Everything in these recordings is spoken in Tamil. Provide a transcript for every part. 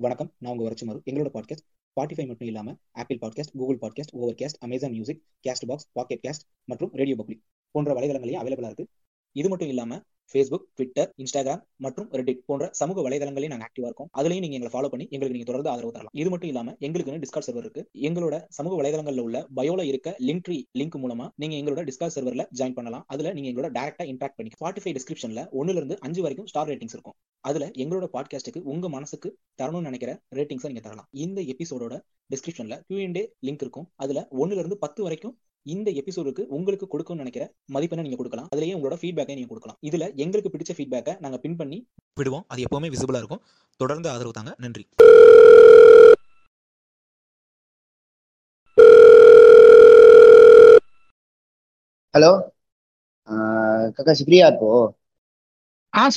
வணக்கம். நான் உங்க வரச்சுமாரு எங்களோட பாட்காஸ்ட் ஸ்பாட்டிஃபை மட்டும் இல்லாம Apple podcast Google podcast Overcast Amazon music Castbox Pocket cast மற்றும் ரேடியோ பப்ளிக் போன்ற வலைதளங்களையும் அவைலபிளா இருக்கு. இது மட்டும் இல்லாம ஃபேஸ்புக் ட்விட்டர் இன்ஸ்டாகிராம் மற்றும் ரெடிட் போன்ற சமூக வலைதளங்களையும் நாங்கள் ஆக்டிவா இருக்கோம். அதுலயும் நீங்க எங்களை ஃபாலோ பண்ணி எங்களுக்கு நீங்க தொடர்ந்து ஆதரவு தரலாம். இது மட்டும் இல்லாம எங்களுக்குன்னு டிஸ்கார்ட் சர்வர் இருக்கு. எங்களோட சமூக வலைதளங்கள்ல உள்ள பயோல இருக்க லிங்க் ட்ரீ லிங்க் மூலமா நீங்க எங்களோட டிஸ்கார்ட் சர்வர்ல ஜாயின் பண்ணலாம். அதுல நீங்க எங்களோட டேரக்டா இன்ட்ராக்ட் பண்ணி ஸ்பாட்டிஃபை டிஸ்கிரிப்ஷன்ல ஒன்னுல இருந்து அஞ்சு வரைக்கும் ஸ்டார் ரேட்டிங்ஸ் இருக்கும். அதுல எங்களோட பாட்காஸ்ட்டுக்கு உங்க மனசுக்கு தரணும்னு நினைக்கிற ரேட்டிங்ஸை நீங்க தரலாம். இந்த எபிசோடோட டிஸ்கிரிப்ஷன்ல கியூஎன்டே லிங்க் இருக்கும். அதுல ஒன்னுல இருந்து பத்து வரைக்கும் இந்த எபிசோடுக்கு உங்களுக்கு கொடுக்கணும்னு நினைக்கிற மதிப்பெண்ணை நீங்க கொடுக்கலாம். அதுலயே உங்களோட ஃபீட்பேக்கை நீங்க கொடுக்கலாம். இதுல எங்களுக்கு பிடிச்ச ஃபீட்பேக்கை நாங்க பின் பண்ணி விடுவோம். அது எப்பவுமே விசிபிளா இருக்கும். தொடர்ந்து ஆதரவு தாங்க. நன்றி. ஹலோ கக்காசி பிரியா இப்போ? ஆ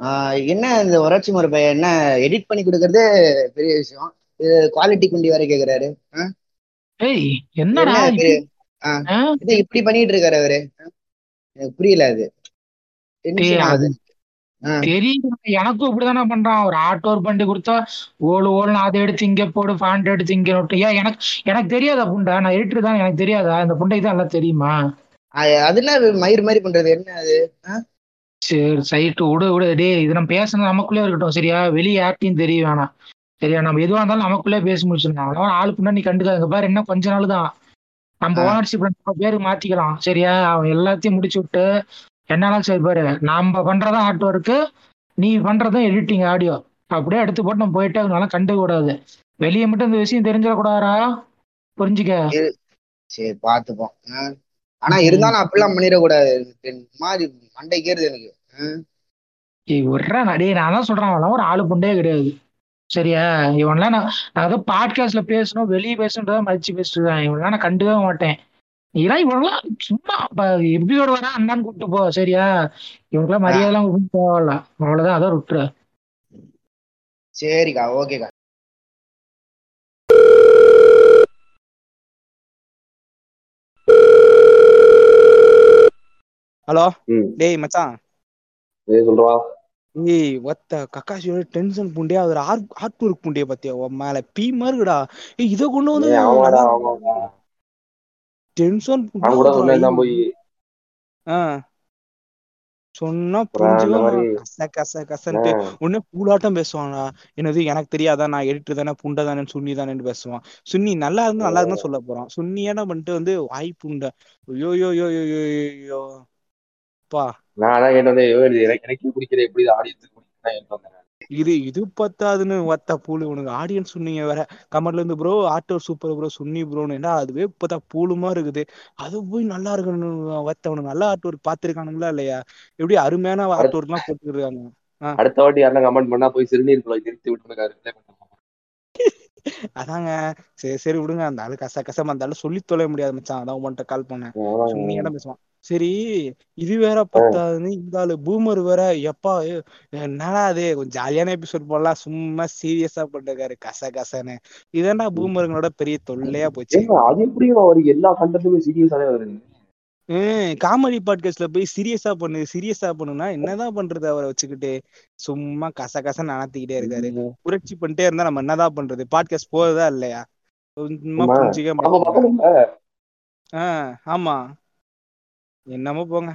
ஆஹ் என்ன இந்த வறட்சி முறை என்ன எடிட் பண்ணி கொடுக்கறதே பெரிய விஷயம். இது குவாலிட்டி குண்டி வரை கேக்குறாரு. ஆ? ஏய் என்னடா இப்படி பண்ணிட்டு இருக்காரு அவரு? எனக்கு புரியல அது. தெரியுது. எனக்கும் இப்படிதானே பண்றான். ஒரு ஆட்டோ ஒரு பண்ணி கொடுத்தா ஓடு ஓடுன்னு அதை எடுத்து இங்க போடு ஃபாண்ட் எடுத்து இங்க நோட்டு ஏன் எனக்கு எனக்கு தெரியாதா புண்டை? நான் எடிட்டர் தான் எனக்கு தெரியாதா? இந்த புண்டை தான் எல்லாம் தெரியுமா? அது- அது என்ன மயிர் மாதிரி பண்றது? என்ன அது? சரி சைட்டு விடு விடு. டேய் இது நம்ம பேசணும் நமக்குள்ளே இருக்கட்டும் சரியா? வெளியே யார்ட்டையும் தெரிய வேணாம். சரியா? நம்ம எதுவா இருந்தாலும் நமக்குள்ளே பேசி அதெல்லாம் ஆளு புண்டை நீ கண்டுக்காதுங்க. பாரு இன்னும் கொஞ்ச நாள் தான். நம்ம. ஓனர்ஷிப் நம்ம பேரு மாத்திக்கலாம். சரியா? அவன் எல்லாத்தையும் முடிச்சு விட்டு என்னாலும் சரி பாரு? நம்ம பண்றதும் ஆர்ட் ஒர்க்கு நீ பண்றதும் எடிட்டிங் ஆடியோ அப்படியே எடுத்து போட்டு நம்ம போயிட்டே இருந்தாலும் கண்டுக்க கூடாது. வெளியே மட்டும் இந்த விஷயம் தெரிஞ்சிடக்கூடாதா புரிஞ்சுக்க? சரி. பாத்துப்போம். ஆனா இருந்தாலும் அப்படிலாம் பண்ணிடக்கூடாது. எனக்கு மாதிரி மண்டைக்கேறுது எனக்கு. ஆ. ஏய் விட்றா டேய் நான் தான் சொல்றேன். ஒரு ஆளு புண்டே கிடையாது. சரியா? இவன்லாம் நான் நான் ஏதோ பாட்காஸ்ட்ல பேசணும் வெளியே பேசணுன்றத மதிச்சு பேசிட்டு இருக்கேன் இவன்லாம் நான் கண்டுக்கவே மாட்டேன். இதெல்லாம் இவனெல்லாம் சும்மா எபிசோடு வர அண்ணான்னு கூப்பிட்டு போ சரியா? இவனுக்குலாம் மரியாதைலாம் கொடுக்க தேவையில்ல. அவ்வளவுதான் அதான் விட்டுரு சரிக்கா ஓகேக்கா ஹலோ? ம். டேய் மச்சான். ஏய் சொல்றா. ஏய் ஒத்த கக்காசியோட டென்ஷன் புண்டியா? அது ஆர்ட் ஆர்ட் ஒர்க் புண்டிய பத்தியா மேல பீமா இருக்குடா ஏய் இத கொண்டு வந்து டென்ஷன் போய் ஆ. சொன்னா புரிஞ்சுக்க. கச கச கசன்ட்டு. உடனே பூலாட்டம் பேசுவானா என்னது எனக்கு தெரியாதா? நான் எடிட்டர் தானே புண்டை தானே சுன்னி தானேன்னு பேசுவான். சுன்னி நல்லா இருந்தா நல்லா இருந்தா சொல்ல போறான். சுன்னியான பண்ணிட்டு வந்து வாய் புண்டை. ஐயோ யோ யோ யோ பா நான் அதான் கேட்டு வந்தேன் எனக்கு எனக்கு பிடிக்கிற எப்படி இது ஆடியன்ஸுக்கு பிடிக்குதுன்னா கேட்டு வந்தேன் இது இது பத்தாதுன்னு ஒத்த பூலு உனக்கு ஆடியன்ஸ் சொன்னீங்க வேற. கமெண்ட்ல இருந்து ப்ரோ ஆட்டோ சூப்பர் ப்ரோ சுன்னி ப்ரோன்னு என்ன அதுவே இப்பதான் பூலுமா இருக்குது. அது போய் நல்லா இருக்கணும் ஒத்த உனக்கு நல்ல ஆர்ட் ஒர்க் பாத்துருக்கானுங்களா இல்லையா? எப்படி அருமையான ஆர்ட் ஒர்க் எல்லாம் போட்டுருக்காங்க அடுத்த வாட்டி யாருன்னா கமெண்ட் பண்ணா போய் சிறுநீர் குழாய் திருத்தி விட்டுருக்காரு. அதாங்க. சரி சரி விடுங்க. அந்த ஆளு கச கசமா அந்த ஆளு சொல்லி தொலைய முடியாது மச்சான். அதான் உன்கிட்ட கால் பண்ணேன். அதான். சும்மியான பேசுவான். சரி இது வேற பத்தாதுன்னு இந்த ஆளு பூமர் வேற எப்பா என்னடா அது கொஞ்சம் ஜாலியான எபிசோட் போடலாம். சும்மா சீரியஸா போட்டிருக்காரு. கச கசன்னு. இதென்ன பூமருங்களோட பெரிய தொல்லையா போச்சு. அது எப்படி அவர் எல்லா கண்டென்ட்டுமே சீரியஸாவே வருது காமெடி பாட்காஸ்ட்ல போய் சீரியஸா பண்ணு சீரியஸா பண்ணுனா என்னதான் பண்றது அவரை வச்சுக்கிட்டு? சும்மா கச கச நடத்திக்கிட்டே இருக்காரு. புரட்சி பண்ணிட்டே இருந்தா நம்ம என்னதான் பண்றது? பாட்காஸ்ட் போகுதா இல்லையா? சும்மா. புரிஞ்சுக்க ஆஹ் ஆமா. என்னமோ போங்க.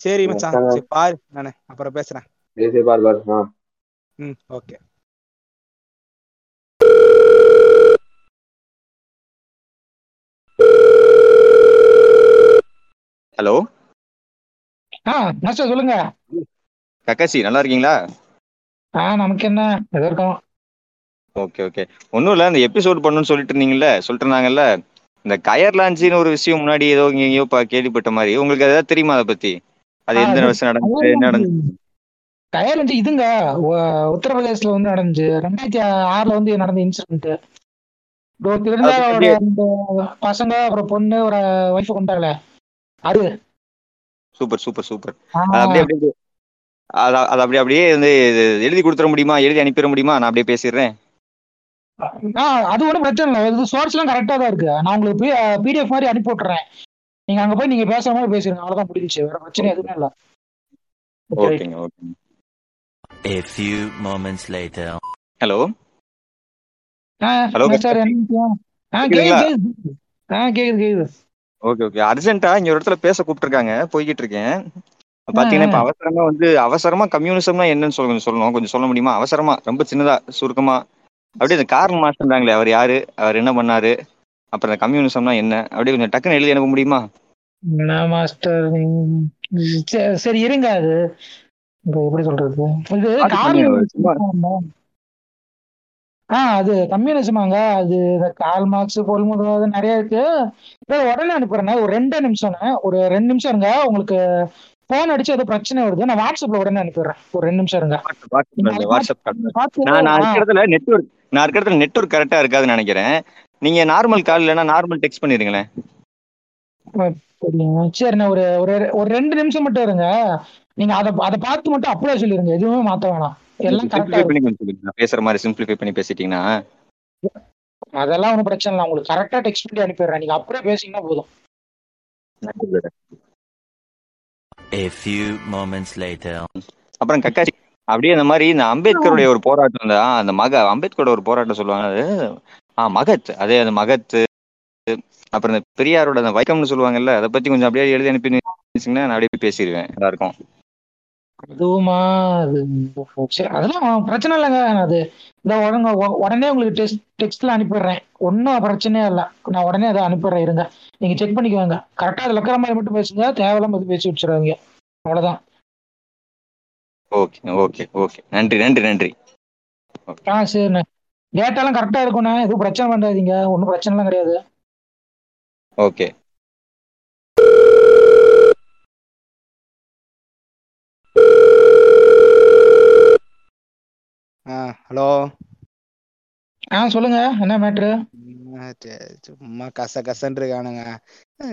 சரி மச்சான். சரி பாரு. நானு அப்புறம் பேசுறேன். சரி பாரு பாரு. ஆ. ம் ஓகே. ஹலோ? ஆ மாஸ்டர் சொல்லுங்க. கக்காசி நல்லா இருக்கீங்களா? ஆ நமக்கு என்ன? இருக்கோம். Okay okay. ஒன்றும் இல்லை இந்த எபிசோட் பண்ணணும்னு சொல்லிட்டு இருந்தீங்கல்ல சொல்லிட்டு இருந்தாங்கல்ல இந்த கயர் லான்ச்சின்னு ஒரு விஷயம் முன்னாடி ஏதோ எங்கேயோ கேள்விப்பட்ட மாதிரி. உங்களுக்கு ஏதாவது தெரியுமா அதை பத்தி? அது எந்த வருஷம் நடந்துச்சு என்ன நடந்துச்சு டயர் வந்து இதுங்க. உத்தரப்பிரதேசல வந்து நடந்துச்சு. ரெண்டாயிரத்தி ஆறுல வந்து நடந்த இன்சிடென்ட் பசங்க அப்புறம் பொண்ணு ஒரு ஒய்ஃப் கொண்டாங்களே அது. Super super super. அப்படியே அப்படியே அது அப்படியே அப்படியே வந்து எழுதி கொடுத்துட முடியுமா? எழுதி அனுப்பிட முடியுமா? நான் அப்படியே பேசிடுறேன். அது ஒன்றும் பிரச்சனை இல்லை. இது சோர்ஸ் எல்லாம் கரெக்டா தான் இருக்கு. நான் உங்களுக்கு பிடிஎஃப் மாதிரி அனுப்பி விட்டுறேன். நீங்க அங்க போய் நீங்க பேசுற மாதிரி பேசிருங்க. அவ்வளவுதான் முடிஞ்சுச்சு. வேற பிரச்சனை எதுவுமே இல்லை. ஓகேங்க ஓகேங்க A few moments later. Hello hello sir okay okay அர்ஜென்ட்டா இங்க ஒரு இடத்துல பேச கூப்பிட்டுருக்காங்க. போய்கிட்டு இருக்கேன். பாத்தீங்கன்னா இப்ப அவசரமா வந்து அவசரமா கம்யூனிசம்னா என்னன்னு சொல்ல கொஞ்சம் சொல்லணும். கொஞ்சம் சொல்ல முடியுமா? அவசரமா. ரொம்ப சின்னதா சுருக்கமா. அப்படியே இந்த கார்ல் இருந்தாங்களே அவர் யாரு? அவர் என்ன பண்ணாரு? அப்புறம் இந்த கம்யூனிசம்னா என்ன? அப்படியே கொஞ்சம் டக்குன்னு எழுதி அனுப்ப முடியுமா? மாஸ்டர்? சரி இருங்க அது. எப்படி சொல்றது? இது பாத்து கார்ல் பண்ணுங்க சும்மா ஆ அது கம்யூனிசமாங்க. அது கால் மார்க்ஸ் பொல்முது நிறைய இருக்கு. உடனே அனுப்புறேங்க ஒரு ரெண்டு நிமிஷம்ண்ணே ஒரு ரெண்டு நிமிஷம் இருங்க. உங்களுக்கு போன் அடிச்சு ஏதோ பிரச்சனை வருது. நான் வாட்ஸ்அப்ல உடனே அனுப்பிடுறேன். ஒரு ரெண்டு நிமிஷம் இருங்க. வாட்ஸ்அப் நான் நான் ஆ இருக்கிற இடத்துல நெட்ஒர்க் நான் இருக்கிற இடத்துல நெட்ஒர்க் கரெக்டா இருக்காதுன்னு நினைக்கிறேன். நீங்க நார்மல் கால் இல்லைன்னா நார்மல் டெக்ஸ்ட் பண்ணிருங்களேன் சரிண்ணே ஒரு ஒரு ரெண்டு நிமிஷம் மட்டும் இருங்க. நீங்க அதை அதை பார்த்து மட்டும் அப்படியே சொல்லிருங்க. எதுவுமே மாத்த வேணாம். எல்லாம் கரெக்டா பண்ணி பேசுற மாதிரி சிம்பிளிஃபை பண்ணி பேசிட்டீங்கன்னா. அதெல்லாம் ஒன்றும் பிரச்சனை இல்லை. உங்களுக்கு கரெக்டா டெக்ஸ்ட் பண்ணி அனுப்பிடுறேன். நீங்க அப்படியே பேசிங்கன்னா போதும். A few moments later. அப்புறம் கக்காசி அப்படியே இந்த மாதிரி இந்த அம்பேத்கருடைய ஒரு போராட்டம் தான் அந்த மக அம்பேத்கரோட ஒரு போராட்டம் சொல்லுவாங்க அது. ஆ மகத் அதே அந்த மகத் அப்புறம் இந்த பெரியாரோட அந்த வைக்கம்னு சொல்லுவாங்கல்ல அதை பத்தி கொஞ்சம் அப்படியே எழுதி அனுப்பினீங்கன்னா நான் அப்படியே பேசிடுவேன் நல்லா இருக்கும் அதுவுமா அது அதெல்லாம் பிரச்சனை இல்லைங்க. நான் அது இந்த உடனே உடனே உங்களுக்கு டெஸ்ட் டெக்ஸ்ட்ல அனுப்பிடுறேன். ஒன்றும் பிரச்சனையே இல்லை. நான் உடனே அதை அனுப்பிடுறேன் இருங்க. நீங்க செக் பண்ணிக்கோங்க. கரெக்டா அதில் இருக்கிற மாதிரி மட்டும் பேசுங்க. தேவையில்லாம அது பேசி வச்சிருவாங்க அவ்வளவுதான். ஓகே ஓகே ஓகே நன்றி நன்றி நன்றி. ஆ சரிண்ணே. டேட்டாலாம் கரெக்டா இருக்கும்ண்ணே எதுவும் பிரச்சனை பண்ணாதீங்க. ஒன்றும் பிரச்சனைலாம் கிடையாது. ஓகே ஆ ஹலோ ஆ சொல்லுங்க. என்ன மேட்ரு சும்மா கச கசன்னு இருக்கானுங்க.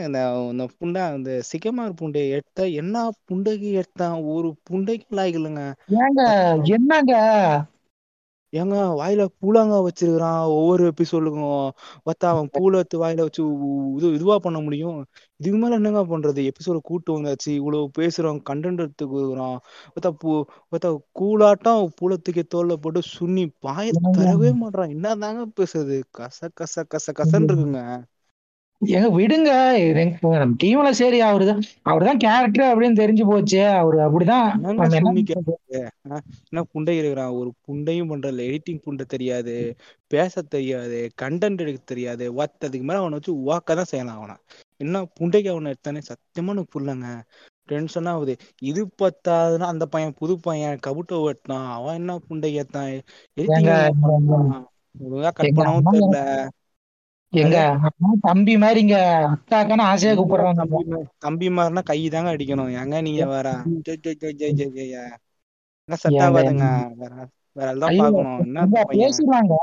இந்த இந்த புண்டை இந்த சிக்கமார் புண்டை எடுத்தா என்ன புண்டைக்கு எடுத்தான்? ஒரு புண்டைக்கு லாய்க்கலுங்க ஏங்க என்னங்க? ஏங்க வாயில பூலாங்க வச்சிருக்கிறான். ஒவ்வொரு எபிசோடுக்கும் பார்த்தா அவன் பூல எடுத்து வாயில வச்சு உ- இது இதுவா பண்ண முடியும். இதுக்கு மேல என்னங்க பண்றது? எபிசோட கூட்டு வந்தாச்சு. இவ்வளவு பேசுறோம் கண்டென்ட் எடுத்து கொடுக்குறோம் பார்த்தா பூ பார்த்தா கூலாட்டம் பூலத்துக்கு தோல்ல போட்டு சுண்ணி பாய தரவே மாட்றான். என்னதாங்க பேசுறது? கச கச கச கசன்னு இருக்குங்க. ஏங்க விடுங்க. எனக்கு நம்ம டீம்ல சரி அவருதான். அவர்தான் கேரக்டர் அப்படின்னு தெரிஞ்சு போச்சு. அவரு அப்படிதான் என்ன புண்டை இருக்கிறான்? ஒரு புண்டையும் பண்றல எடிட்டிங் புண்டை தெரியாது. பேச தெரியாது. கண்டென்ட் எடுக்க தெரியாது. வாத் அதுக்கு மேல அவனை வச்சு வாக்க தான் செய்யலாம் அவனை. என்ன புண்டைக்கு அவனை எடுத்தானே? சத்தியமா எனக்கு புரியலங்க டென்ஷனா ஆகுது இது பத்தாதுன்னா அந்த பையன் புது பையன் கபுட்டோ வெட்டினான் அவன் என்ன புண்டை ஏத்தான்? எடிட்டிங் கட் பண்ணவும் தெரியல. எங்க தம்பி மாதிரி இங்க அக்காக்கான ஆசையா கூப்பிடுறாங்க தம்பி மாதிரினா கை தாங்க அடிக்கணும். ஏங்க நீங்க வேற? செட் ஆகாதுங்க. வேற பேசிடலாங்க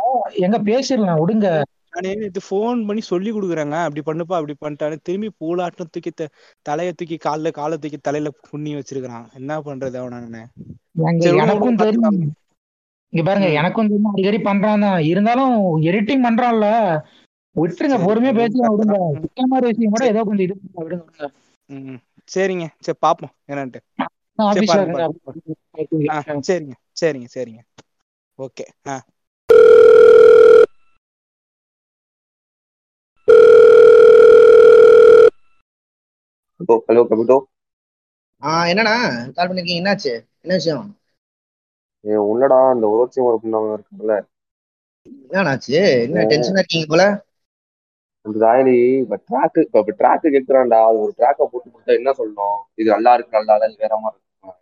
எங்க பேசிடலாம் விடுங்க. நானே இது ஃபோன் பண்ணி சொல்லி கொடுக்குறேங்க. அப்படி பண்ணுப்பா அப்படி பண்ணிட்டானு திரும்பி பூலாட்டம் தூக்கி தலைய தூக்கி கால்ல காலை தூக்கி தலையில புண்ணி வச்சிருக்கான் என்ன பண்றது அவன எனக்கும் தெரியும். இங்க பாருங்க. எனக்கும் தெரியும். அடிக்கடி பண்றான் தான். இருந்தாலும் எடிட்டிங் பண்றான்ல. விட்டுருங்க பொறுமையா பேசலாம் correct விடுங்க. தான். ம். சிக்கன் மாதிரி விஷயம் கூட. ஏதோ கொஞ்சம் இது விடுங்க. சரிங்க. சரி பாப்போம். என்னன்ட்டு. சரிங்க சரிங்க சரிங்க. ஓகே ஆ. ஹலோ கபிட்டோ. ஆ என்னண்ணா? கால் பண்ணிருக்கீங்க. என்னாச்சு? என்ன விஷயம்? ஏ உள்ளடா அந்த உரோச்சி ஒரு பொண்ணவங்க இருக்காங்கல்ல. என்னாச்சு என்ன டென்ஷனா இருக்கீங்க போல? அந்த தாயலி இப்ப ட்ராக்கு இப்ப ட்ராக்கு கேட்கிறான்டா அது ஒரு ட்ராக்கை போட்டு கொடுத்தா என்ன சொல்லணும்? இது நல்லா இருக்கு நல்லா இல்ல வேற மாதிரி இருக்கு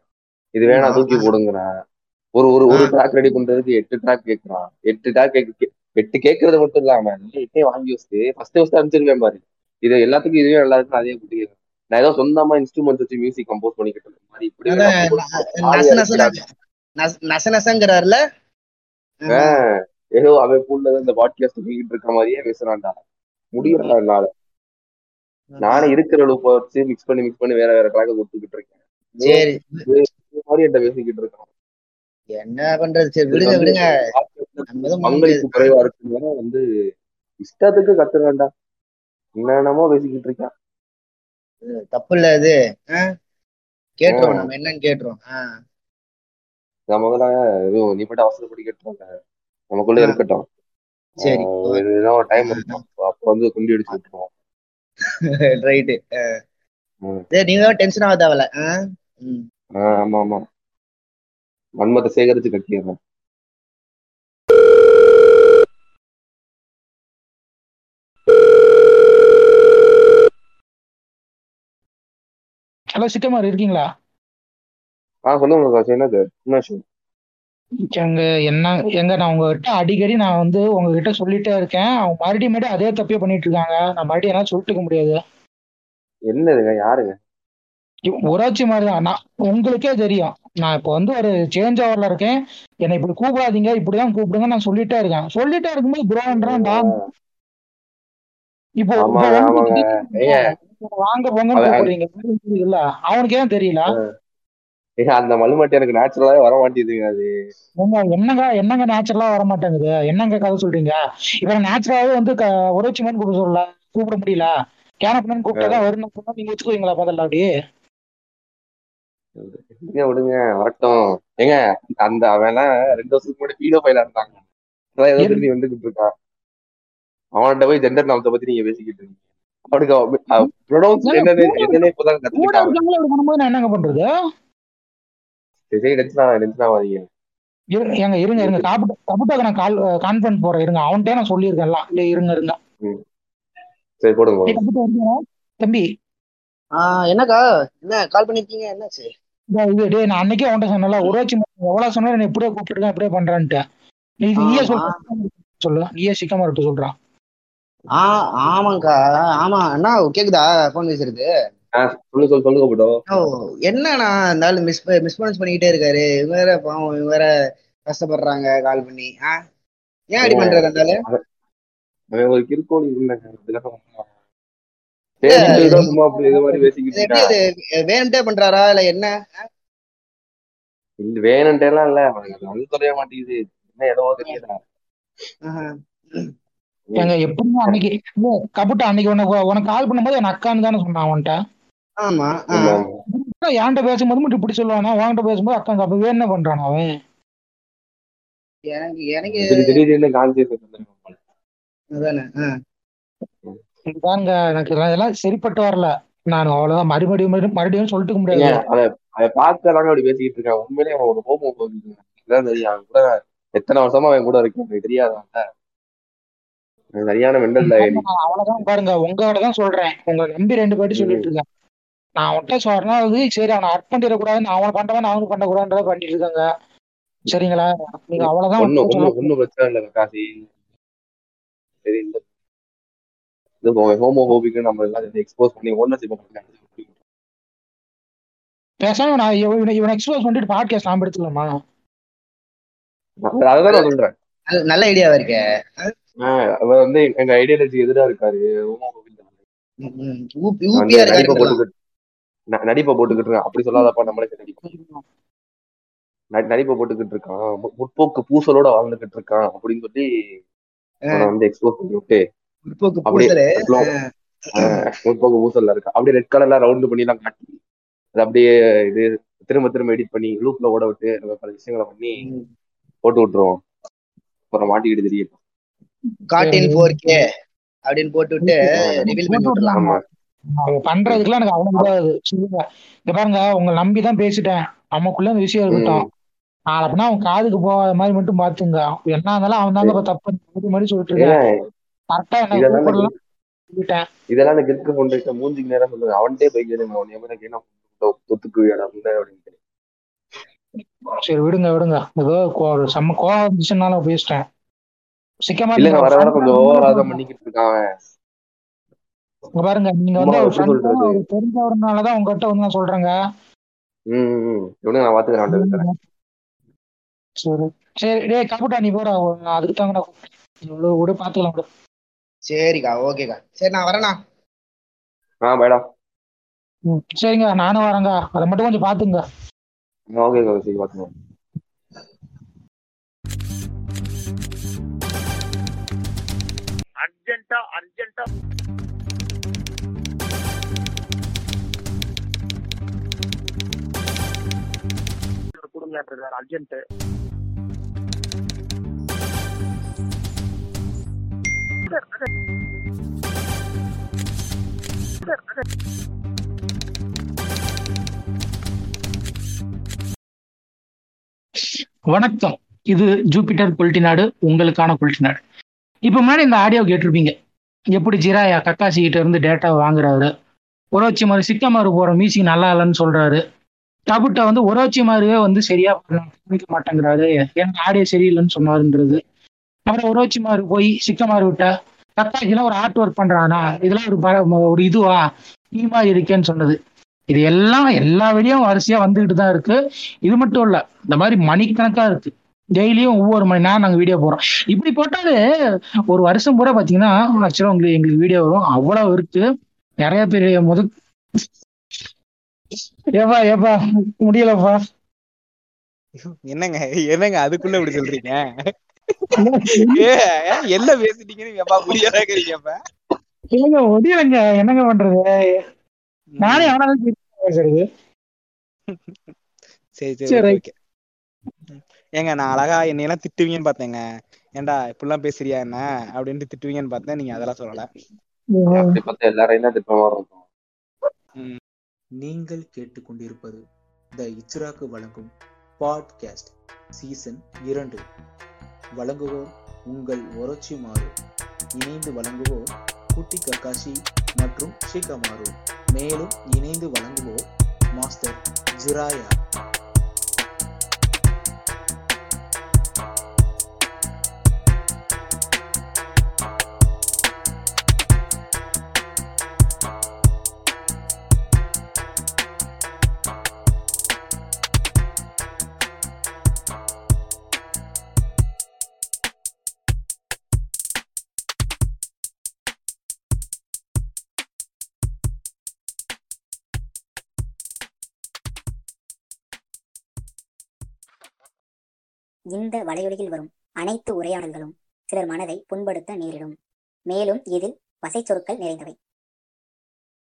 இது வேணா. தூக்கி போடுங்கிறேன் ஒரு ஒரு ஒரு ட்ராக் ரெடி பண்றதுக்கு எட்டு ட்ராக் கேட்கறான் எட்டு ட்ராக் எட்டு கேட்கறது மட்டும் இல்லாம எட்டே வாங்கி வச்சுட்டு ஃபர்ஸ்ட் ஃபர்ஸ்ட் அனுப்பிச்சிருக்கேன் பாரு. இது எல்லாத்துக்கும் இதுவே நல்லா இருக்கு அதே குட்டி நான் ஏதோ சொந்தமா இன்ஸ்ட்ருமெண்ட் வச்சு மியூசிக் கம்போஸ் பண்ணிக்கிட்டு இருக்க மாதிரி இப்படி ஏதோ அவன் புள்ள இந்த பாட்காஸ்ட் பண்ணிக்கிட்டு இருக்க மாதிரியே பேசுறான்டா. முடியறா என்னால நானே இருக்கிற அளவுக்கு வச்சு மிக்ஸ் பண்ணி மிக்ஸ் பண்ணி வேற வேற ட்ராக்க கொடுத்துக்கிட்டு இருக்கேன். சரி. மாதிரி என்கிட்ட பேசிக்கிட்டு இருக்கான். என்ன பண்றது? சரி விடுங்க விடுங்க. நம்ம பங்களிப்பு குறைவா இருக்குன்னா வந்து இஷ்டத்துக்கு கத்துறான்டா. என்னென்னமோ பேசிக்கிட்டு இருக்கான். தப்பு இல்ல இது? கேட்டுருவோம் நம்ம என்னன்னு கேட்டுருவோம். நான் முதல்ல எதுவும் நீ மட்டும் அவசரப்படி கேட்டுருவாங்க. நமக்குள்ள. இருக்கட்டும். சரி. ஒரு டைம் இருக்கும். அப்போ வந்து குண்டி அடிச்சு விட்டுருவோம். ரைட்டு நீங்க டென்ஷன் ஆக தேவையில்ல ஆ? ம். ஆஹ் ஆமா ஆமா. வன்மத்தை சேகரிச்சு கட்டிடுறோம் ஹலோ சிக்கமார் இருக்கீங்களா? ஆ சொல்லுங்க காசு என்னது? என்ன விஷயம்? எங்க என்ன எங்க நான் உங்ககிட்ட அடிக்கடி நான் வந்து உங்ககிட்ட சொல்லிட்டே இருக்கேன். அவங்க மறுபடியும் மறுபடியும் அதே தப்பே பண்ணிட்டு இருக்காங்க. நான் மறுபடியும் என்ன சொல்லிட்டு இருக்க முடியாது. என்னதுங்க யாருங்க? ஊராட்சி மாதிரி தான். நான் உங்களுக்கே தெரியும். நான் இப்போ வந்து ஒரு சேஞ்ச் ஓவர்ல இருக்கேன். என்னை இப்படி கூப்பிடாதீங்க. இப்படிதான் கூப்பிடுங்க. நான் சொல்லிட்டே இருக்கேன். சொல்லிட்டே இருக்கும்போது ப்ரோன்றான் இப்போ வாங்க போங்கன்னு அவன் கூப்பிடுறீங்க இல்ல. அவனுக்கு ஏன் தெரியல? அந்த மலுமட்டி எனக்கு நேச்சுரலாவே வர மாட்டேங்குதுங்க அது. என்னங்க என்னங்க நேச்சுரலா வர மாட்டேங்குது என்னங்க கதை சொல்றீங்க? இப்ப நேச்சுரலாவே வந்து உரைச்சிமன் கூப்பிட சொல்லல. கூப்பிட முடியல. கேனப்பனு கூப்பிட்டாதான் வரும்னு சொன்னா நீங்க வச்சுக்குவீங்களா பதில் அப்படி? விடுங்க வரட்டும். ஏங்க அந்த அவன் ரெண்டு வருஷத்துக்கு முன்னாடி வீடியோ ஃபைல இருந்தாங்க ஏதோ? திரும்பி வந்துகிட்டு இருக்கான். அவன்கிட்ட போய் ஜெண்டர் நாமத்தை பத்தி நீங்க பேசிக்கிட்டு இருக்கீங்க. அவனுக்கு என்னன்னு என்னன்னே இப்பதான் கூட கத்துக்கிட்டான் என்னங்க பண்றது? ஏங்க இருங்க இருங்க காப்பிட்டு காப்பிட்டு நான் கால் கான்ஃபரன்ஸ் போறேன். இருங்க. அவன்கிட்ட நான் சொல்லியிருக்கேன் எல்லாம். இல்ல இருங்க இருங்க. சரி போடுங்க? தம்பி. ஆ, என்னக்கா? என்ன கால் பண்ணிருக்கீங்க? என்னாச்சு? இதோ டேய் நான் அன்னைக்கே அவன்கிட்ட சொன்னல உருவாச்சி எவ்வளவு சொன்னா என்ன இப்படியே கூப்பிட்டுருக்கேன் இப்படியே பண்றான்ட்டு. நீ நீயே. சொல்ற சொல்லு. நீயே சிக்கமா இருக்க சொல்றான் ஆ ஆமாங்கக்கா ஆமா அண்ணா கேக்குதா? போன் பேசுறது. சொல்லு சொல்லு சொல்லுங்க போட்டோ ஓ என்னண்ணா இருந்தாலும் மிஸ் மிஸ்பனன்ஸ் பண்ணிக்கிட்டே இருக்காரு. இவங்க வேற பாவம் இவங்க வேற கஷ்டப்படுறாங்க கால் பண்ணி ஆ? ஏன் அப்படி பண்றாரு இருந்தாலும் ஒரு இது வேணும்ட்டே பண்றாரா இல்ல என்ன? இது வேணுன்ட்டே எல்லாம் இல்ல தெரிய மாட்டேங்குது. என்ன ஏதோ தெரியல எப்படியும் அன்னைக்கு கபுட்டா அன்னைக்கு உனக்கு உனக்கு கால் பண்ணும்போது என் அக்கான்னு தானே சொன்னான் அவன்கிட்ட? ஆமா என்கிட்ட பேசும்போது மட்டும் இப்படி சொல்லுவானா? உன்கிட்ட பேசும்போது அக்கா அப்ப என்ன பண்றான் அவன்? எனக்கு எனக்கு பாருங்க எனக்கு இதெல்லாம் இதெல்லாம் சரிப்பட்டு வரல. நான் அவ்வளவுதான் மறுபடியும் மறுபடியும் சொல்லிட்டு முடியாது. அதை அதை பார்க்கறாங்க அப்படி பேசிக்கிட்டு இருக்கான். உண்மையிலேயே அவன் ஒரு இதான் தெரியும். அவன் கூட எத்தனை வருஷமா அவன் கூட இருக்கேன் எனக்கு தெரியாத சரியான மெண்டல் அவ்வளவுதான் பாருங்க உங்ககிட்ட தான் சொல்றேன். உங்க நம்பி ரெண்டு பேர்ட்டு சொல்லிட்டு இருக்கேன். நான் அவன்கிட்ட சொன்னது சரி அவனை அர்ட் பண்ணிடக்கூடாதுன்னு அவனை பண்றவன் அவனுக்கு பண்ணக்கூடாதுன்றத பண்ணிட்டு இருக்காங்க. சரிங்களா? நீங்க அவ்வளவுதான் ஒன்னும் பிரச்சனை இல்லை காசி சரி இந்த இது ஹோமோபோபிக்கு நம்ம எல்லாம் எக்ஸ்போஸ் பண்ணி ஓனர்ஷிப் பண்ணி பேசாம நான் இவனை இவனை எக்ஸ்போஸ் பண்ணிட்டு பாட்காஸ்ட் நாம எடுத்துக்கலாமா? அதுதான் நான் சொல்றேன் நல்ல- ஐடியாவா இருக்கே. அவர் வந்து எங்க ஐடியாலஜி எதிரா இருக்காரு ஹோமோபோபிக் நடிப்பை போட்டுக்கிட்டு இருக்கான். அப்படி சொல்லாதப்பா நம்மளே நடிப்போம்? நடிப்பை போட்டுக்கிட்டு இருக்கான். முற்போக்கு பூசலோட வாழ்ந்துகிட்டு இருக்கான் அப்படின்னு சொல்லி வந்து எக்ஸ்போஸ் பண்ணி விட்டு முற்போக்கு பூசல்ல இருக்கா அப்படியே ரெட் கலர்ல ரவுண்ட் பண்ணி எல்லாம் காட்டி அது அப்படியே இது திரும்ப திரும்ப எடிட் பண்ணி லூப்ல ஓட விட்டு நம்ம பல விஷயங்களை பண்ணி போட்டு விட்டுருவோம். அப்புறம் மாட்டிக்கிட்டு தெரியும் காட்டின் ஃபோர் கே அப்படின்னு போட்டு விட்டு ரிவீல் பண்ணி விட்டுலாம் பண்றதுக்குலாம் எனக்கு அவ்வளவு சொல்லுங்க இங்க பாருங்க உங்களை நம்பி தான் பேசிட்டேன். நமக்குள்ள இந்த விஷயம் இருக்கட்டும். நாளை அப்படின்னா அவன் காதுக்கு போகாத மாதிரி மட்டும் பாத்துங்க என்ன இருந்தாலும் அவன் தாங்க தப்பு மாதிரி சொல்லிட்டு இருக்கேன். கரெக்டா என்ன இதெல்லாம் கூப்பிடலாம்? சொல்லிட்டேன். இதெல்லாம் எனக்கு இருக்க கொண்டு மூஞ்சிக்கு நேரம் சொல்லுங்க. அவன்கிட்டே போய் கேளுங்க அவன் எவனுக்கு என்ன ஒத்துக்கு அப்படின்ட்டு. சரி விடுங்க விடுங்க. ஏதோ செம்ம கோவம் வந்துச்சுனால பேசிட்டேன். சிக்கமா வர வர கொஞ்சம் ஆ ஓவரா தான் பண்ணிக்கிட்டு இருக்கான் பாருங்க நீங்க வந்து தெரிஞ்சவரனாலதான் உங்ககிட்ட வந்து நான் சொல்றேங்க. சரி சரி. டேய் கபுட்டா நீ போடா அதுக்கு தாங்க நான் விட பாத்துக்கலாம் விடு சரிக்கா ஓகேக்கா. சரி நான் வரேண்ணா ஆ பைடா ம், சரிங்க நானும் வரேங்க. அதை மட்டும் கொஞ்சம் பாத்துங்க. ஓகே சரி பாத்துக்கோ அர்ஜென்ட்டா அர்ஜென்ட்டா சார் கொடுங்க அர்ஜென்ட் வணக்கம். இது ஜூபிட்டர் நாடு உங்களுக்கான நாடு. இப்போ முன்னாடி இந்த ஆடியோ கேட்டிருப்பீங்க. எப்படி ஜிராயா கக்காசிக்கிட்ட இருந்து டேட்டா வாங்குறாரு? ஒரு வச்சு மாதிரி சிக்கமாறு போகிற மியூசிக் நல்லா இல்லைன்னு சொல்றாரு. டபுட்டா வந்து ஒரோச்சி மாதிரியே வந்து சரியா பண்ணிக்க மாட்டேங்கிறாரு. எனக்கு ஆடியோ சரியில்லைன்னு சொன்னாருன்றது. அப்புறம் ஒரோச்சி மாதிரி போய் சிக்கமாரு விட்டா கக்காசிலாம் ஒரு ஆர்ட் ஒர்க் பண்றானா? இதெல்லாம் ஒரு ப- ஒரு இதுவா? நீ மாதிரி இருக்கேன்னு சொன்னது. இது எல்லாம் எல்லா வீடியோவும் வரிசையா வந்துகிட்டு தான் இருக்கு. இது மட்டும் இல்ல இந்த மாதிரி மணிக்கணக்கா இருக்கு. டெய்லியும் ஒவ்வொரு மணி நேரம் நாங்க வீடியோ போடுறோம். இப்படி போட்டாலே ஒரு வருஷம் பூரா பாத்தீங்கன்னா ஆக்சுவலாக உங்களுக்கு எங்களுக்கு வீடியோ வரும். அவ்வளவு இருக்கு. நிறைய பேர் முத ஏப்பா ஏப்பா முடியலப்பா. என்னங்க என்னங்க அதுக்குள்ள இப்படி சொல்றீங்க? ஏ, என்ன பேசிட்டீங்கன்னு எப்பா புரியறீங்கப்பா இல்லைங்க முடியலைங்க. என்னங்க பண்றது? நானே அவனால பேசுறது. சரி சரி, சரி. ஓகே. ஏங்க நான் அழகா என்னையெல்லாம் திட்டுவீங்கன்னு பார்த்தேங்க. ஏன்டா இப்படிலாம் பேசுறியா என்ன? அப்படின்ட்டு திட்டுவீங்கன்னு பார்த்தேன் நீங்க அதெல்லாம் சொல்லல. அப்படி பார்த்தா எல்லாரையும் தான் திட்டம் வரும் நீங்கள் கேட்டுக்கொண்டிருப்பது த இச்ராக்கு வழங்கும் பாட்காஸ்ட் சீசன் இரண்டு. வழங்குவோர் உங்கள் ஒரோச்சி மாறு இணைந்து வழங்குவோர் குட்டி கக்காஷி மற்றும் ஷிகமாரு மேலும் இணைந்து வழங்குவோர் மாஸ்டர் ஜிராயா. இந்த வலையொலியில் வரும் அனைத்து உரையாடல்களும் சிலர் மனதை புண்படுத்த நேரிடும். மேலும் இதில் வசைச்சொற்கள் நிறைந்தவை.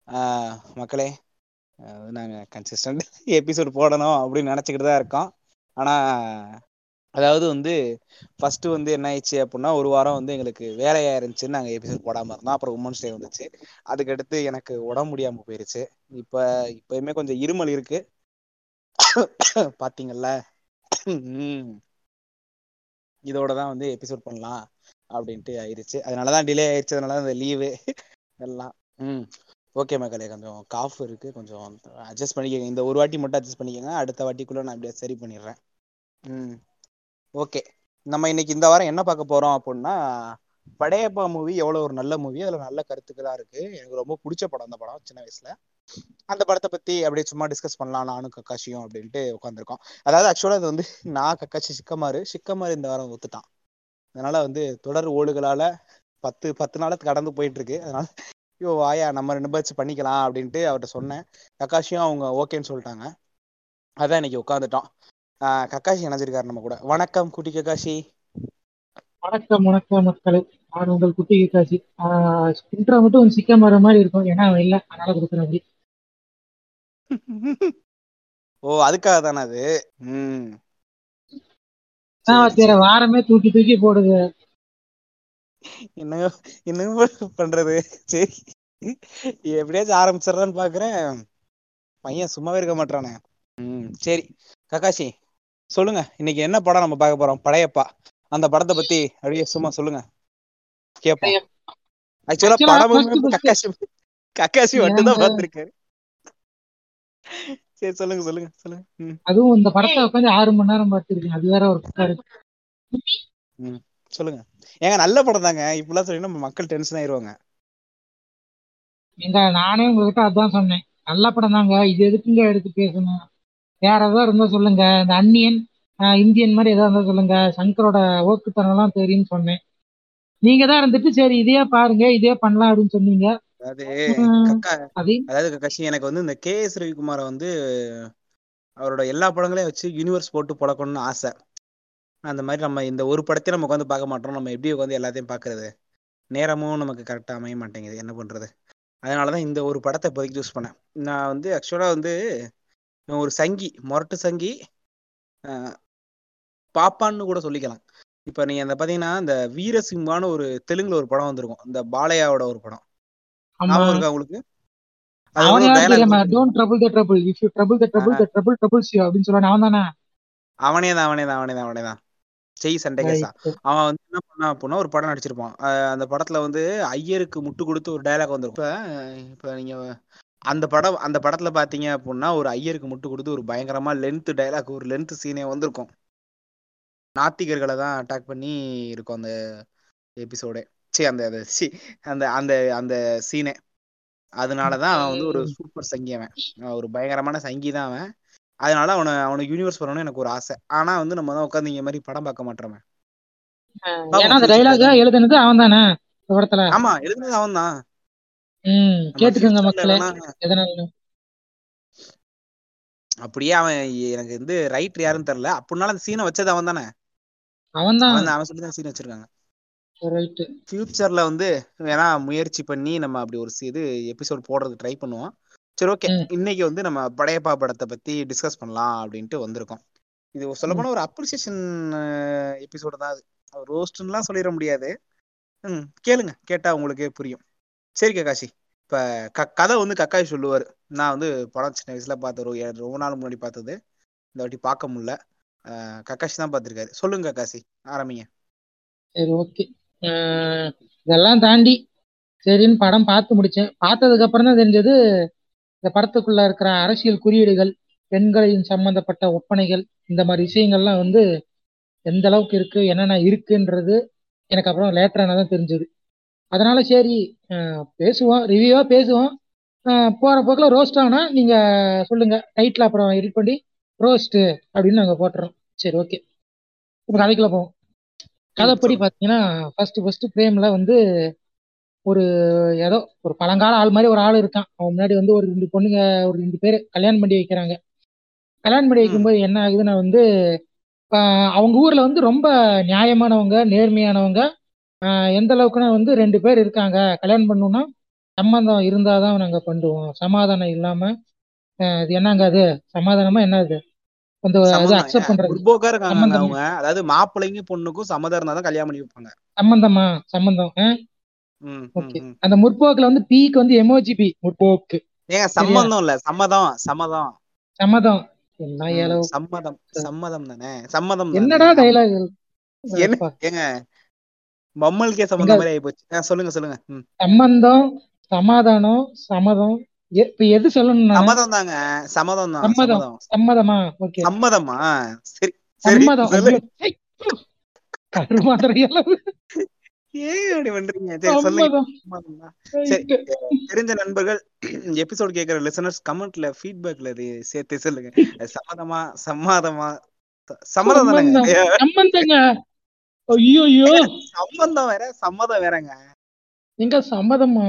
ஆஹ் மக்களே நாங்கள் கன்சிஸ்டன்ட் எபிசோட் போடணும் அப்படின்னு நினச்சிக்கிட்டு தான் இருக்கோம். ஆனால் அதாவது வந்து ஃபஸ்ட்டு வந்து என்ன ஆயிடுச்சு அப்படின்னா ஒரு வாரம் வந்து எங்களுக்கு வேலையாக இருந்துச்சு நாங்கள் எபிசோட் போடாமல் இருந்தோம். அப்புறம் உமன்ஸ் டே வந்துச்சு. அதுக்கடுத்து எனக்கு உடம்பு முடியாமல் போயிருச்சு. இப்போ இப்பயுமே கொஞ்சம் இருமல் இருக்கு. பார்த்தீங்கல்ல உம் இதோட தான் வந்து எபிசோட் பண்ணலாம் அப்படின்ட்டு ஆயிருச்சு. அதனால தான் டிலே ஆயிடுச்சு அதனால அந்த இந்த லீவு எல்லாம். ம். ஓகே மக்களே. கொஞ்சம் காஃப் இருக்கு. கொஞ்சம் அட்ஜஸ்ட் பண்ணிக்கோங்க. இந்த ஒரு வாட்டி மட்டும் அட்ஜஸ்ட் பண்ணிக்கோங்க. அடுத்த வாட்டிக்குள்ளே நான் அப்படியே சரி பண்ணிடுறேன். ம். ஓகே நம்ம இன்னைக்கு இந்த வாரம் என்ன பார்க்க போறோம் அப்படின்னா படையப்பா மூவி எவ்வளோ ஒரு நல்ல மூவி அதில் நல்ல கருத்துக்களா இருக்கு. எனக்கு ரொம்ப பிடிச்ச படம். அந்த படம் சின்ன வயசுல. அந்த படத்தை பத்தி அப்படியே சும்மா டிஸ்கஸ் பண்ணலாம். நானும் கக்காஷியும் அப்படின்ட்டு உட்காந்துருக்கோம் அதாவது ஆக்சுவலா இது வந்து நான் கக்காஷி சிக்கமாறு சிக்கமாரு இந்த வாரம் ஒத்துட்டான். அதனால வந்து தொடர் ஓடுகளால பத்து பத்து நாள கடந்து போயிட்டு இருக்கு அதனால ஐயோ வாயா நம்ம ரெண்டு பேச்சு பண்ணிக்கலாம் அப்படின்ட்டு அவர்கிட்ட சொன்னேன். கக்காஷியும் அவங்க ஓகேன்னு சொல்லிட்டாங்க. அதான் இன்னைக்கு உட்காந்துட்டோம் ஆஹ் கக்காஷி இணைஞ்சிருக்காரு நம்ம கூட. வணக்கம் குட்டி கக்காஷி வணக்கம் வணக்கம் மக்களே. நான் உங்கள் குட்டி கக்காஷி இன்ட்ரோ மட்டும் கொஞ்சம் சிக்க மாதிரி இருக்கும். ஏன்னா அவன் இல்லை. அதனால கொடுக்குறேன் ஓ அதுக்காக தானே அது? ம். நான் சரி, வேற சரி. வாரமே தூக்கி தூக்கி போடுது. என்னங்க என்னங்க பண்றது? சரி. எப்படியாச்சும் ஆரம்பிச்சிடறான்னு பாக்குறேன். பையன் சும்மாவே இருக்க மாட்டானே ம் சரி. கக்காஷி சொல்லுங்க. இன்னைக்கு என்ன படம் நம்ம பார்க்க போறோம்? படையப்பா. அந்த படத்தை பத்தி அப்படியே சும்மா சொல்லுங்க. கேப்போம். ஆக்சுவலா first- கக்காஷி கக்காஷி மட்டும் தான் ஏங்க? பார்த்திருக்காரு. சரி சொல்லுங்க சொல்லுங்க சொல்லுங்க. அதுவும் இந்த படத்தை உட்காந்து ஆறு மணி நேரம் பார்த்துருக்கேன் அது வேற ஒரு இருக்கு சொல்லுங்க. ஏங்க நல்ல படம் தாங்க. இப்படிலாம் சொன்னீங்கன்னா நம்ம மக்கள் டென்ஷன் ஆயிருவாங்க. எங்க நானே உங்ககிட்ட அதான் சொன்னேன். நல்ல படம் தாங்க. இது எதுக்குங்க எடுத்து பேசணும்? வேற ஏதாவது இருந்தா சொல்லுங்க. இந்த ஆஹ் இந்தியன் மாதிரி ஏதாவது இருந்தா சொல்லுங்க. சங்கரோட ஓக்குத்தனம்லாம் தெரியும்னு சொன்னேன். நீங்க தான் இருந்துட்டு சரி இதே பாருங்க இதே பண்ணலாம் அப்படின்னு சொன்னீங்க. அதாவது அதாவது கக்காஷி எனக்கு வந்து இந்த கே எஸ் ரவிக்குமாரை வந்து அவரோட எல்லா படங்களையும் வச்சு யூனிவர்ஸ் போட்டு பழக்கணும்னு ஆசை. அந்த மாதிரி நம்ம இந்த ஒரு படத்தையும் நம்ம உட்காந்து பார்க்க மாட்டோம் நம்ம எப்படி உட்காந்து எல்லாத்தையும் பார்க்கறது? நேரமும் நமக்கு கரெக்டாக அமைய மாட்டேங்குது. என்ன பண்றது? அதனால தான் இந்த ஒரு படத்தை இப்போதைக்கு சூஸ் பண்ணேன். நான் வந்து ஆக்சுவலாக வந்து ஒரு சங்கி முரட்டு சங்கி பாப்பான்னு கூட சொல்லிக்கலாம். இப்போ நீங்க அந்த பார்த்தீங்கன்னா இந்த வீரசிம்மான்னு ஒரு தெலுங்குல ஒரு படம் வந்திருக்கும். இந்த பாலையாவோட ஒரு படம். ஞாபகம் இருக்கா உங்களுக்கு? அவன் வந்து யார் டைலாக் தெரியாம? Don't trouble the trouble if you trouble the trouble the trouble troubles you அப்படின்னு சொல்லுவான் அவன் தானே? அவனே தான் அவனே தான் அவனே தான் அவனே தான். செய் சண்டைகேசா ரைட் அவன் வந்து என்ன பண்ணான் அப்படின்னா ஒரு படம் நடிச்சிருப்பான். அந்த படத்துல வந்து ஐயருக்கு முட்டு கொடுத்து ஒரு டைலாக் வந்திருக்கும். இப்ப இப்ப நீங்க அந்த படம் அந்த படத்துல பாத்தீங்க அப்படின்னா ஒரு ஐயருக்கு முட்டு கொடுத்து ஒரு பயங்கரமா லென்த் டைலாக் ஒரு லென்த் சீனே வந்திருக்கும். நாத்திகர்களை தான் அட்டாக் பண்ணி இருக்கும் அந்த எபிசோடே சி அந்த அந்த அந்த அந்த சீனே அதனாலதான் அவன் வந்து ஒரு சூப்பர் சங்கி அவன். ஒரு பயங்கரமான சங்கி தான் அவன். அதனால அவனை அவனுக்கு யூனிவர்ஸ் வரணும்னு எனக்கு ஒரு ஆசை. ஆனா வந்து நம்ம தான் உட்காந்து இந்த மாதிரி படம் பார்க்க மாட்டோமே ஏன்னா அந்த டைலாக எழுதுனது அவன் தானே படத்துல? ஆமா எழுதுனது அவன் தான். கேட்டுக்கோங்க மக்களே அப்படியே அவன் எனக்கு வந்து ரைட் யாருன்னு தெரியல. அப்படினாலும் அந்த சீனை வச்சது அவன் தானே. அவன் தான். அவன் சொல்லி தான் சீன் வச்சிருக்காங்க. ஃபியூச்சர்ல வந்து வேணா முயற்சி பண்ணி நம்ம அப்படி ஒரு இது எபிசோட் போடுறதுக்கு ட்ரை பண்ணுவோம். சரி ஓகே இன்னைக்கு வந்து நம்ம படையப்பா படத்தை பத்தி டிஸ்கஸ் பண்ணலாம் அப்படின்ட்டு வந்திருக்கோம். இது சொல்ல போனா ஒரு அப்ரிசியேஷன் எபிசோடு தான் அது. ரோஸ்ட்லாம் சொல்லிட முடியாது. ம் கேளுங்க. கேட்டா உங்களுக்கே புரியும். சரி கக்காஷி. இப்ப க கதை வந்து கக்காய் சொல்லுவாரு. நான் வந்து படம் சின்ன வயசுல பார்த்த ஒரு ரொம்ப நாள் முன்னாடி பார்த்தது. இந்த வாட்டி பார்க்க முடியல. கக்காஷி தான் பார்த்திருக்காரு. சொல்லுங்க கக்காசி ஆரம்பிங்க. சரி ஓகே இதெல்லாம் தாண்டி சரின்னு படம் பார்த்து முடிச்சேன். பார்த்ததுக்கு அப்புறம் தான் தெரிஞ்சது இந்த படத்துக்குள்ள இருக்கிற அரசியல் குறியீடுகள் பெண்களின் சம்பந்தப்பட்ட ஒப்பனைகள் இந்த மாதிரி விஷயங்கள்லாம் வந்து எந்த அளவுக்கு இருக்கு என்னென்ன இருக்குன்றது எனக்கு அப்புறம் லேட்டரான தான் தெரிஞ்சது. அதனால சரி பேசுவோம் ரிவ்யூவா பேசுவோம். போற போக்கில் ரோஸ்ட் ஆனா நீங்க சொல்லுங்க டைட்டில் அப்புறம் எடிட் பண்ணி ரோஸ்ட் அப்படின்னு நாங்கள் போட்டுறோம். சரி ஓகே இப்போ கதைக்குள்ள போவோம். கதைப்படி சொல்லுங்க. பார்த்தீங்கன்னா ஃபர்ஸ்ட் ஃபர்ஸ்ட் பிரேம்ல வந்து ஒரு ஏதோ ஒரு பழங்கால ஆள் மாதிரி ஒரு ஆள் இருக்கான். அவன் முன்னாடி வந்து ஒரு ரெண்டு பொண்ணுங்க ஒரு ரெண்டு பேர் கல்யாணம் பண்ணி வைக்கிறாங்க. கல்யாணம் பண்ணி வைக்கும்போது என்ன ஆகுதுன்னா வந்து அவங்க ஊர்ல வந்து ரொம்ப நியாயமானவங்க நேர்மையானவங்க எந்த அளவுக்குன்னா வந்து ரெண்டு பேர் இருக்காங்க. கல்யாணம் பண்ணணும்னா சம்மந்தம் இருந்தாதான் நாங்க பண்ணுவோம். சமாதானம் இல்லாம இது என்னங்க அது? சமாதானமா என்ன அது? அந்த சம்மந்தம் அக்செப்ட் பண்றது. முற்போக்கா இருக்காங்க சம்மந்தமா அவங்க. அதாவது மாப்பிள்ளைக்கும் பொண்ணுக்கும் சம்மதம் இருந்தா தான் கல்யாணம் பண்ணி வைப்பாங்க. சம்பந்தமா சம்பந்தம் ஆஹ் ம் ம் ஓகே. ம். அந்த முற்போக்குல வந்து பீக்கு வந்து எமோஜி பி முற்போக்கு. ஏங்க சம்மந்தம் இல்ல. சம்மதம் சம்மதம். சம்மதம். என்ன சம்மதம் சம்மதம் தானே? சம்மதம் என்னடா அப்பா ஏங்க மம்மல்கே சம்மந்தம் மாதிரி ஆயிப்போச்சு ஆ, சொல்லுங்க சொல்லுங்க. ம். சம்பந்தம் சமாதானம் சம்மதம் எ- இப்ப எது சொல்லணும் சம்மதம் தாங்க சம்மதம். தான் சம்மதம். சம்மதம்? சம்மதமா ஓகே. சம்மதமா? சரி. சம்மதம். ஏன் அப்படி பண்றீங்க? சரி சொல்லுங்க தெரிஞ்ச நண்பர்கள் எபிசோட் கேட்கிற லிசனர்ஸ் கமெண்ட்ல ஃபீட்பேக்ல சேர்த்து சொல்லுங்க. சம்மதமா? சம்மாதமா? சம்மதம் சம்பந்தம் ஐயா, சம்மந்தம் வேற. சம்மதம் வேறங்க. எங்க சம்மதமா?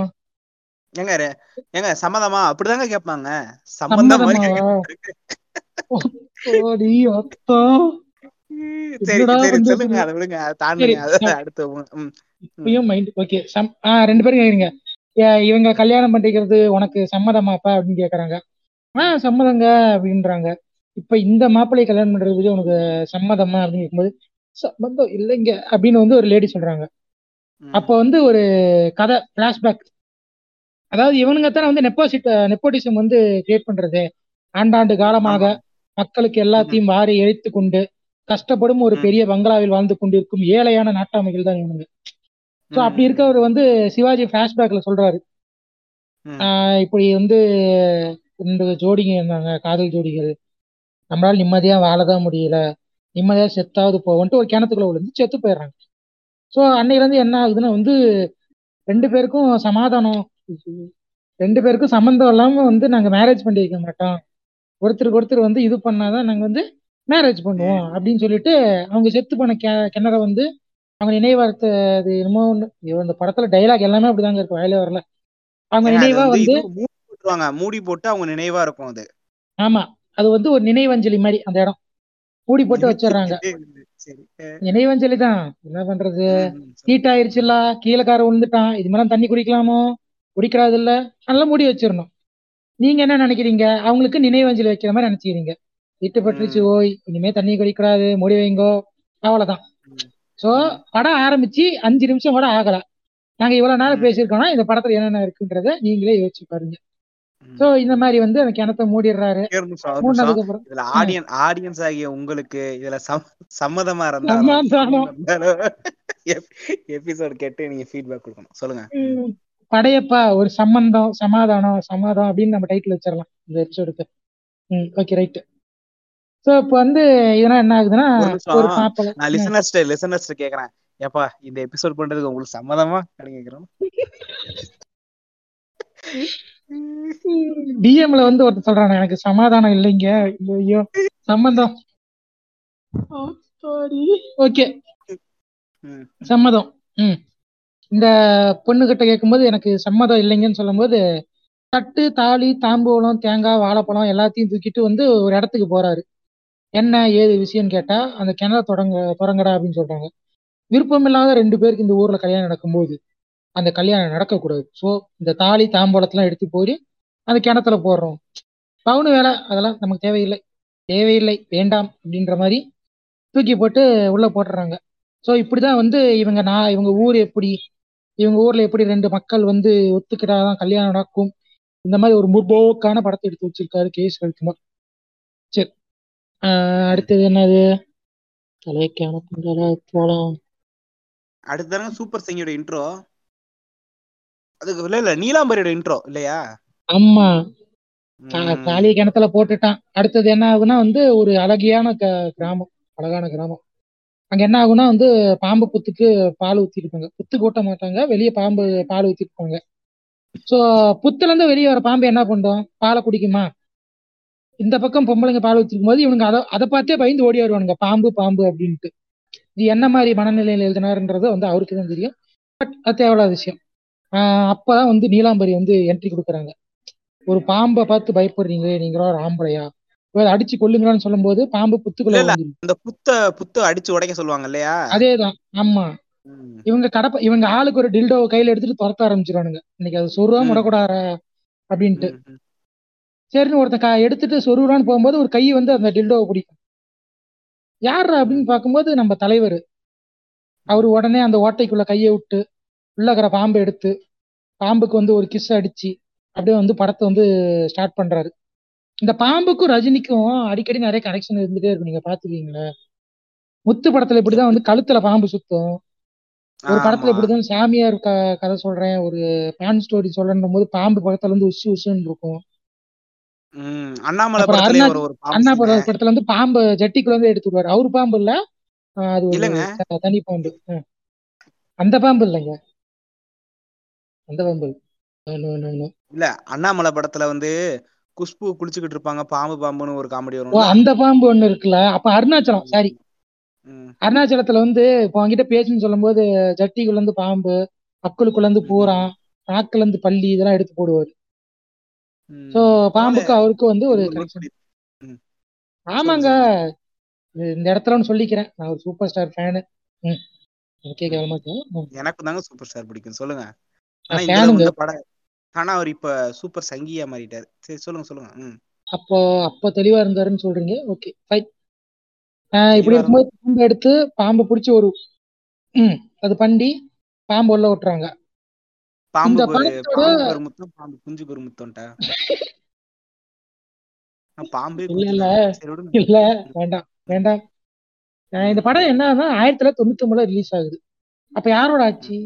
ஏங்க ஏங்க சம்மதமா? அப்படிதாங்க கேட்பாங்க. சம்பந்தம் மாதிரி சம்மதமாவா கேட்க ஓடி அத்தா சரி என்னடா சரி. பண்றது சொல்லுங்க அதை விடுங்க. அதை சரி தாண்டுங்க அதை ச- அடுத்து உங்க- ம், ம். இப்பயும் மைண்ட் ஓகே சம் ஆ ரெண்டு பேரும் கேக்குறீங்க. இவங்க கல்யாணம் பண்ணிக்கிறது உனக்கு சம்மதமாப்பா? அப்படின்னு கேக்குறாங்க. ஆ சம்மதங்க அப்படின்றாங்க. இப்ப இந்த மாப்பிள்ளை கல்யாணம் பண்றதுக்கு உனக்கு சம்மதமா? அப்படின்னு கேட்கும்போது சம்மதம் இல்லைங்க அப்படின்னு வந்து ஒரு லேடி சொல்றாங்க. அப்போ வந்து ஒரு கதை பிளாஷ்பேக் அதாவது இவனுங்க தானே வந்து நெப்போசிட் நெப்போட்டிசம் வந்து கிரியேட் பண்றது. ஆண்டாண்டு காலமாக மக்களுக்கு எல்லாத்தையும் வாரி இழைத்து கொண்டு கஷ்டப்படும் ஒரு பெரிய பங்களாவில் வாழ்ந்து கொண்டிருக்கும் ஏழையான நாட்டாமைகள் தான் இவனுங்க. ஸோ அப்படி இருக்கவர் வந்து சிவாஜி ஃபிளாஷ்பேக்ல சொல்றாரு. இப்படி வந்து ரெண்டு ஜோடிங்க இருந்தாங்க காதல் ஜோடிகள். நம்மளால நிம்மதியா வாழதான் முடியல. நிம்மதியா செத்தாவது போவோன்ட்டு ஒரு கிணத்துக்குள்ள விழுந்து செத்து போயிடுறாங்க. ஸோ அன்னையில இருந்து என்ன ஆகுதுன்னா வந்து ரெண்டு பேருக்கும் சமாதானம் ரெண்டு பேருக்கும் சம்மந்தம் இல்லாம வந்து நாங்க மேரேஜ் பண்ணி வைக்க மாட்டோம் ஒருத்தருக்கு ஒருத்தர் வந்து இது பண்ணாதான் நாங்க வந்து மேரேஜ் பண்ணுவோம் அப்படின்னு சொல்லிட்டு அவங்க செத்து போன கிணற வந்து அவங்க நினைவார்த்த அது என்னமோ இந்த படத்துல டைலாக் எல்லாமே அப்படிதாங்க இருக்கும் வாயிலே வரல. அவங்க நினைவா வந்து மூடி போட்டுருவாங்க மூடி போட்டு அவங்க நினைவா இருக்கும் அது. ஆமா அது வந்து ஒரு நினைவஞ்சலி மாதிரி அந்த இடம். மூடி போட்டு வச்சிடுறாங்க. நினைவஞ்சலி தான் என்ன பண்றது. ஹீட் ஆயிருச்சுல்ல கீழே கார விழுந்துட்டான் இது மாதிரி தண்ணி குடிக்கலாமோ? குடிக்கிறாது இல்ல நல்லா மூடி வச்சிடணும் நீங்க என்ன நினைக்கிறீங்க? அவங்களுக்கு நினைவஞ்சலி வைக்கிற மாதிரி நினைச்சுக்கிறீங்க. வீட்டு பட்டுருச்சு ஓய் இனிமே தண்ணி குடிக்கூடாது மூடி வைங்கோ. அவ்வளவுதான். சோ படம் ஆரம்பிச்சு அஞ்சு நிமிஷம் கூட ஆகல. நாங்க இவ்வளவு நேரம் பேசியிருக்கோம்னா இந்த படத்துல என்னென்ன இருக்குன்றத நீங்களே யோசிச்சு பாருங்க. சோ இந்த மாதிரி வந்து அந்த கிணத்த மூடிடுறாரு. இதுல ஆடியன் ஆடியன்ஸ் ஆகிய உங்களுக்கு இதுல சம்- சம்மதமா சமாதானம். எபிசோட் கேட்டு நீங்க ஃபீட்பேக் கொடுக்கணும். சொல்லுங்க. படையப்பா ஒரு சம்பந்தம் சமாதானம் சமாதம் அப்படின்னு நம்ம டைட்டில் வச்சிடலாம். இந்த எபிசோடுக்கு ம் ஓகே ரைட் சோ இப்போ வந்து இதெல்லாம் என்ன ஆகுதுன்னா ஒரு மாப்பிள்ளை நான் லிசனர்ஸ்ட லிசனர்ஸ்ட கேக்குறேன். ஏப்பா இந்த எபிசோட் பண்றதுக்கு உங்களுக்கு சம்மதமா? அப்படின்னு கேக்குறோம் டிஎம்ல வந்து ஒருத்தர் சொல்றானே எனக்கு சமாதானம் இல்லைங்க. ஐயோ, சம்மந்தம். Sorry okay. சம்மதம். ம். இந்த பொண்ணுகிட்ட கேட்கும்போது எனக்கு சம்மதம் இல்லைங்கன்னு சொல்லும்போது தட்டு தாலி தாம்பூலம் தேங்காய் வாழைப்பழம் எல்லாத்தையும் தூக்கிட்டு வந்து ஒரு இடத்துக்கு போறாரு. என்ன ஏது விஷயம்னு கேட்டா அந்த கிணறு தொடங்க தொடங்கடா அப்படின்னு சொல்றாங்க. விருப்பமில்லாத ரெண்டு பேருக்கு இந்த ஊர்ல கல்யாணம் நடக்கும்போது அந்த கல்யாணம் நடக்கக்கூடாது. ஸோ இந்த தாலி தாம்பூலத்தெல்லாம் எடுத்து போய் அந்த கிணத்துல போடுறோம். பவுனு வேலை அதெல்லாம் நமக்கு தேவையில்லை. தேவையில்லை வேண்டாம் அப்படின்ற மாதிரி தூக்கி போட்டு உள்ள போட்டுறாங்க. ஸோ இப்படிதான் வந்து இவங்க நான் இவங்க ஊர் எப்படி இவங்க ஊர்ல எப்படி ரெண்டு மக்கள் வந்து ஒத்துக்கிட்டாதான் கல்யாணம் நடக்கும்? இந்த மாதிரி ஒரு முற்போக்கான படத்தை எடுத்து வச்சிருக்காரு கே எஸ் ரவிக்குமார் சரி. அடுத்தது என்னது? தலைக்கான போலாம். அடுத்து சூப்பர் சிங்கோட இன்ட்ரோ அதுக்கு இல்ல இல்ல நீலாம்பரியோட இன்ட்ரோ இல்லையா? ஆமா. காளிய கிணத்துல போட்டுட்டான். அடுத்தது என்ன ஆகுனா வந்து ஒரு அழகியான கிராமம் அழகான கிராமம். அங்க என்ன ஆகும்னா வந்து பாம்பு புத்துக்கு பால் ஊத்திருப்பாங்க. புத்துக்கு ஊட்ட மாட்டாங்க. வெளியே பாம்பு பால் ஊத்திருப்பாங்க. ஸோ புத்துல இருந்து வெளியே வர பாம்பு என்ன பண்ணும்? பாலை குடிக்குமா? இந்த பக்கம் பொம்பளைங்க பால் ஊத்திருக்கும் போது இவனுங்க அதை அதை பார்த்தே பயந்து ஓடி வருவானுங்க. பாம்பு பாம்பு அப்படின்ட்டு. இது என்ன மாதிரி மனநிலையில் எழுதினாருன்றது வந்து அவருக்கு தான் தெரியும். பட் அது தேவையில்லாத விஷயம். ஆஹ் அப்பதான் வந்து நீலாம்பரி வந்து என்ட்ரி கொடுக்குறாங்க. ஒரு பாம்பை பார்த்து பயப்படுறீங்களே நீங்களா ஒரு ஆம்பளையா? அடிச்சு கொல்லுங்களான்னு சொல்லும்போது பாம்பு புத்துக்குள்ள அந்த புத்த புத்த அடிச்சு உடைக்க சொல்லுவாங்க இல்லையா? அதேதான். ஆமா. இவங்க கடப்ப இவங்க ஆளுக்கு ஒரு டில்டோ கையில எடுத்துட்டு துரத்த ஆரம்பிச்சிருவானுங்க. இன்னைக்கு அது சொருவா ம். முடக்கூடாரா அப்படின்ட்டு. சரின்னு ஒருத்தன் எடுத்துட்டு சொருவான்னு போகும்போது ஒரு கை வந்து அந்த டில்டோவை பிடிக்கும். யார் அப்படின்னு பார்க்கும்போது நம்ம தலைவர். அவர் உடனே அந்த ஓட்டைக்குள்ள கையை விட்டு உள்ள இருக்கிற பாம்பை எடுத்து பாம்புக்கு வந்து ஒரு கிஸ் அடிச்சு அப்படியே வந்து படத்தை வந்து ஸ்டார்ட் பண்றாரு. இந்த பாம்புக்கும் ரஜினிக்கும் அடிக்கடி நிறைய கனெக்ஷன் இருந்துட்டே இருக்கும். நீங்க பாத்துக்கீங்களா முத்து படத்துல இப்படிதான் வந்து கழுத்துல பாம்பு சுத்தும். ஒரு படத்துல. இப்படிதான் சாமியார் க கதை சொல்றேன். ஒரு பேன் ஸ்டோரி சொல்றேன் போது பாம்பு பக்கத்துல இருந்து உசு உசுன்னு இருக்கும். அண்ணாமலை அண்ணா படத்துல வந்து பாம்பு ஜட்டிக்குள்ள இருந்து எடுத்து விடுவாரு. அவர் பாம்பு இல்ல. அது ஒரு தனி பாம்பு. அந்த பாம்பு இல்லைங்க. அந்த பாம்பு. இல்ல அண்ணாமலை படத்துல வந்து குஷ்பு குளிச்சுக்கிட்டு இருப்பாங்க. பாம்பு பாம்புன்னு ஒரு காமெடி ஓ வரும்ல அந்த பாம்பு ஒண்ணு இருக்குல்ல. அப்ப அருணாச்சலம் சாரி. அருணாச்சலத்துல வந்து இப்போ அவன்கிட்ட பேசுன்னு சொல்லும்போது ஜட்டிக்குள்ள இருந்து பாம்பு அக்குளுக்குள்ள இருந்து பூரான் நாக்குல இருந்து பள்ளி இதெல்லாம் எடுத்து போடுவாரு. சோ. பாம்புக்கு அவருக்கு வந்து ஒரு. ஆமாங்க. இந்த இடத்துல சொல்லிக்கிறேன். நான் ஒரு சூப்பர் ஸ்டார் ஃபேனு எனக்கே கேவலமா இருக்கு. ம். எனக்கு தாங்க சூப்பர் ஸ்டார் பிடிக்கும். சொல்லுங்க. ஆனா அவர் இப்ப சூப்பர் சங்கியா மாறிட்டாரு. சரி சொல்லுங்க சொல்லுங்க. ம். அப்போ அப்போ தெளிவா இருந்தாருன்னு சொல்றீங்க? ஓகே ஃபைன் இப்படி இருக்கும்போது பாம்பு எடுத்து பாம்பை பிடிச்சி ஒரு ம் அது பண்ணி பாம்பு உள்ள விட்டுறாங்க பாம்பு குஞ்சுக்கு ஒரு முத்தம்ட்டா நான் பாம்பே இல்ல இல்ல. இல்ல வேண்டாம் வேண்டாம். இந்த படம் என்னன்னா ஆயிரத்தி தொள்ளாயிரத்தி தொண்ணூத்தி ஒன்பதுல ரிலீஸ் ஆகுது. அப்ப யாரோட ஆட்சி?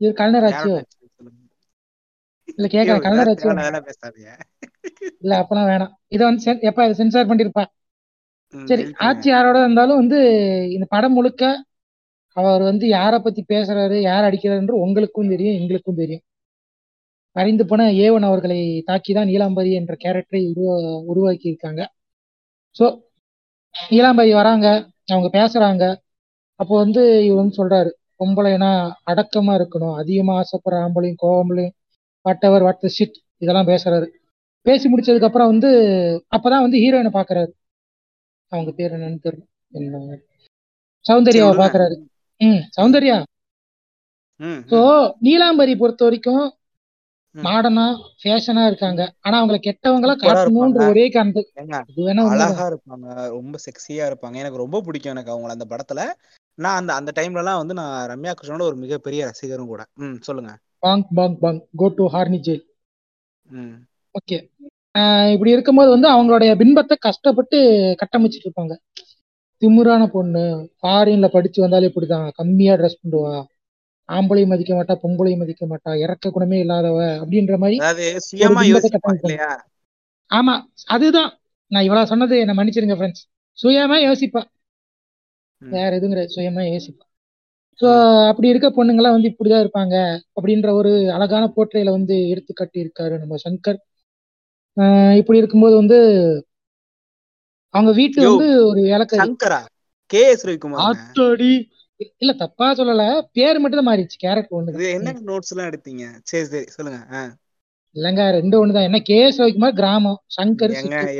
இது கலைஞர் ஆட்சியோ? இல்ல ஆட்சியோ தேவையில்ல வேலை பேசாதீங்க. இல்ல அப்பெல்லாம் வேணாம். இதை வந்து எப்ப இதை சென்சார் பண்ணிருப்பா? ம், சரி ஆட்சி யாரோட இருந்தாலும் வந்து இந்த படம் முழுக்க அவர் வந்து யாரை பத்தி பேசுறாரு யார் அடிக்கிறாருன்ற உங்களுக்கும் தெரியும் எங்களுக்கும் தெரியும். மறைந்து போன ஏவன் அவர்களை தாக்கிதான் நீலாம்பரி என்ற கேரக்டரை உருவா உருவாக்கி இருக்காங்க ஸோ நீலாம்பரி வராங்க அவங்க பேசுறாங்க. அப்போ வந்து இவர் வந்து சொல்றாரு பொம்பளைனா அடக்கமா இருக்கணும் அதிகமா ஆசைப்படுற ஆம்பளையும் கோவம்பளையும் வாட் எவர் வாட் ஷிட் இதெல்லாம் பேசுறாரு. பேசி முடிச்சதுக்கு அப்புறம் வந்து அப்பதான் வந்து ஹீரோயினை பாக்குறாரு. அவங்க பேர் என்னன்னு தெரியல. சௌந்தர்யாவை பாக்குறாரு. ம் ம் சௌந்தர்யா ம் நீலாம்பரி பொறுத்த வரைக்கும் ம். மாடர்னா ஃபேஷனா இருக்காங்க. ஆனா அவங்கள கெட்டவங்களா காட்டணும்ன்ற ஒரே காரணத்துக்கு அழகா இருப்பாங்க. ரொம்ப செக்ஸியா இருப்பாங்க. எனக்கு ரொம்ப பிடிக்கும் எனக்கு அவங்கள அந்த படத்துல. நான் அந்த அந்த டைம்ல எல்லாம் வந்து நான் ரம்யா கிருஷ்ணனோட ஒரு மிகப்பெரிய ரசிகரும் கூட. ம் சொல்லுங்க. Bang bang bang go to horny jail okay இப்படி இருக்கும்போது வந்து அவங்களுடைய பின்பத்தை கஷ்டப்பட்டு கட்டமைச்சிட்டு இருப்பாங்க. திமிரான பொண்ணு ஃபாரின்ல படிச்சு வந்தாலே இப்படிதான். கம்மியா ட்ரெஸ் பண்ணுவா. ஆம்பளையும் மதிக்க மாட்டா பொம்பளையும் மதிக்க மாட்டா. இறக்க குணமே இல்லாதவ அப்படின்ற மாதிரி ஆமா அதுதான். நான் இவ்வளவு சொன்னது என்ன மன்னிச்சிருங்க ஃப்ரெண்ட்ஸ் சுயமா யோசிப்பா. வேற எதுவும் கிடையாது. சுயமா யோசிப்பா. ஸோ அப்படி இருக்க பொண்ணுங்கெல்லாம் வந்து இப்படிதான் இருப்பாங்க. அப்படின்ற ஒரு அழகான போர்ட்ரையில வந்து எடுத்து காட்டி இருக்காரு நம்ம சங்கர். இப்படி இருக்கும்போது வந்து அவங்க வீட்டு யோ வந்து ஒரு வேலைக்காரி சங்கரா? K S ரவிக்குமாருங்க. ஆத்தாடி. இல்ல தப்பா சொல்லல. பேர் மட்டும் தான் மாறிடுச்சு. கேரக்டர் ஒண்ணுதான் என்ன. நோட்ஸ் எல்லாம் எடுத்தீங்க? சரி சரி சொல்லுங்க. இல்லங்க ரெண்டு ஒண்ணுதான் என்ன கேஎஸ் ரவிக்குமார் கிராமம். சங்கர்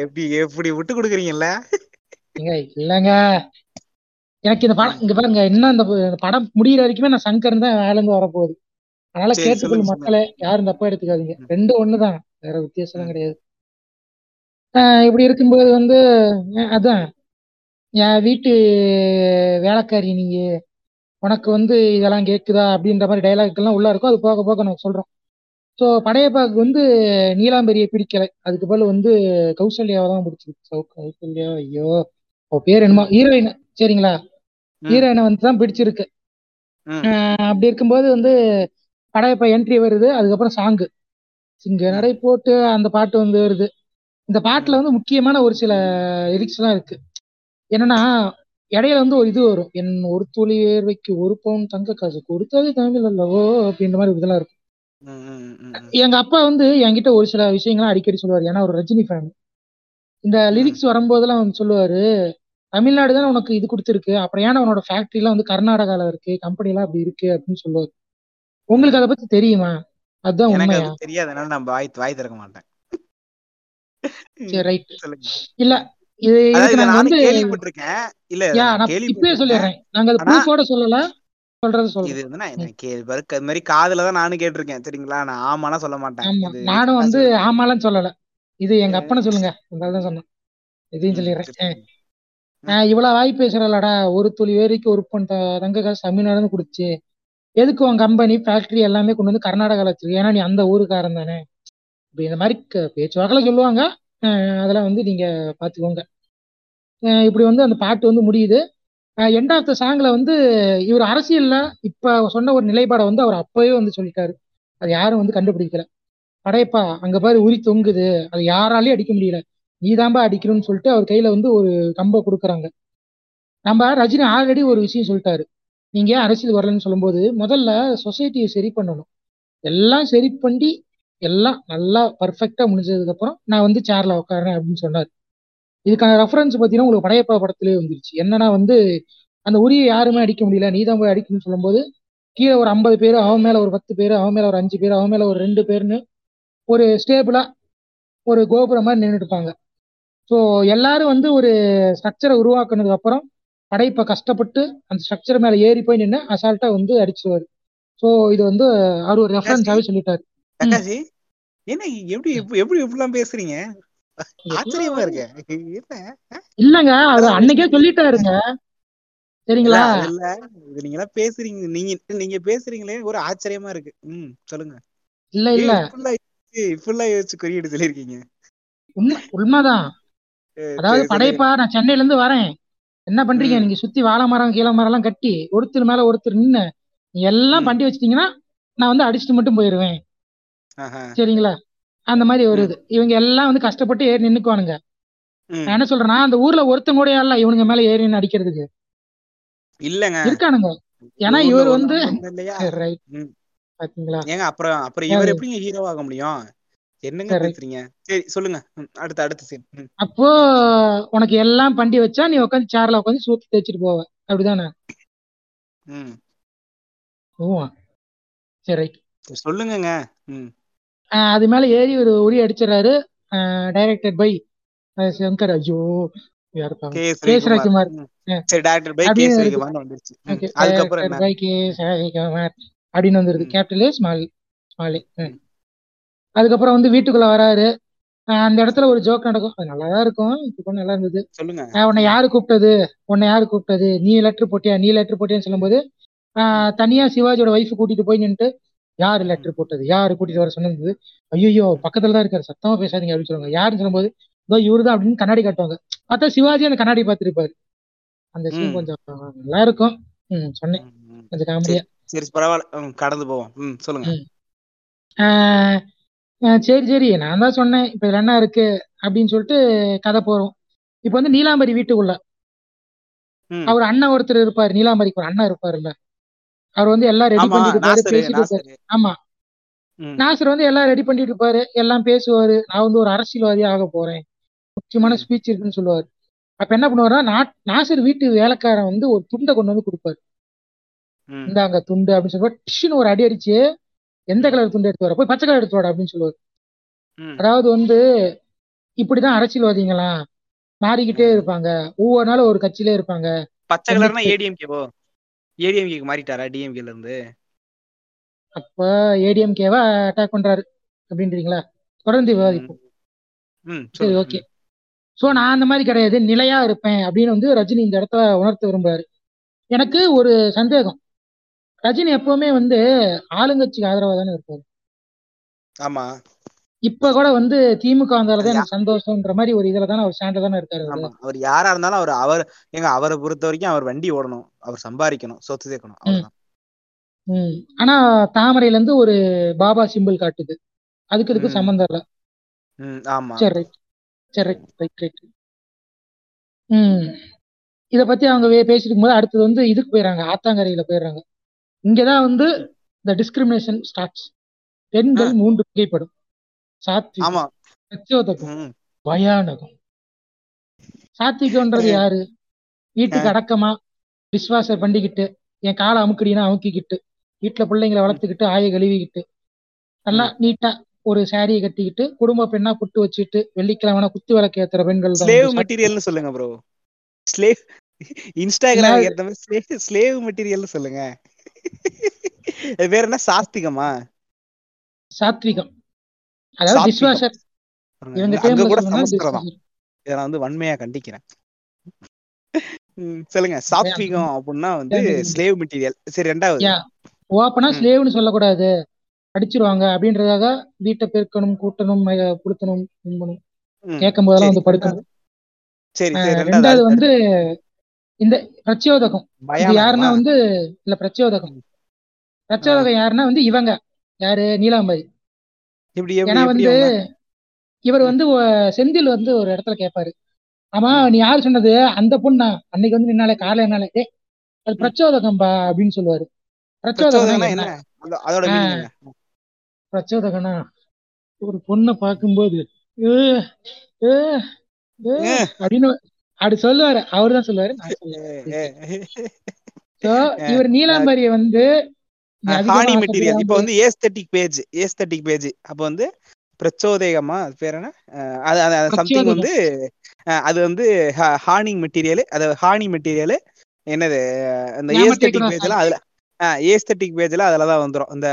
எப்படி எப்படி விட்டு கொடுக்குறீங்கல்ல? இல்லங்க. எனக்கு இந்த படம். இங்க பாருங்க இன்னும் இந்த படம் முடியிற வரைக்குமே நான் சங்கர் தான் வேலைந்து வரப்போகுது. அதனால சொல்லுங்க மக்களே யாரும் தப்பா எடுத்துக்காதீங்க. ம், ரெண்டு ஒண்ணுதான் வேற வித்தியாசம்லாம் கிடையாது. இப்படி இருக்கும்போது வந்து அதான். என் வீட்டு வேலைக்காரி நீங்க உனக்கு வந்து இதெல்லாம் கேக்குதா? அப்படின்ற மாதிரி டைலாக் எல்லாம் உள்ள இருக்கும். அது போக போக நான் சொல்றோம். ஸோ படையப்பாக்கு வந்து நீலாம்பரியை பிடிக்கல. அதுக்கு பதில் வந்து கௌசல்யாவை தான் பிடிச்சிருக்கு. கௌசல்யா ஐயோ பேர் என்னமோ ஹீரோயின் சரிங்களா? ஹீரோயினை வந்து தான் பிடிச்சிருக்கு அப்படி இருக்கும்போது வந்து படையப்பா என்ட்ரி வருது அதுக்கப்புறம் சாங்கு சிங்க நடை போட்டு அந்த பாட்டு வந்து வருது. இந்த பாட்டுல வந்து முக்கியமான ஒரு சில லிரிக்ஸ் எல்லாம் இருக்கு. என்னன்னா இடையில வந்து ஒரு இது வரும். என் ஒரு துளி வேர்வைக்கு ஒரு பவுன் தங்க காசு கொடுத்தது தமிழ் அல்லவோ அப்படின்ற மாதிரி இதெல்லாம் இருக்கும். எங்க அப்பா வந்து என்கிட்ட ஒரு சில விஷயங்கள்லாம் அடிக்கடி சொல்லுவார். ஏன்னா ஒரு ரஜினி ஃபேன் இந்த. லிரிக்ஸ் வரும்போதெல்லாம் வந்து சொல்லுவாரு தமிழ்நாடு தான் உனக்கு இது கொடுத்துருக்கு? அப்புறம் ஏன்னா உன்னோட ஃபேக்டரி எல்லாம் வந்து கர்நாடகால இருக்கு? கம்பெனி எல்லாம் அப்படி இருக்கு அப்படின்னு சொல்லுவாரு. உங்களுக்கு. அதை பத்தி தெரியுமா? அதுதான் உண்மையா? தெரியாதனால நான் வாய் வாய் திறக்க மாட்டேன். சரி ரைட் இல்ல. இது இதை நாங்க வந்து கேள்விப்பட்டிருக்கேன். இல்ல இதை நான் கேள்விப்பட்டிருக்கேன். சொல்லிடுறேன். நாங்க அது ப்ரூஃபோட சொல்லல. சொல்றது இது சொல்றோம் வந்து நான் மாதிரி காதுல தான் நானும் கேட்டிருக்கேன். சரிங்களா? நான் ஆமாலாம் சொல்ல மாட்டேன். இது நானும் வந்து ஆமாலாம் சொல்லல. இது எங்க அப்பனை சொல்லுங்க. தான் சொன்னேன். இதையும் சொல்லிடுறேன் நான் ஆஹ் இவ்வளவு வாய் பேசுறலடா ஒரு துளி வேலைக்கு ஒரு பொன் தங்க காசு தமிழ்நாடுன்னு கொடுத்து எதுக்கு உன் கம்பெனி ஃபேக்டரி எல்லாமே கொண்டு வந்து கர்நாடகால வச்சிருக்கு? ஏன்னா நீ அந்த ஊருக்காரன் தானே? இப்படி இந்த மாதிரி பேச்சுவாக்கில் சொல்லுவாங்க. அதெல்லாம் வந்து நீங்க பாத்துக்கோங்க. இப்படி வந்து அந்த பாட்டு வந்து முடியுது. எண்ட் ஆஃப் த சாங்ல வந்து இவர் அரசியல்ல இப்ப சொன்ன ஒரு நிலைப்பாடை வந்து அவர் அப்பவே வந்து சொல்லிட்டாரு. அது யாரும் வந்து கண்டுபிடிக்கல. படையப்பா அங்க பாரு உரி தொங்குது. அது யாராலையும் அடிக்க முடியல. நீதான்பா அடிக்கணும்னு சொல்லிட்டு அவர் கையில வந்து ஒரு கம்பை கொடுக்குறாங்க. நம்ம ரஜினி ஆல்ரெடி ஒரு விஷயம் சொல்லிட்டாரு. நீங்க ஏன் அரசியல் வரலன்னு சொல்லும்போது முதல்ல சொசைட்டியை சரி பண்ணணும். எல்லாம் சரி பண்ணி எல்லாம் நல்லா பர்ஃபெக்டா முடிஞ்சதுக்கு அப்புறம் நான் வந்து சேர்ல உட்காரேன் அப்படின்னு சொன்னார். இதுக்கான ரெஃபரன்ஸ் பார்த்தீங்கன்னா உங்களுக்கு படையப்பா படத்திலே வந்துருச்சு. என்னன்னா வந்து அந்த உரியை யாருமே அடிக்க முடியல. நீதான் போய் அடிக்கணும்னு சொல்லும்போது கீழே ஒரு ஐம்பது பேர் அவன் மேல ஒரு பத்து பேர் அவன் மேல ஒரு அஞ்சு பேர் அவன் மேல ஒரு ரெண்டு பேர்னு ஒரு ஸ்டேபிளா ஒரு கோபுரம் மாதிரி நின்றுட்டு இருப்பாங்க. ஸோ எல்லாரும் வந்து ஒரு ஸ்ட்ரக்சரை உருவாக்குனதுக்கு அப்புறம் படைப்பை கஷ்டப்பட்டு அந்த ஸ்ட்ரக்சர் மேல ஏறி போய் நின்று அசால்ட்டா வந்து அடிச்சிருவாரு. ஸோ இது வந்து அவர் ஒரு ரெஃபரன்ஸாவே சொல்லிட்டாரு. என்ன எப்படி எப்படி எப்படி இப்படிலாம் பேசுறீங்க? ஆச்சரியமா இருக்கு? இல்லங்க அது அன்னைக்கே சொல்லிட்டாருங்க. சரிங்களா? இல்ல இது நீங்க எல்லாம் பேசுறீங்க நீங்க நீங்க பேசுறீங்களே ஒரு ஆச்சரியமா இருக்கு. ம் சொல்லுங்க. இல்ல இல்ல. இப்படிலாம் யோசிச்சு குறியீடு சொல்லியிருக்கீங்க. உண்மை உண்மைதான். அதாவது படைப்பா நான் சென்னையில இருந்து வரேன். என்ன பண்றீங்க? நீங்க சுத்தி வாழை மரம் கீழ மரம் எல்லாம் கட்டி ஒருத்தர் மேல ஒருத்தர் நின்னு எல்லாம் பண்ணி வச்சிட்டீங்கன்னா நான் வந்து அடிச்சுட்டு மட்டும் போயிருவேன். சரிங்களா? அந்த மாதிரி ஒரு இது. இவங்க எல்லாம் வந்து கஷ்டப்பட்டு ஏறி நின்னுக்குவானுங்க. நான் என்ன சொல்றேன்னா அந்த ஊர்ல ஒருத்தன் கூட இல்ல இவனுங்க மேல ஏறி அடிக்கிறதுக்கு. இல்லங்க. இருக்கானுங்க. ஏன்னா இவர் வந்து ரைட் பாத்தீங்களா? ஏங்க அப்புறம் அப்புறம் இவர் எப்படிங்க ஹீரோ ஆக முடியும்? என்னங்க பேசுறீங்க? சரி சொல்லுங்க. அடுத்த அடுத்த சீன் அப்போ உனக்கு எல்லாம் பண்ணி வச்சா நீ உட்காந்து சேர்ல உட்காந்து சூத்து தேய்ச்சிட்டு போவ. அப்படிதானே? ம். ஓ சரி ரைட். சொல்லுங்கங்க. ம். அது மேல ஏறி ஒரு உரி அடிச்சிடறாரு டைரக்டட் பை சங்கர். ஐயோ அப்படின்னு வந்துருது. கேபிட்டல் ஸ்மால் ஸ்மால் அதுக்கப்புறம் வந்து வீட்டுக்குள்ள வராரு. அந்த இடத்துல ஒரு ஜோக் நடக்கும். அது நல்லா தான் இருக்கும். இப்போ நல்லா இருந்தது. சொல்லுங்க. உன்னை யாரு கூப்பிட்டது? உன்னை யாரு கூப்பிட்டது? நீ லெட்டர் போட்டியா? நீ லெட்டர் போட்டியான்னு சொல்லும்போது தனியா சிவாஜியோட ஒய்ஃப் கூட்டிட்டு போய் நின்னுட்டு யாரு லெட்டர் போட்டது? யாரு கூட்டிட்டு வர சொன்னது? ஐயோ பக்கத்துல தான் இருக்காரு. சத்தமா பேசாதீங்க அப்படின்னு சொல்லுவாங்க. யாருன்னு சொல்லும்போது இதோ இவருதான் அப்படின்னு கண்ணாடி காட்டுவாங்க. பார்த்தா சிவாஜி அந்த கண்ணாடி பார்த்திருப்பாரு. அந்த சீன். கொஞ்சம் நல்லா இருக்கும். ம் சொன்னேன். கொஞ்சம் காமெடியா சரி பரவாயில்ல. கடந்து போவோம். ம் சொல்லுங்க. சரி சரி. நான் தான் சொன்னேன். இப்ப இதுல என்ன இருக்கு? அப்படின்னு சொல்லிட்டு கதை போறோம். இப்ப வந்து நீலாம்பரி வீட்டுக்குள்ள. அவர் அண்ணன் ஒருத்தர் இருப்பாரு. நீலாம்பரிக்கு ஒரு அண்ணன் இருப்பாருல்ல. அவர் வந்து எல்லாம் ரெடி பண்ணிட்டு இருப்பாரு பேசிட்டு இருப்பாரு. ஆமா. நாசர் வந்து எல்லாம் ரெடி பண்ணிட்டு இருப்பாரு. எல்லாம் பேசுவாரு. நான் வந்து ஒரு அரசியல்வாதி ஆக போறேன். முக்கியமான ஸ்பீச் இருக்குன்னு சொல்லுவாரு. அப்ப என்ன பண்ணுவாருன்னா நாசர் வீட்டு வேலைக்காரன் வந்து ஒரு துண்டை கொண்டு வந்து கொடுப்பாரு. ம். இந்தாங்க துண்டு அப்படின்னு சொல்லுவாரு டிஷ்னு ஒரு அடி அடிச்சு எந்த கலர் துண்டு எடுத்து வர? போய் பச்சை கலர் எடுத்து வாடா அப்படின்னு சொல்லுவாரு. அதாவது வந்து இப்படிதான் அரசியல்வாதிங்களாம் மாறிக்கிட்டே. இருப்பாங்க. ஒவ்வொரு நாளும் ஒரு கட்சியிலே இருப்பாங்க. பச்சை கலர்னா ஏடிஎம்கேவோ ஏடிஎம்கேக்கு மாறிட்டாரா டிஎம்கேல இருந்து? அப்ப ஏடிஎம்கேவா அட்டாக் பண்றாரு. அப்படின்றீங்களா? தொடர்ந்து விவாதிப்போம். சரி ஓகே சோ நான் அந்த மாதிரி கிடையாது. நிலையா இருப்பேன் அப்படின்னு வந்து ரஜினி இந்த இடத்துல உணர்த்த விரும்புறாரு. எனக்கு ஒரு சந்தேகம். ரஜினி எப்பவுமே வந்து ஆளுங்கட்சிக்கு ஆதரவா தானே இருப்பாரு. ஆமா. இப்ப கூட வந்து திமுக வந்தாலதான் எனக்கு சந்தோஷம்ன்ற மாதிரி ஒரு இதுல தானே அவர் ஸ்டாண்ட்ல தானே இருக்காரு அவரு. யாரா இருந்தாலும் அவர் அவர் ஏங்க அவரை பொறுத்த வரைக்கும் அவர் வண்டி ஓடணும். அவர் சம்பாதிக்கணும் சொத்து சேர்க்கணும். அவ்வளவுதான். ஆனா தாமரையில இருந்து ஒரு பாபா சிம்பிள் காட்டுது. அதுக்கு இதுக்கு ம். சம்மந்தம் இல்ல. ஆமா. சரி ரைட். சரி ரைட் ரைட் ரைட். ம். இத பத்தி அவங்க பேசிட்டு இருக்கும்போது அடுத்தது வந்து இதுக்கு போயிடுறாங்க ஆத்தாங்கரையில போயிடுறாங்க இங்கதான் வந்து ம். த டிஸ்கிரிமினேஷன் ஸ்டார்ட்ஸ் பெண்கள் மூன்று வகைப்படும். சாத்விகம் பிரச்சோதகம் பயானகம். சாத்விகம்ன்றது யாரு? வீட்டுக்கு அடக்கமா விஸ்வாசம் பண்ணிக்கிட்டு என் காலை அமுக்குடினா அமுக்கிக்கிட்டு வீட்டுல பிள்ளைங்களை வளர்த்துக்கிட்டு ஆய கழுவிக்கிட்டு நல்லா. நீட்டா ஒரு சாரியை கட்டிக்கிட்டு குடும்ப பெண்ணா புட்டு வச்சுட்டு வெள்ளிக்கிழமை குத்து விளக்கு ஏத்துற பெண்கள் ஸ்லேவ் மெட்டீரியல்னு சொல்லுங்க ப்ரோ ஸ்லேவ் இன்ஸ்டாகிராம் ஏத்த மாதிரி ஸ்லேவ் மெட்டீரியல்னு சொல்லுங்க. வேற என்ன? சாஸ்திகமா சாத்விகம். அதாவது பாருங்க, இவங்க கூட சமஸ்கிருதம் இதை நான் வந்து வன்மையா கண்டிக்கிறேன். சொல்லுங்க. சாத்விகம் அப்படின்னா வந்து ஸ்லேவ் மெட்டீரியல் சரி ரெண்டாவது. ஓப்பனா ஸ்லேவ்னு சொல்லக்கூடாது. அடிச்சிருவாங்க. அப்படின்றதாக வீட்டை பெருக்கணும் கூட்டணும் ம- புழுத்தணும் தும்பணும் ம். கேட்கும் போதெல்லாம் வந்து படுக்கணும். சரி ரெண்டாவது வந்து இந்த பிரச்சோதகம். இது யாருன்னா வந்து இல்ல பிரச்சோதகம். பிரச்சோதகம் யாருன்னா வந்து இவங்க. யாரு? நீலாம்பரி. ஏன்னா வந்து இவர் வந்து செந்தில் வந்து ஒரு இடத்துல கேட்பாரு ஆமா நீ யாரு சொன்னது? அந்த பொண்ணா? அன்னைக்கு வந்து நின்னாலே காலையில என்னாலே டேய் அது. பிரச்சோதகம்பா அப்படின்னு சொல்லுவாரு. என்ன? பிரச்சோதகனா? ஒரு பொண்ணை பார்க்கும்போது ஏ ஏ ஏ ஏ, அப்படின்னு அப்படி சொல்லுவாரு. அவர்தான் சொல்லுவாரு. நான் ஏ, சொல்லுவேன் ஏ. சோ ஏ, இவர் நீலாம்பரிய வந்து ஹானி மெட்டீரியல் இப்போ வந்து ஏஸ்தட்டிக் பேஜ் ஏஸ்தட்டிக் பேஜ் அப்போ வந்து பிரச்சோதயமா அது பேர் என்ன? அது சம்திங் பிரச்சோதகம். வந்து அது வந்து ஹார்னிங் மெட்டீரியல் அது ஹானி மெட்டீரியல் என்னது? அந்த ஏஸ்தட்டிக் பேஜ்லாம் அதுல ஏஸ்தட்டிக் பேஜ்ல அதுல தான் வந்துரும். இந்த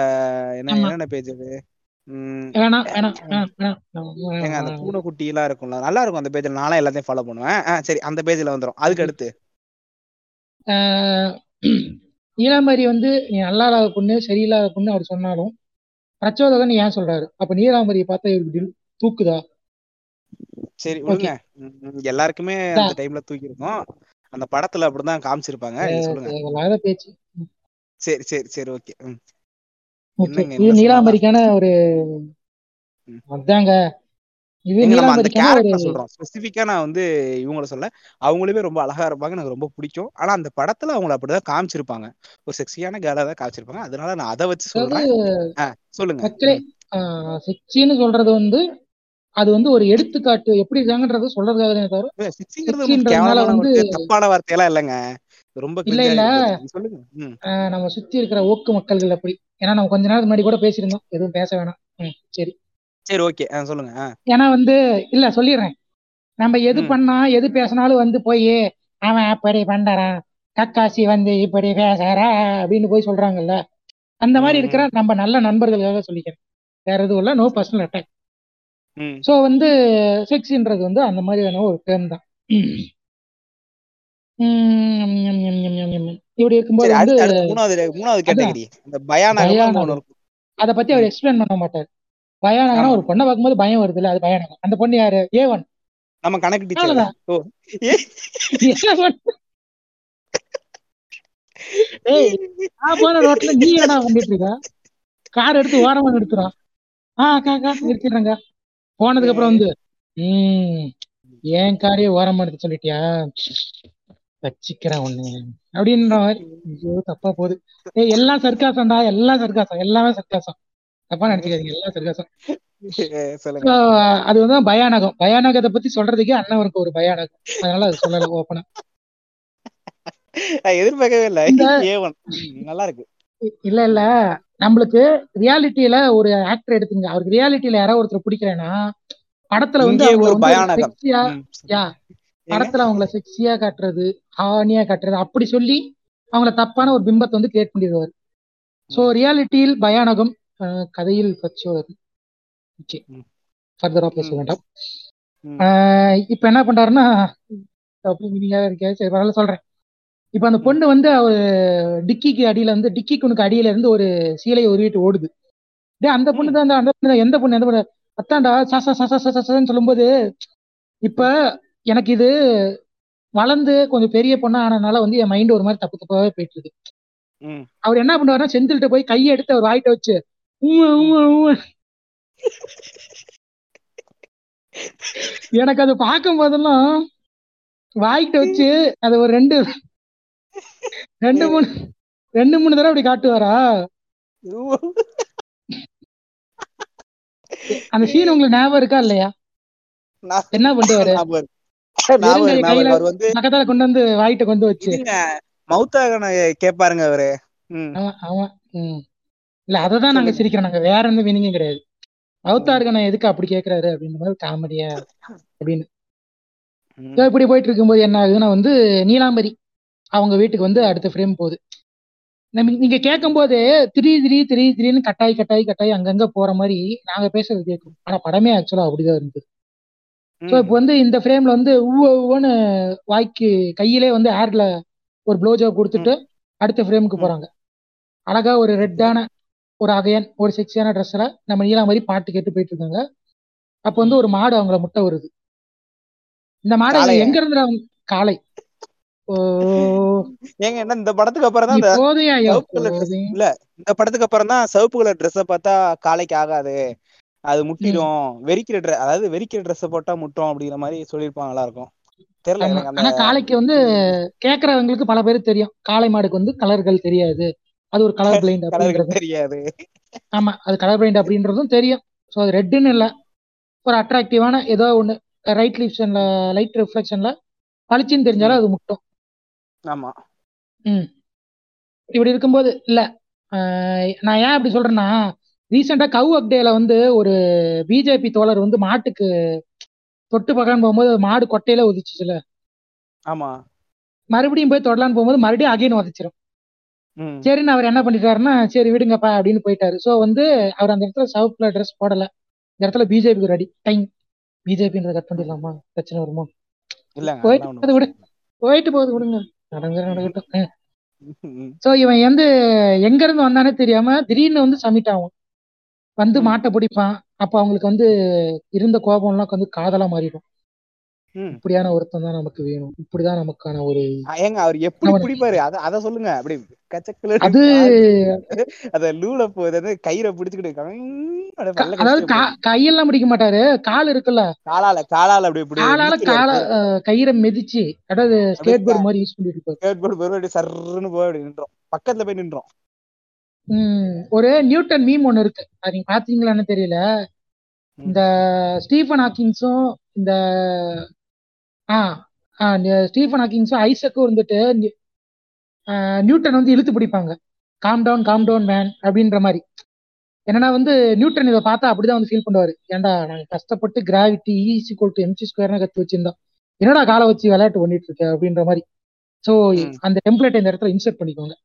என்ன என்னென்ன பேஜ் அது? அந்த வேணாம் பூனை குட்டி எல்லாம் இருக்கும்ல நல்லா இருக்கும் அந்த பேஜ்ல. நானும் எல்லாத்தையும் ஃபாலோ பண்ணுவேன். சரி அந்த பேஜ்ல வந்துரும். அதுக்கு அடுத்து. நீலாம்பரி வந்து நீ நல்லா இல்லாத பொண்ணு சரியில்லாத பொண்ணு அவர் சொன்னாலும் பிரச்சோதகன் ஏன் சொல்றாரு? அப்ப நீலாம்பரியை பார்த்தா இவருக்கு தூக்குதா? சரி விடுங்க. எல்லாருக்குமே அந்த டைம்ல தூக்கி இருக்கும் அந்த படத்துல அப்படிதான் காமிச்சிருப்பாங்க. சொல்லுங்க. பேச்சு. சரி சரி சரி ஓகே. இது நீலாம்பரிக்கான ஒரு. அதாங்க. இது அந்த கேரக்டர் சொல்றோம். ஸ்பெசிஃபிக்கா நான் வந்து இவங்கள சொல்ல அவங்களுமே ரொம்ப அழகா இருப்பாங்க எனக்கு ரொம்ப பிடிக்கும். ஆனா அந்த படத்துல அவங்கள அப்படிதான் காமிச்சிருப்பாங்க. ஒரு செக்ஸியான கேரா தான் காமிச்சிருப்பாங்க. அதனால நான் அதை வச்சு சொல்றேன். சொல்லுங்க. செக்ஸின்னு சொல்றது வந்து அது வந்து ஒரு எடுத்துக்காட்டு. எப்படி இருக்காங்கன்றத சொல்றதுக்காக தவிர வந்து தப்பான வார்த்தையெல்லாம் இல்லைங்க. ரொம்ப இல்ல இல்ல. நம்ம சுத்தி இருக்கிற ஓக்கு மக்கள்கள் அப்படி. ஏன்னா நம்ம கொஞ்ச நேரத்துக்கு முன்னாடி கூட பேசியிருந்தோம். எதுவும் பேச வேணாம். சரி. சரி ஓகே. சொல்லுங்க. ஏன்னா வந்து இல்ல சொல்லிடுறேன். நம்ம எது பண்ணா எது பேசினாலும் வந்து போய் அவன் அப்படி பண்றான் கக்காசி வந்து இப்படி பேசுற அப்படின்னு போய் சொல்றாங்கல்ல. அந்த மாதிரி இருக்கிற நம்ம நல்ல நண்பர்களுக்காக சொல்லிக்கிறேன். வேற எதுவும் இல்ல நோ பர்சனல் அட்டாக் ஸோ வந்து செக்ஸ்ன்றது வந்து அந்த மாதிரியான ஒரு டேர்ம் தான். இப்படி இருக்கும்போது வந்து மூணாவது மூணாவது கேட்டகரி. பயானகம்னு ஒண்ணு பயானகம். அதை பத்தி அவர் எக்ஸ்பிளைன் பண்ண மாட்டார். பயானகனா ஆமா. ஒரு பொண்ணை பார்க்கும்போது பயம் வருது இல்ல அது பயானகம். அந்த பொண்ணு யாரு? ஏவன் நம்ம கணக்கு டீச்சர். ஏய் நான் போன ரோட்ல நீ என்னடா பண்ணிட்டு இருக்க? கார் எடுத்து ஓரமா நிறுத்துறான் ஆ அக்கா அக்கா நிறுத்திடுறேங்க போனதுக்கு அப்புறம் வந்து ம் ஏன் காரையே ஓரமா எடுத்து சொல்லிட்டியா? வச்சுக்கிறேன் ஒண்ணு அப்படின்ற மாதிரி ஐயோ தப்பா போகுது. ஏய் எல்லாம் சர்க்காசம்டா எல்லாம் சர்க்காசம் எல்லாமே சர்க்காசம். தப்பா நினைச்சுக்காதீங்க எல்லாம் சர்க்காசம். ஏ, அது வந்து பயானகம். பயானகத்தை பத்தி சொல்றதுக்கே அண்ணவருக்கு ஒரு பயானகம். அதனால அது சொல்லல ஓப்பனா. எதிர்பார்க்கவே இல்ல. நல்லா இருக்கு. இல்ல இல்ல. நம்மளுக்கு ரியாலிட்டியில ஒரு ஆக்டர் எடுத்துங்க. அவருக்கு ரியாலிட்டியில யாராவது ஒருத்தர் பிடிக்கிறேன்னா படத்துல வந்து படத்துல அவங்கள செக்ஸியா காட்டுறது ஆணியா காட்டுறது அப்படி சொல்லி அவங்கள தப்பான ஒரு பிம்பத்தை வந்து கிரியேட் பண்ணிடுவார். சோ ரியாலிட்டியில் பயானகம் கதையில் ஓகே. ம், ஃபர்தரா பேச வேண்டாம். இப்ப என்ன பண்றாருன்னா இருக்கே சரி பரவாயில்ல சொல்றேன். இப்ப அந்த பொண்ணு வந்து அவ டிக்கிக்கு அடியில வந்து டிக்கி குனுக்கு அடியில இருந்து ஒரு சீலையை உருவிட்டு ஓடுது. டேய் அந்த பொண்ணு தான் அந்த பொண்ணு எந்த பொண்ணு எந்த பொண்ணு? அத்தாண்டா சச சச சச சசன்னு சொல்லும்போது இப்ப எனக்கு இது வளர்ந்து கொஞ்சம் பெரிய பொண்ணா ஆனதுனால வந்து என் மைண்ட் ஒரு மாதிரி தப்பு தப்பாவே போயிட்டு இருக்கு அவர் என்ன பண்ணுவாருன்னா செந்தில்கிட்ட போய் கையை எடுத்து அவர் வாயிட்ட வச்சு. எனக்கு அதை பார்க்கும் போதெல்லாம் வாய்கிட்ட வச்சு அதை ஒரு ரெண்டு ரெண்டு மூணு ரெண்டு மூணு தடவை அப்படி காட்டுவாரா? அந்த சீன் உங்களுக்கு ஞாபகம் இருக்கா இல்லையா? என்ன பண்ணுவாரு? கொண்டு வந்து வாயிட்ட கொண்டு வச்சு. கேட்பாருங்க அவரு. ஆமா இல்ல அததான் நாங்க சிரிக்கிறோம். நாங்க வேற எந்த மீனிங்கும் கிடையாது. ம், அவத்தாருக்கண்ணா எதுக்கு அப்படி கேக்குறாரு அப்படின்ற மாதிரி காமெடியா அப்படின்னு. இப்படி போயிட்டு இருக்கும்போது என்ன ஆகுதுன்னா வந்து நீலாம்பரி அவங்க வீட்டுக்கு வந்து அடுத்த ஃப்ரேம் போகுது. நீங்க கேட்கும் போது திரி திரி திரி திடீர்னு கட்டாய் கட்டாய் கட்டாய் அங்கங்க போற மாதிரி நாங்க பேசுறது கேட்கும். ஆனா படமே ஆக்சுவலா அப்படிதான் இருந்தது. ஸோ இப்போ வந்து இந்த ஃப்ரேம்ல வந்து ஊன்னு வாய்க்கு கையிலே வந்து ஏர்ல ஒரு ப்ளோ ஜாப் கொடுத்துட்டு அடுத்த ஃப்ரேமுக்கு. போறாங்க. அழகா ஒரு ரெட்டான ஒரு அகையன் ஒரு செக்ஸியான ட்ரெஸ்ல நம்ம நீலாம்பரி பாட்டு கேட்டு போயிட்டு இருக்காங்க. அப்போ வந்து. ஒரு மாடு அவங்கள முட்டை வருது இந்த மாடை எங்க இருந்து அவங்க- ஓ. ஏங்க என்ன இந்த படத்துக்கு அப்புறம் தான் இல்ல இந்த படத்துக்கு அப்புறம் தான் சிவப்பு கலர் ட்ரெஸ்ஸை பார்த்தா காளைக்கு ஆகாது. அது முட்டிடும். வெறிக்கிற ட்ரெஸ் அதாவது வெறிக்கிற ட்ரெஸ்ஸை போட்டா முட்டும் அப்படிங்கிற மாதிரி சொல்லியிருப்பாங்க நல்லா இருக்கும் தெரியல ஆனா காளைக்கு வந்து கேக்குறவங்களுக்கு பல பேருக்கு தெரியும். காளை மாடுக்கு வந்து கலர்கள் தெரியாது. அது ஒரு கலர் பிளைண்ட் கலர்கள் தெரியாது. ஆமா. அது கலர் பிளைண்ட் அப்படின்றதும் தெரியும். ஸோ அது ரெட்டுன்னு இல்ல. ஒரு அட்ராக்டிவான ஏதோ ஒண்ணு. ரைட் லிப்ஷன்ல லைட் ரிஃப்ளெக்ஷன்ல பளிச்சுன்னு தெரிஞ்சாலும் அது முட்டும். ஆமா. ம். இப்படி இருக்கும்போது இல்ல. நான் ஏன் அப்படி சொல்றேன்னா ரீசெண்டா கவு அப்டேல வந்து ஒரு பிஜேபி தோழர் வந்து மாட்டுக்கு தொட்டு பார்க்கலான்னு போகும்போது மாடு கொட்டையில உதிச்சுச்சுல. ஆமா. மறுபடியும் போய் தொடலான்னு போகும்போது மறுபடியும் அகைன் உதச்சிரும். சரின்னு அவர் என்ன பண்ணிட்டாருன்னா சரி விடுங்கப்பா அப்படின்னு போயிட்டாரு. ஸோ வந்து அவர் அந்த இடத்துல சவுப்ல ட்ரெஸ் போடல. இந்த இடத்துல பிஜேபிக்கு ரெடி டைம் பிஜேபின்றத கட் பண்ணிடலாமா? பிரச்சனை வருமா? போயிட்டு விடு. போயிட்டு போகுது விடுங்க. நடந்து நடக்கட்டும். ஸோ இவன் வந்து எங்க இருந்து வந்தானே தெரியாம திடீர்னு வந்து சமிட் ஆகும் வந்து மாட்டை பிடிப்பான். அப்ப அவங்களுக்கு வந்து இருந்த கோபம்லாம் வந்து காதலா மாறிடும். இப்படியான ஒருத்தன் தான் நமக்கு வேணும். இப்படிதான் நமக்கான ஒரு ஏங்க அவர் எப்படி பிடிப்பாரு? அத அத சொல்லுங்க. அப்படி கச்சக்கல அது அத லூல போகுது கயிறை பிடிச்சுக்கிட்டு அதாவது கையெல்லாம் பிடிக்க மாட்டாரு. கால் இருக்குல்ல? காலால காலால அப்படி இப்படி காலால கால கயிறை மிதிச்சு அதாவது ஸ்கேட் போர்டு மாதிரி யூஸ் பண்ணிட்டு இருப்பாரு. கேட் போர்டு அப்படி சர்ன்னு போய் அப்படி நின்றோம். பக்கத்துல போய் நின்றோம். ம், ஒரு நியூட்டன் மீம் ஒண்ணு இருக்கு. அது நீங்க பாத்தீங்களான்னு தெரியல. இந்த ஸ்டீஃபன் ஹாக்கிங்ஸும் இந்த ஆ ஸ்டீஃபன் ஹாக்கிங்ஸும் ஐசக்கும் இருந்துட்டு நியூட்டன் வந்து இழுத்து பிடிப்பாங்க. Calm down calm down man அப்படின்ற மாதிரி. என்னன்னா வந்து நியூட்டன் இதை பார்த்தா அப்படிதான் வந்து ஃபீல் பண்ணுவாரு. ஏன்டா நாங்க கஷ்டப்பட்டு gravity is equal to MC ஸ்கொயர்னு கத்து வச்சிருந்தோம். என்னடா காலை வச்சு விளையாட்டு பண்ணிட்டு இருக்க அப்படின்ற மாதிரி. ஸோ அந்த டெம்ப்ளேட் இந்த இடத்துல இன்சர்ட் பண்ணிக்கோங்க.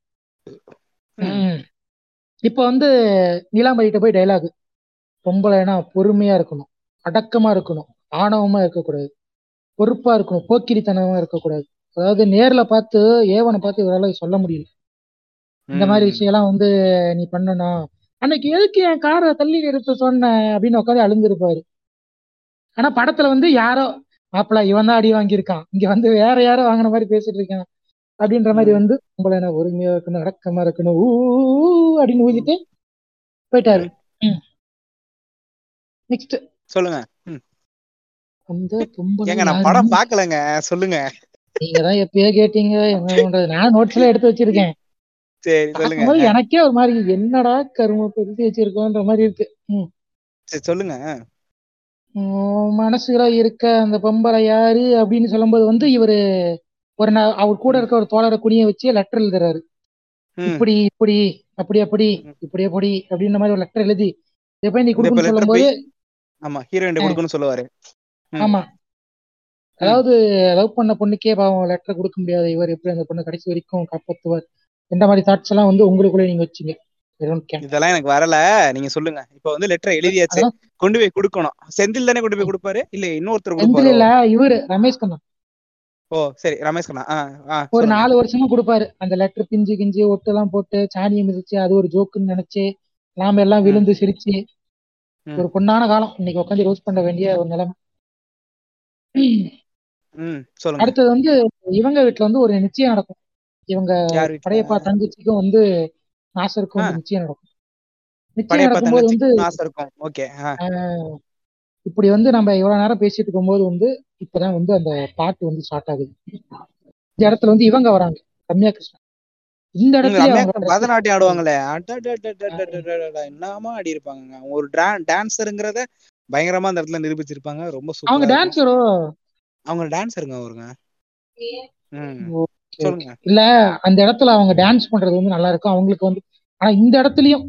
இப்போ வந்து நீலாம்பரிட்ட போய் டைலாக் பொம்பளைனா பொறுமையா இருக்கணும். அடக்கமா இருக்கணும். ஆணவமா இருக்கக்கூடாது. பொறுப்பா இருக்கணும். போக்கிரித்தனமா இருக்கக்கூடாது. அதாவது நேர்ல பார்த்து ஏவனை பார்த்து இவரால சொல்ல முடியல. இந்த மாதிரி விஷயம்லாம் வந்து நீ பண்ணணும். அன்னைக்கு எதுக்கு என் காரை தள்ளி நிறுத்த சொன்ன அப்படின்னு உட்காந்து அழுந்திருப்பாரு. ஆனா படத்துல வந்து யாரோ மாப்பிள்ள இவன் தான் அடி வாங்கியிருக்கான். இங்க வந்து வேற யாரோ வாங்கின மாதிரி பேசிட்டு இருக்கான். அப்படின்ற மாதிரி. வந்து உங்களை என்ன ஒருமையா இருக்கணும் அடக்கமா இருக்கணும் ஊ அப்படின்னு ஊதிட்டு போயிட்டாரு. நெக்ஸ்ட் சொல்லுங்க. அந்த பொம்பளை நான் படம் பார்க்கலங்க சொல்லுங்க. நீங்க தான் எப்பயோ கேட்டீங்க என்ன பண்றது? நான் நோட்ஸ் எல்லாம் எடுத்து வச்சிருக்கேன். சரி சொல்லுங்க. எனக்கே ஒரு மாதிரி என்னடா கரும பெருத்தி வச்சிருக்கோன்ற மாதிரி இருக்கு. சரி சொல்லுங்க. மனசுல இருக்க அந்த பொம்பளை யாரு? அப்படின்னு சொல்லும்போது வந்து இவரு ஒரு நா- அவர் கூட இருக்க ஒரு தோழரை குனிய வச்சு லெட்டர் எழுதுறாரு. இப்படி இப்படி அப்படி அப்படி. இப்படி அப்படி அப்படின்ற மாதிரி ஒரு லெட்டர் எழுதி இதை போய் நீ லெட்டர் சொல்லும்போது ஆமா ஹீரோயின் கொடுக்கணும்னு சொல்லுவாரு. ஆமா. அதாவது லவ் பண்ண பொண்ணுக்கே பாவம் லெட்டர் கொடுக்க முடியாது. இவர் எப்படி அந்த பொண்ணு கடைசி வரைக்கும் காப்பாத்துவார்? இந்த மாதிரி தாட்ஸ் எல்லாம் வந்து உங்களுக்குள்ளே நீங்க வச்சுங்க. இதெல்லாம் எனக்கு வரல. நீங்க சொல்லுங்க. இப்ப வந்து லெட்டர் எழுதியாச்சு. கொண்டு போய் கொடுக்கணும். செந்தில் தானே கொண்டு போய் கொடுப்பாரு? இல்ல இன்னொருத்தர் இல்ல இவரு ரமேஷ் கண்ணா ஓ சரி ரமேஷ் கண்ணா. ஒரு நாலு வருஷமா கொடுப்பாரு. அந்த லெட்டர் பிஞ்சு கிஞ்சு ஒட்டு எல்லாம் போட்டு சாணியை மிதிச்சு அது ஒரு ஜோக்குன்னு நினைச்சு நாம எல்லாம். விழுந்து சிரிச்சு. ஒரு பொண்ணான காலம். இன்னைக்கு உட்காந்து ரோஸ் பண்ண வேண்டிய ஒரு நிலைமை. அடுத்தது வந்து இவங்க வீட்டுல வந்து ஒரு நிச்சயம் நடக்கும். இவங்க படையப்பா தங்கச்சிக்கும் வந்து நாசருக்கும் நிச்சயம் நடக்கும். நிச்சயம் நடக்கும்போது வந்து இப்படி வந்து நம்ம இவ்வளவு நேரம் பேசிட்டு இருக்கும்போது வந்து இப்பதான் வந்து அந்த பாட்டு வந்து ஸ்டார்ட் ஆகுது. இந்த இடத்துல வந்து இவங்க வராங்க ரம்யா கிருஷ்ணன் இந்த இடத்துல பரதநாட்டியம் ஆடுவாங்களே என்னமா ஆடி இருப்பாங்க ஒரு டான்ஸருங்கிறத பயங்கரமா அந்த இடத்துல நிரூபிச்சிருப்பாங்க ரொம்ப அவங்க டான்ஸரோ அவங்க டான்சருங்க அவருங்க இல்ல அந்த இடத்துல அவங்க டான்ஸ் பண்றது வந்து நல்லா இருக்கும். அவங்களுக்கு வந்து ஆனா இந்த இடத்துலயும்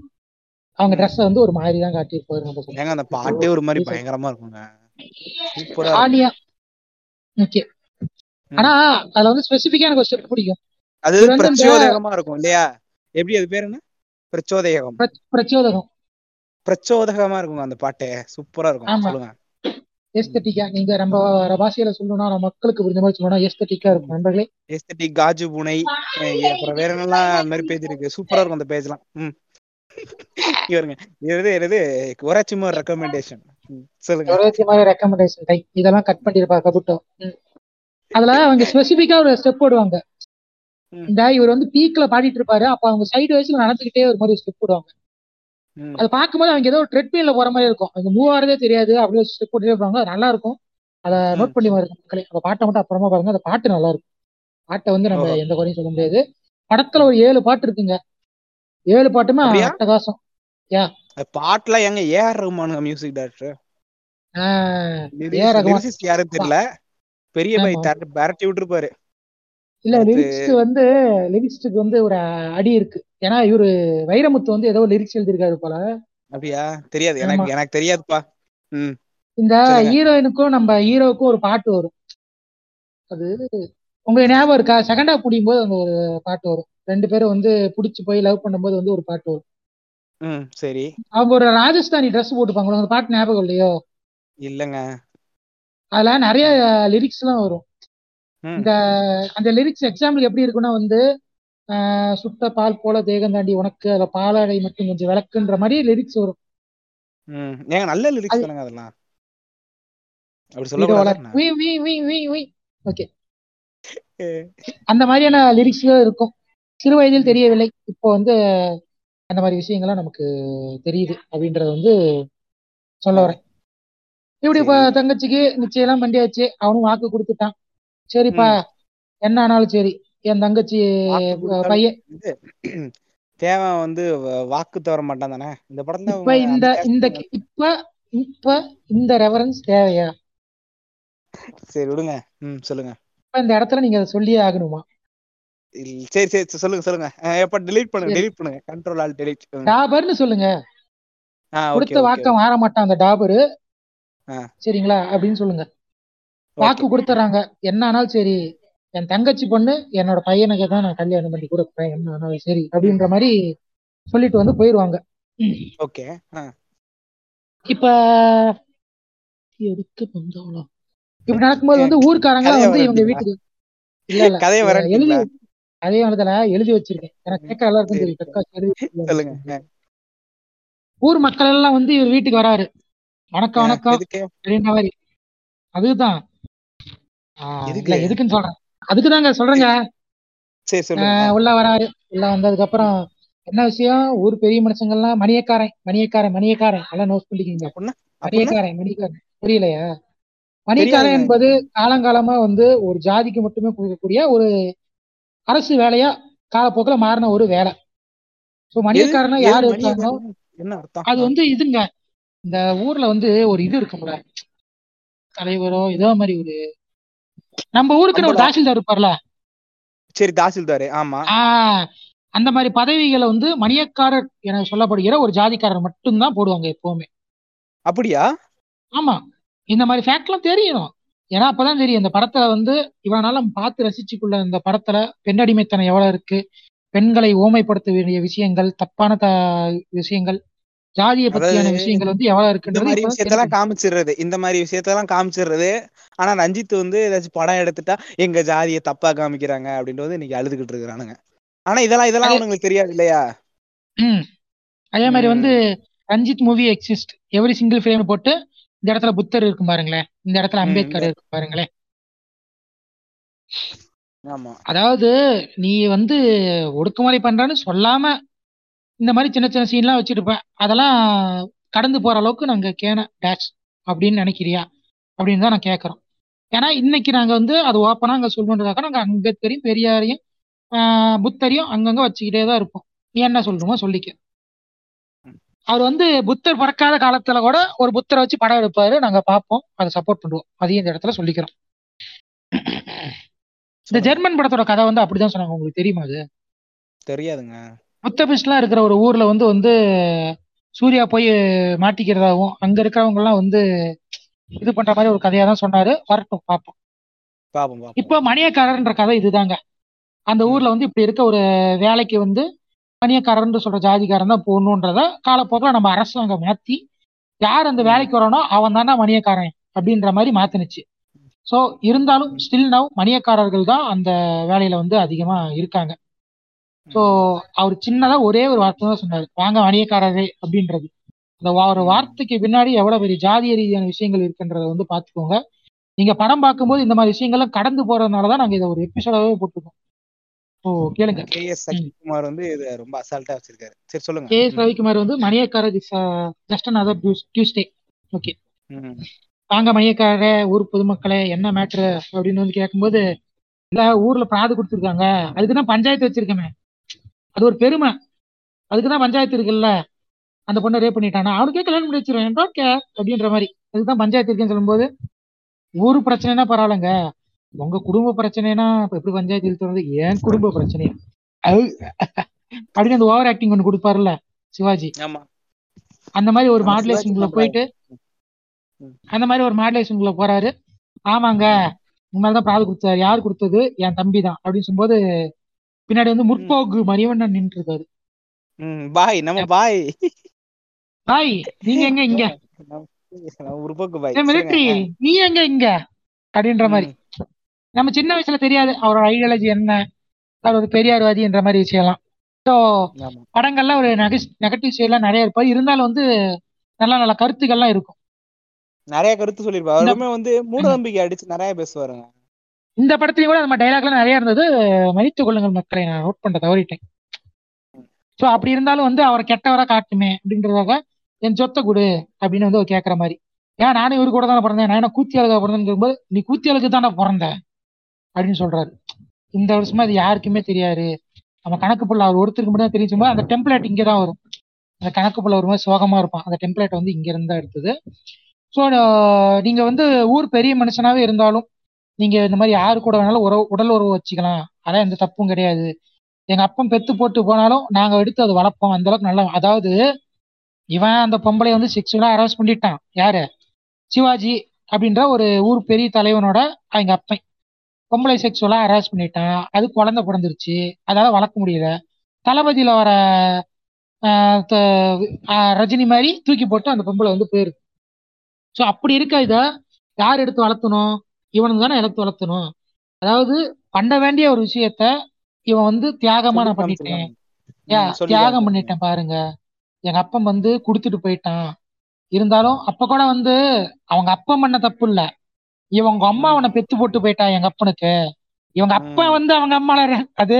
அவங்க ட்ரெஸ் வந்து ஒரு மாதிரி தான் காட்டியிருப்பாரு அந்த பாட்டே ஒரு மாதிரி பயங்கரமா இருக்குங்க. சூப்பரா ஓகே ஆனா அதுல வந்து ஸ்பெசிபிக்கா எனக்கு ஒரு ஸ்டெப் பிடிக்கும். அது பிரச்சோதகமா இருக்கும் இல்லையா? எப்படி அது பேர் என்ன? பிரச்சோதகம் பிர- பிரச்சோதகம். பிரச்சோதகமா இருக்குங்க அந்த பாட்டு. சூப்பரா இருக்கும் சொல்லுங்க. எஸ்தட்டிக்கா நீங்க நம்ம வர பாஷையில சொல்லணும்னா நம்ம மக்களுக்கு புரிஞ்ச மாதிரி சொல்லணும்னா எஸ்தட்டிக்கா இருக்கும் நண்பர்களே. எஸ்தட்டிக் காஜு புனை அப்புறம் வேற என்னெல்லாம் அந்த மாதிரி பேஜ் இருக்கு? சூப்பரா இருக்கும் அந்த பேஜ்லாம். ம். இவருங்க இது இது ஒராச்சிமோ ரெக்கமெண்டேஷன் சொல்லுங்க. ஒரே மாதிரி ரெக்கமெண்டேஷன் டைப் இதெல்லாம் கட் பண்ணிருப்பா கபுட்டோ. அதுல அவங்க ஸ்பெசிபிக்கா ஒரு ஸ்டெப் போடுவாங்க. இந்த இவர் வந்து பீக்ல பாடிட்டு இருப்பாரு. அப்ப அவங்க சைடு வயசுல நடந்துகிட்டே ஒரு மாதிரி ஸ்டெப் போடுவாங்க. அதை பார்க்கும்போது அவங்க ஏதோ ட்ரெட்மில்ல போற மாதிரி இருக்கும். அது மூவ் ஆறதே தெரியாது அப்படியே ஸ்டெப் போட்டுட்டே இருப்பாங்க. நல்லா இருக்கும். அதை நோட் பண்ணி பாருங்க மக்களே. அந்த பாட்டை மட்டும் அப்புறமா பாருங்க. அந்த பாட்டு நல்லா இருக்கும். பாட்டை வந்து நம்ம எந்த குறையும் சொல்ல முடியாது. படத்துல ஒரு ஏழு பாட்டு இருக்குங்க. ஏழு பாட்டுமே அட்டகாசம். அது பாட்டுலாம் எங்க ஏஆர் ரஹ்மானுங்க மியூசிக் டைரக்டர் லிரிசிஸ்ட் யாரும். தெரியல. பெரிய பை ஆமா. மிரட்டி விட்டுருப்பாரு. இல்ல அடுத்து லிரிக்ஸ் வந்து லிரிக்ஸ்க்கு வந்து ஒரு அடி இருக்கு. ஏன்னா இவரு வைரமுத்து வந்து ஏதோ லிரிக்ஸ் எழுதியிருக்காரு போல. அப்படியா? தெரியாது. எனக்கு எனக்கு தெரியாதுப்பா. இந்த ஹீரோயினுக்கும் நம்ம ஹீரோவுக்கும் ஒரு பாட்டு வரும். அது உங்களுக்கு ஞாபகம் இருக்கா? செகண்ட் முடியும் போது அந்த ஒரு பாட்டு வரும். ரெண்டு பேரும் வந்து புடிச்சு போய் லவ் பண்ணும்போது வந்து ஒரு பாட்டு வரும். சரி. அவங்க ஒரு ராஜஸ்தானி ட்ரெஸ் போட்டுப்பாங்க. அந்த பாட்டு ஞாபகம் இல்லையோ? இல்லங்க. அதுல நிறைய லிரிக்ஸ் எல்லாம் வரும். இந்த அந்த லிரிக்ஸ் எக்ஸாம்பிள் எப்படி இருக்குன்னா வந்து சுட்ட பால் போல தேகம் தாண்டி உனக்கு அதுல பாலாடை மட்டும் கொஞ்சம் விளக்குன்ற மாதிரி லிரிக்ஸ் வரும். ஏங்க நல்ல லிரிக்ஸ் தானங்க அதெல்லாம். அப்படி ஹீரோல சொல்லக்கூடாதா என்ன? V V V V V. Okay அந்த மாதிரியான லிரிக்ஸ்கள் இருக்கும். சிறு வயதில் தெரியவில்லை. இப்போ வந்து அந்த மாதிரி விஷயங்கள்லாம் நமக்கு தெரியுது அப்படின்றத வந்து சொல்ல வரேன். இப்படி இப்ப தங்கச்சிக்கு நிச்சயம் எல்லாம் பண்ணியாச்சு. அவனும் வாக்கு கொடுத்துட்டான். சரிப்பா. என்ன ஆனாலும் சரி. என் தங்கச்சி பையன் தேவன் வந்து வாக்கு தவற மாட்டான் தானே? இந்த படத்துல இப்ப இந்த இந்த இப்ப இப்ப இந்த ரெஃபரன்ஸ் தேவையா? சரி விடுங்க. ம் சொல்லுங்க. இப்ப இந்த இடத்துல நீங்க அதை சொல்லியே ஆகணுமா? சரி சரி சொல்லுங்க சொல்லுங்க. எப்ப delete பண்ணுங்க delete பண்ணுங்க. கண்ட்ரோல் ஆல் ம். டாபர்னு சொல்லுங்க. கொடுத்த வாக்க மாற மாட்டான் அந்த டாபரு சரிங்களா? அப்படின்னு சொல்லுங்க. வாக்கு கொடுத்துறாங்க. என்ன ஆனாலும் சரி என் தங்கச்சி பொண்ணு என்னோட பையனுக்கு தான் நான் கல்யாணம் பண்ணி கொடுக்குறேன் என்ன ஆனாலும் சரி அப்படின்ற மாதிரி சொல்லிட்டு வந்து போயிருவாங்க. ஓகே இப்ப எதுக்கு பந்தவளம் இப்படி நடக்கும்போது வந்து ஊர்க்காரங்க வந்து இவங்க வீட்டுக்கு இல்ல கதையை எழுதி அதே இடத்துல எழுதி வச்சிருக்கேன். எனக்கு கேட்க எல்லாருக்கும் தெரியும் ஊர் மக்கள் எல்லாம் வந்து இவர் வீட்டுக்கு வராரு. வணக்கம் வணக்கம். அப்படின்ற மாதிரி. அதுதான். எதுக்குன்னு சொல்றேன். அதுக்குதாங்க சொல்றேங்க. உள்ள வராரு. உள்ள வந்ததுக்கு அப்புறம் என்ன விஷயம்? ஊர் பெரிய மனுஷங்கள்லாம் மணியக்காரன் மணியக்காரன் மணியக்காரன். எல்லாம் நோட் பண்ணிக்கிங்க மணியக்காரன் மணியக்காரன். புரியலையா? மணியக்காரன் தெரியாதுங்க என்பது காலங்காலமா வந்து ஒரு ஜாதிக்கு மட்டுமே கொடுக்கக்கூடிய ஒரு அரசு வேலையா காலப்போக்கில் மாறின ஒரு வேலை. ஸோ மணியக்காரனா யார் இருக்காங்களோ அது. வந்து இதுங்க. இந்த ஊர்ல வந்து ஒரு இது இருக்கும்ல. தலைவரோ ஏதோ மாதிரி ஒரு நம்ம ஊருக்குன்னு ஒரு தாசில்தார் இருப்பார்ல. சரி தாசில்தார். ஆமா. அந்த மாதிரி பதவிகளை வந்து மணியக்காரர் என சொல்லப்படுகிற ஒரு ஜாதிக்காரர் மட்டும்தான் போடுவாங்க எப்பவுமே. அப்படியா? ஆமா. இந்த மாதிரி ஃபேக்ட்லாம் தெரியணும் ஏன்னா அப்பதான் தெரியும் இந்த படத்துல வந்து நம்ம பார்த்து ரசிச்சுக்குள்ள இந்த படத்துல பெண்ணடிமைத்தனம் எவ்வளவு இருக்கு. பெண்களை ஓமைப்படுத்த வேண்டிய விஷயங்கள் தப்பான த விஷயங்கள் ஜாதியை பத்தியான விஷயங்கள் வந்து எவ்வளவு இப்பதான் விஷயத்தெல்லாம் காமிச்சிடுறது. இந்த மாதிரி விஷயத்தெல்லாம் காமிச்சிடுறது. ஆனா ரஞ்சித் வந்து ஏதாச்சும் படம் எடுத்துட்டா எங்க ஜாதியை தப்பா காமிக்கிறாங்க அப்படின்றது இன்னைக்கு அழுதுகிட்டு இருக்கிறானுங்க. ஆனா இதெல்லாம் இதெல்லாம் அதே அவனுங்களுக்கு தெரியாது இல்லையா? அதே மாதிரி வந்து Ranjith movie exist. Every single frame போட்டு இந்த இடத்துல புத்தர் இருக்கும் பாருங்களேன். இந்த இடத்துல அம்பேத்கர் இருக்கும் பாருங்களேன். ஆமா. அதாவது நீ வந்து ஒடுக்குமுறை பண்றன்னு சொல்லாம இந்த மாதிரி சின்ன சின்ன சீன்லாம் வச்சிருப்பேன். அதெல்லாம் கடந்து போற அளவுக்கு நாங்க கேன டேஷ் அப்படின்னு நினைக்கிறியா? அப்படின்னு தான் நான் கேட்கறோம் ஏன்னா இன்னைக்கு நாங்க வந்து அது ஓப்பனா அங்க சொல்லுன்றதாக நாங்க அம்பேத்கரையும் பெரியாரையும் ஆஹ் புத்தரையும் அங்கங்க வச்சுக்கிட்டே தான் இருப்போம். நீ என்ன சொல்லணுமோ சொல்லிக்க. அவர் வந்து புத்தர் பிறக்காத காலத்துல கூட ஒரு புத்தரை வச்சு படம் எடுப்பாரு. நாங்க பார்ப்போம். அதை சப்போர்ட் பண்ணுவோம். அதையும் இந்த இடத்துல சொல்லிக்கிறோம். இந்த ஜெர்மன் படத்தோட கதை வந்து அப்படிதான் சொன்னாங்க. உங்களுக்கு தெரியுமா அது? தெரியாதுங்க. புத்தபிஸ்ட்லாம் இருக்கிற ஒரு ஊர்ல வந்து வந்து சூர்யா போய் மாட்டிக்கிறதாவும் அங்க இருக்கிறவங்க எல்லாம் வந்து இது பண்ற மாதிரி ஒரு கதையா தான் சொன்னாரு. வரட்டும் பார்ப்போம். பாப்போம் இப்போ மணியக்காரர்ன்ற கதை இதுதாங்க. அந்த ஊர்ல வந்து இப்படி இருக்க ஒரு வேலைக்கு வந்து மணியக்காரர்னு சொல்ற ஜாதிக்காரன் தான் போகணுன்றத காலப்போக்கில் நம்ம அரசாங்கம் மாத்தி யார் அந்த வேலைக்கு வரானோ அவன் தானே மணியக்காரன் அப்படின்ற மாதிரி மாத்தினுச்சு. ஸோ இருந்தாலும் ஸ்டில் நவ் மணியக்காரர்கள் தான் அந்த வேலையில வந்து அதிகமா இருக்காங்க. ஸோ அவர் சின்னதா ஒரே ஒரு வார்த்தை தான் சொன்னாரு. வாங்க மணியக்காரரே அப்படின்றது. அந்த ஒரு வார்த்தைக்கு பின்னாடி எவ்வளவு பெரிய ஜாதிய ரீதியான விஷயங்கள் இருக்குன்றத வந்து பாத்துக்கோங்க நீங்க படம் பார்க்கும்போது இந்த மாதிரி விஷயங்கள்லாம் கடந்து போறதுனால தான் நாங்கள் இதை ஒரு எபிசோடாவே போட்டிருக்கோம். கேளுங்க. கே எஸ் ம். சக்திகுமார் வந்து இது ரொம்ப அசால்ட்டா வச்சிருக்காரு. சரி சொல்லுங்க. கே எஸ் ரவிக்குமார் வந்து மணியக்காரர் is just another Tuesday okay வாங்க மணியக்காரரே ஊர் பொதுமக்களே என்ன மேட்ரு அப்படின்னு வந்து கேட்கும்போது இல்ல ஊர்ல பிராது கொடுத்துருக்காங்க. அதுக்கு தான் பஞ்சாயத்து வச்சிருக்கமே. அது ஒரு பெருமை. அதுக்கு தான் பஞ்சாயத்து இருக்குல்ல. அந்த பொண்ணை ரேப் பண்ணிட்டானா? அவனுக்கே கல்யாணம் பண்ணி வச்சிருவேன். அப்படின்ற மாதிரி. அதுதான் பஞ்சாயத்து இருக்குன்னு சொல்லும்போது ஊர் பிரச்சனைனா பரவாயில்லைங்க. உங்க குடும்ப பிரச்சனைனா இப்ப எப்படி பஞ்சாயத்து இழுத்து ஏன் குடும்ப பிரச்சனை அப்படின்னு அந்த ஓவர் ஆக்டிங் ஒன்று கொடுப்பாருல்ல சிவாஜி. அந்த மாதிரி ஒரு மாடுலேஷனுக்குள்ள போயிட்டு அந்த மாதிரி ஒரு மாடுலேஷனுக்குள்ள போறாரு. ஆமாங்க உண்மையில்தான் பிராது கொடுத்தாரு. யார் கொடுத்தது? என் தம்பி தான். அப்படின்னு சொல்லும்போது பின்னாடி வந்து முற்போக்கு மணிவண்ணன் நின்று இருக்காரு பாய். நம்ம பாய். பாய் நீங்க எங்க இங்க? உருப்போக்கு பாய். ஆ. நீ எங்க இங்க? அப்படின்ற மாதிரி. நம்ம சின்ன வயசுல தெரியாது அவரோட ஐடியாலஜி என்ன அவர் ஒரு பெரியார்வாதின்ற மாதிரி விஷயம்லாம். ஸோ படங்கள்ல ஒரு நெகட்டிவ் சைட்லாம் நிறைய இருப்பாரு. இருந்தாலும் வந்து நல்ல நல்ல கருத்துக்கள்லாம் இருக்கும். நிறைய கருத்து சொல்லியிருப்பாரு. இந்த அவருமே வந்து மூட. நம்பிக்கை அடிச்சு நிறைய பேசுவாருங்க. இந்த படத்துலயும் கூட நம்ம டைலாக்லாம் நிறைய இருந்தது. மன்னித்துக் கொள்ளுங்கள் மக்களை நான் நோட் பண்ண தவறிட்டேன். ஸோ அப்படி இருந்தாலும் வந்து அவரை கெட்டவரா காட்டுமே அப்படின்றதாக என் சொத்தை கொடு அப்படின்னு வந்து அவர் கேட்குற மாதிரி. ஏன் நானும் இவரு கூட தானே பிறந்தேன். நான் என்ன கூத்தியாளுக்கா பிறந்தேன்னு கேட்கும்போது நீ கூத்தியாளுக்கு தானே பிறந்த. அப்படின்னு சொல்றாரு. இந்த வருஷமா அது யாருக்குமே தெரியாது. நம்ம கணக்கு புள்ள அவர் ஒருத்தருக்கு மட்டும் தான் தெரியும் அந்த டெம்ப்ளேட் இங்கே தான் வரும். அந்த கணக்கு புள்ள ஒரு மாதிரி சோகமா இருப்பான். அந்த டெம்ப்ளேட் வந்து இங்க இருந்தா எடுத்தது. ஸோ நீங்க வந்து ஊர் பெரிய மனுஷனாவே இருந்தாலும் நீங்க இந்த மாதிரி யாரு கூட வேணாலும் உறவு உடல் உறவு வச்சுக்கலாம். அதான் எந்த தப்பும் கிடையாது. எங்க அப்பம் பெத்து போட்டு போனாலும் நாங்க எடுத்து அது வளர்ப்போம். அந்த அளவுக்கு நல்லா அதாவது இவன் அந்த பொம்பளை வந்து செக்ஷுவலா அரேஸ் பண்ணிட்டான். யாரு? சிவாஜி அப்படின்ற ஒரு ஊர் பெரிய தலைவனோட அவங்க அப்பன். பொம்பளை செக்ஷுவலா ஹராஸ் பண்ணிட்டான். அது குழந்தை பிறந்துருச்சு. அதால வளர்க்க முடியல. தளபதியில வர ரஜினி மாதிரி தூக்கி போட்டு அந்த பொம்பளை வந்து போயிருக்கு. ஸோ அப்படி இருக்க இத யார் எடுத்து வளர்த்தணும்? இவனுக்கு தானே எடுத்து வளர்த்தணும். அதாவது பண்ண வேண்டிய ஒரு விஷயத்த இவன் வந்து தியாகமா நான் பண்ணிட்டேன். தியாகம் பண்ணிட்டேன் பாருங்க. எங்க அப்பன் வந்து குடுத்துட்டு போயிட்டான். இருந்தாலும் அப்ப கூட வந்து அவங்க அப்பன் பண்ண தப்பு இல்ல. இவங்க அம்மா அவனை பெத்து போட்டு போயிட்டா எங்க அப்பனுக்கு. இவங்க அப்பா வந்து அவங்க அம்மால அது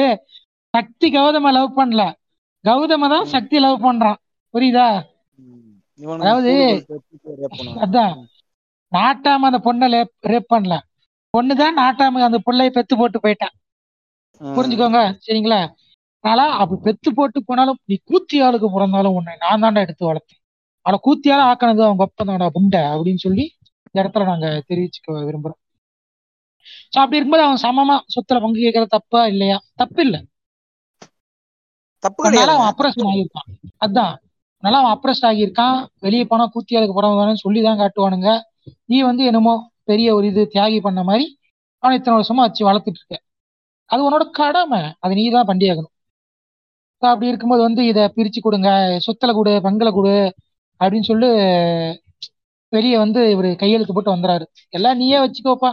சக்தி கௌதம லவ் பண்ணல. கௌதம தான் சக்தி லவ் பண்றான். புரியுதா? அதாவது. அதான். நாட்டாம அந்த பொண்ணை ரேப் பண்ணல. பொண்ணுதான் நாட்டாம அந்த பிள்ளைய பெத்து போட்டு போயிட்டான். புரிஞ்சுக்கோங்க. சரிங்களா? அதனால அப்படி பெத்து போட்டு போனாலும் நீ கூத்தியாளுக்கு பிறந்தாலும் உன்னை நான் தாண்டா எடுத்து வளர்த்தேன். அவளை கூத்தியால ஆக்கினது அவங்க அப்பதான்டா புண்டை அப்படின்னு சொல்லி இந்த இடத்துல நாங்க தெரிவிச்சுக்க விரும்புறோம். சோ அப்படி இருக்கும்போது அவன் சமமா சொத்துல பங்கு கேட்கறது தப்பா இல்லையா? தப்பு இல்ல. தப்பு அவன் அப்ரஸ் ஆகியிருக்கான். அதான். அதனால அவன் அப்ரஸ் ஆகியிருக்கான். வெளியே போனா கூத்தியாளுக்கு பிறந்தவனு சொல்லி தான் காட்டுவானுங்க. நீ வந்து என்னமோ பெரிய ஒரு இது தியாகி பண்ண மாதிரி அவனை இத்தனை வருஷமா வச்சு வளர்த்துட்டு இருக்க. அது உன்னோட கடமை. அதை நீ தான் பண்ணியாகணும் So அப்படி இருக்கும்போது வந்து இதை பிரிச்சு கொடுங்க. சொத்துல கொடு பங்கல கொடு அப்படின்னு சொல்லி வெளியே வந்து இவரு கையெழுத்து போட்டு வந்துறாரு. எல்லாம் நீயே வச்சுக்கோப்பா.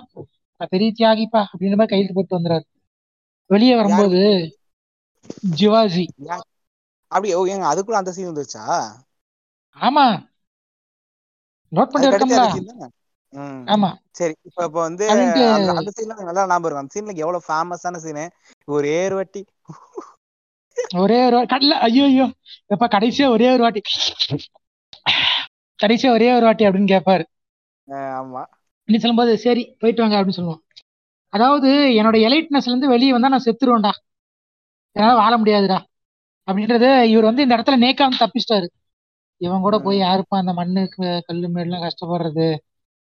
பெரிய தியாகிப்பா அப்படின்ற மாதிரி கையெழுத்து போட்டு வந்துறாரு. வெளியே வரும்போது ஜிவாஜி. அப்படியே ஏங்க அதுக்குள்ள அந்த சீன் வந்துருச்சா? ஆமா. நோட் பண்ணி. ஆமா. சரி இப்ப இப்ப வந்து அந்த சீன்ல நல்லா ஞாபகம் இருக்கும் அந்த சீன்ல எவ்வளவு ஃபேமஸான சீனு ஒரு ஏர் வட்டி. ஒரே ஒரு கடல ஐயோ ஐயோ. எப்ப கடைசியா ஒரே ஒரு வாட்டி. கடைசியா ஒரே ஒரு வாட்டி அப்படின்னு கேட்பாரு ஆமா. நீ சொல்லும்போது சரி போயிட்டு வாங்க அப்படின்னு சொல்லுவான் அதாவது என்னோட எலைட்னஸ்ல இருந்து வெளியே வந்தா நான் செத்துருவேன்டா. என்னால வாழ முடியாதுடா. அப்படின்றது இவர் வந்து இந்த இடத்துல நேக்காம தப்பிச்சிட்டாரு. இவன் கூட போய். யாருப்பா அந்த மண்ணுக்கு கல்லு மேலாம் கஷ்டப்படுறது.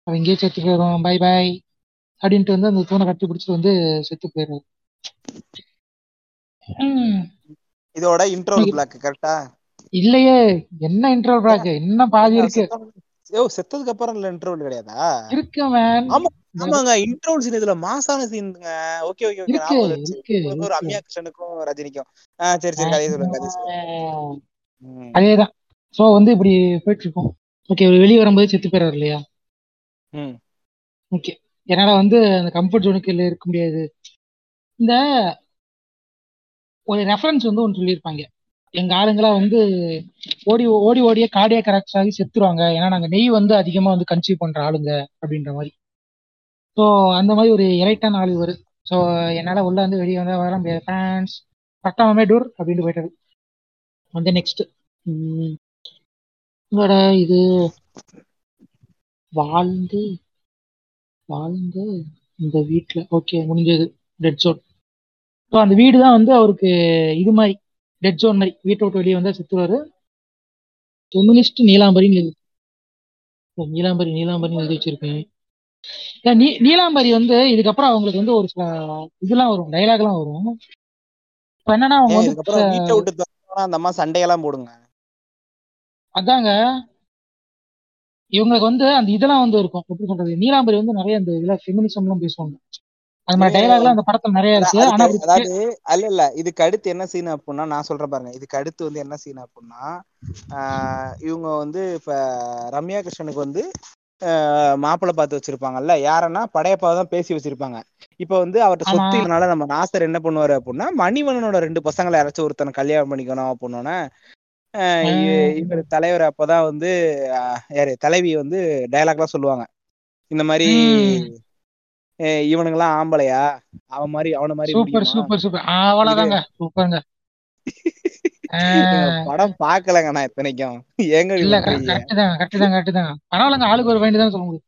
அவன் இங்கேயே செத்து போயிடும் பை பை அப்படின்ட்டு வந்து அந்த தூணை கட்டி பிடிச்சிட்டு வந்து செத்து போயிடுறாரு ம். இதோட இன்ட்ரோல் பிளாக் கரெக்டா இல்லையே என்ன இன்ட்ரோ பிராக் இன்னும் பாதி இருக்கு? ஓ செத்ததுக்கு அப்புறம் இல்ல இன்ட்ரோல் கிடையாதா? இருக்கு மேன் ஆமா ஆமாங்க இன்ட்ரோல் சீன் இதுல மாசான சீனுங்க ஓகே ஓகே ஓகே. ஞாபகம் ஒரு ரம்யா கிருஷ்ணனுக்கும் ரஜினிக்கும். சரி சரி கதையை சொல்லுங்க கதையை சொல்லுங்க. அதேதான். சோ வந்து இப்படி போயிட்டு இருக்கோம் ஓகே வெளியே வரும்போது செத்து போயிறாரு இல்லையா? ம். ஓகே என்னால வந்து அந்த கம்ஃபர்ட் ஜோனுக்கு இருக்க முடியாது. இந்த ஒரு ரெஃபரன்ஸ் வந்து ஒன்று சொல்லியிருப்பாங்க. எங்க ஆளுங்களா வந்து ஓடி ஓடி ஓடியே கார்டியா கரெக்ட் ஆகி செத்துருவாங்க. ஏன்னா நாங்க நெய் வந்து அதிகமா வந்து கன்சீவ் பண்ற ஆளுங்க அப்படின்ற மாதிரி. ஸோ அந்த மாதிரி ஒரு எலைட்டான ஆள் இவர். ஸோ என்னால உள்ள வந்து வெளியே வந்து வர முடியாது. ஃபேன்ஸ் பட்டாமே டூர் அப்படின்ட்டு போயிட்டாரு வந்து நெக்ஸ்ட் உங்களோட இது? வாழ்ந்து வாழ்ந்து இந்த வீட்டில் ஓகே முடிஞ்சது. டெட் ஜோன் ஸோ அந்த வீடு தான் வந்து அவருக்கு இது மாதிரி. டெட் ஜோன் மாதிரி வீட்டை விட்டு வெளியே வந்தா செத்துருவாரு கம்யூனிஸ்ட் நீலாம்பரின்னு எழுதி நீலாம்பரி நீலாம்பரின்னு எழுதி வச்சிருக்கேன். நீ நீலாம்பரி வந்து இதுக்கப்புறம் அவங்களுக்கு வந்து ஒரு சில இதெல்லாம் வரும் டைலாக்லாம் வரும். இப்போ என்னன்னா அவங்க வந்து அந்த அம்மா சண்டையெல்லாம் போடுங்க. அதாங்க. இவங்களுக்கு வந்து அந்த இதெல்லாம் வந்து இருக்கும். எப்படி சொல்றது? நீலாம்பரி வந்து நிறைய அந்த இதுல ஃபெமினிசம் எல்லாம் பேசுவாங்க. அது மாதிரி டைலாக்லாம் அந்த படத்துல நிறைய இருக்கு. ஆனா அதாவது அல்ல இல்ல. இதுக்கு அடுத்து என்ன சீன் அப்படின்னா நான் சொல்றேன் பாருங்க. இதுக்கு அடுத்து வந்து என்ன சீன் அப்படின்னா இவங்க வந்து இப்ப ரம்யா கிருஷ்ணனுக்கு வந்து மாப்பிள்ளை பார்த்து வச்சிருப்பாங்கல்ல. யாரன்னா படையப்பாவை தான் பேசி வச்சிருப்பாங்க. இப்ப வந்து அவர்ட்ட ஆமா. சொத்து இல்லனால நம்ம நாசர் என்ன பண்ணுவாரு அப்படின்னா மணிவண்ணனோட ரெண்டு பசங்களை யாராச்சும் ஒருத்தனை கல்யாணம் பண்ணிக்கணும் அப்படின்னோடனே இவர் தலைவர் அப்பதான் வந்து யாரு தலைவி வந்து டயலாக்லாம் சொல்லுவாங்க. இந்த மாதிரி இவனுங்கெல்லாம் ஆம்பளையா? அவன் மாதிரி அவன மாதிரி சூப்பர்? சூப்பர் சூப்பர் அவ்வளவுதாங்க. சூப்பருங்க. படம் பாக்கலங்க நான் இத்தனைக்கும். ஏங்க இல்ல? கரெக்ட் தான் கரெக்ட் தான் கரெக்ட் தான் பரவாயில்லங்க ஆளுக்கு ஒரு வேண்டி தான் சொல்ல முடியும்.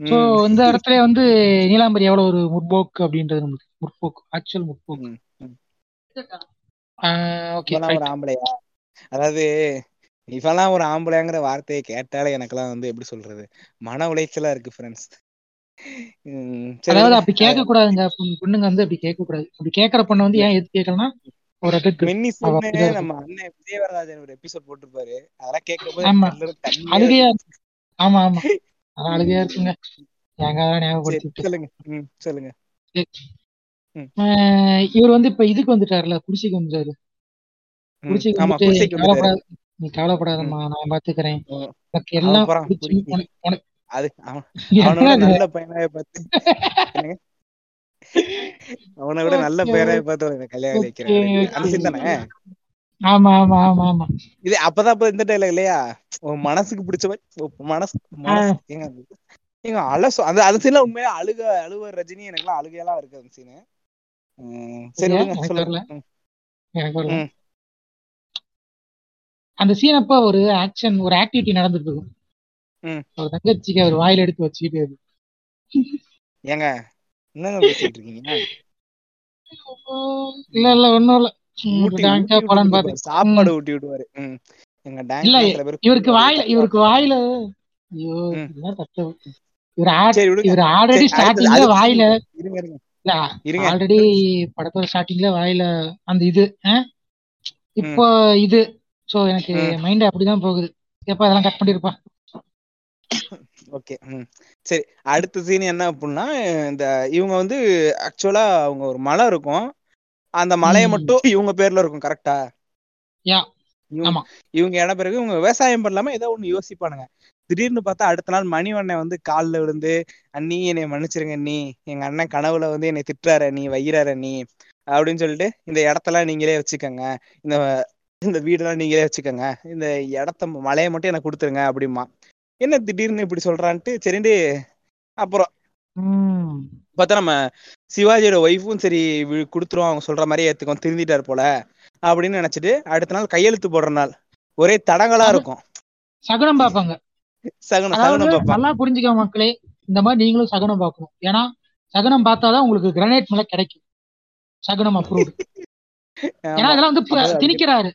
சோ இந்த இடத்துல வந்து நீலாம்பரி எவ்வளவு ஒரு முற்போக்கு அப்படின்றது நமக்கு? முற்போக்கு ஆக்சுவல் முற்போக்கு. ஆம்பளையா? அதாவது இவெல்லாம் ஒரு ஆம்பளைங்கிற வார்த்தையை கேட்டாலே எனக்கெல்லாம் வந்து எப்படி சொல்றது? மன உளைச்சலா இருக்கு ஃப்ரெண்ட்ஸ் அதாவது அப்படி கேட்க கூடாதுங்க பொண்ணு- பொண்ணுங்க வந்து அப்படி கேட்க கூடாது அப்படி கேட்கற பொண்ணு வந்து ஏன் எது கேட்கலன்னா ஒரு. நம்ம அண்ணன் விஜயவரராஜன் ஒரு எபிசோட் போட்டிருப்பாரு. அதெல்லாம் தண்ணியே அழுகையா. ஆமா ஆமா. அதான் அழுகையா இருக்குங்க. ஏங்க அதெல்லாம் சரி ஞாபகப்படுத்திட்டு சொல்லுங்க. சொல்லுங்க. இவர் வந்து இப்ப இதுக்கு வந்துட்டாருல குடிசைக்கு வந்துட்டாரு. குடிசைக்கு வந்துட்டு கவலைப்படாத நீ கவலைப்படாதம்மா நான் பாத்துக்கிறேன். உனக்கு எல்லாம் உனக்கு அது அவன் அவனை விட என்னது? நல்ல பையனாவே பார்த்து அவனை விட நல்ல பையனாவே பார்த்து கல்யாணம் வைக்கிறேன். அந்த okay. சீன் தானே? ஆமா ஆமா ஆமா ஆமா. இது அப்பதான் அப்ப இந்த டைலாக் இல்லையா? மனசுக்கு பிடிச்ச மாதிரி மனசு ஏங்க அந்த அந்த சீன்ல உண்மையா அழுக அழுவ ரஜினி எனக்குலாம் அழுகையெல்லாம் இருக்கு அந்த சீனு சரி எனக்கு சொல்லுங்க. எனக்கு. அந்த சீன் அப்ப ஒரு ஆக்ஷன் ஒரு ஆக்டிவிட்டி நடந்துட்டு இருக்கும். ஒரு தங்கச்சிக்கு அவர் வாயில எடுத்து வச்சுக்கிட்டு. ஏங்க என்னங்க பேசிட்டு இருக்கீங்க? இல்ல இல்ல ஒண்ணும் இல்ல. சாப்பாடு ஊட்டி விடுவாரு. இவருக்கு வாயில இவருக்கு வாயில. ஐயோ தப்பு. இவர் இவர் ஆல்ரெடி ஸ்டார்டிங்ல வாயில. இருங்க ஆல்ரெடி படத்தோட ஸ்டார்டிங்ல வாயில அந்த இது இப்போ இது. சோ எனக்கு மைண்ட் அப்படிதான் போகுது. எப்ப அதெல்லாம் கட் பண்ணிருப்பா. ஓகே ம். சரி அடுத்த சீன் என்ன அப்படின்னா இந்த இவங்க வந்து ஆக்சுவலா அவங்க ஒரு மலை இருக்கும். அந்த மலையை மட்டும் இவங்க பேர்ல இருக்கும் கரெக்டா இவங்க ஆமா. இவங்க இட பிறகு இவங்க விவசாயம் பண்ணலாம? ஏதோ ஒண்ணு யோசிப்பானுங்க. திடீர்னு பார்த்தா அடுத்த நாள் மணிவண்ணன் வந்து காலில் விழுந்து அண்ணி என்னை மன்னிச்சிருங்க அண்ணி. எங்க அண்ணன் கனவுல வந்து என்னை திட்டுறாரு நீ வையிறாரு நீ அப்படின்னு சொல்லிட்டு இந்த இடத்தெல்லாம் நீங்களே வச்சுக்கோங்க. இந்த இந்த வீடெல்லாம் நீங்களே வச்சுக்கோங்க. இந்த இடத்த மலையை மட்டும் எனக்கு கொடுத்துருங்க அப்படிமா என்ன திடீர்னு இப்படி சொல்றான்ட்டு? சரிண்டு அப்புறம் பார்த்தா நம்ம சிவாஜியோட ஒய்ஃபும் சரி கொடுத்துரும். அவங்க சொல்ற மாதிரியே ஏத்துக்கும். திருந்திட்டார் போல அப்படின்னு நினைச்சிட்டு அடுத்த நாள் கையெழுத்து போடுற நாள். ஒரே தடங்களா இருக்கும். சகுனம் பார்ப்பாங்க. சகுனம் சகுனம் பாப்பா நல்லா புரிஞ்சுக்க மக்களே இந்த மாதிரி நீங்களும் சகுனம் பார்க்கணும். ஏன்னா சகுனம் பார்த்தாதான் உங்களுக்கு கிரனைட் மேல கிடைக்கும். சகுனம் அப்ரூவ்டு ஏன்னா ஆமா இதெல்லாம் வந்து திணிக்கிறாரு.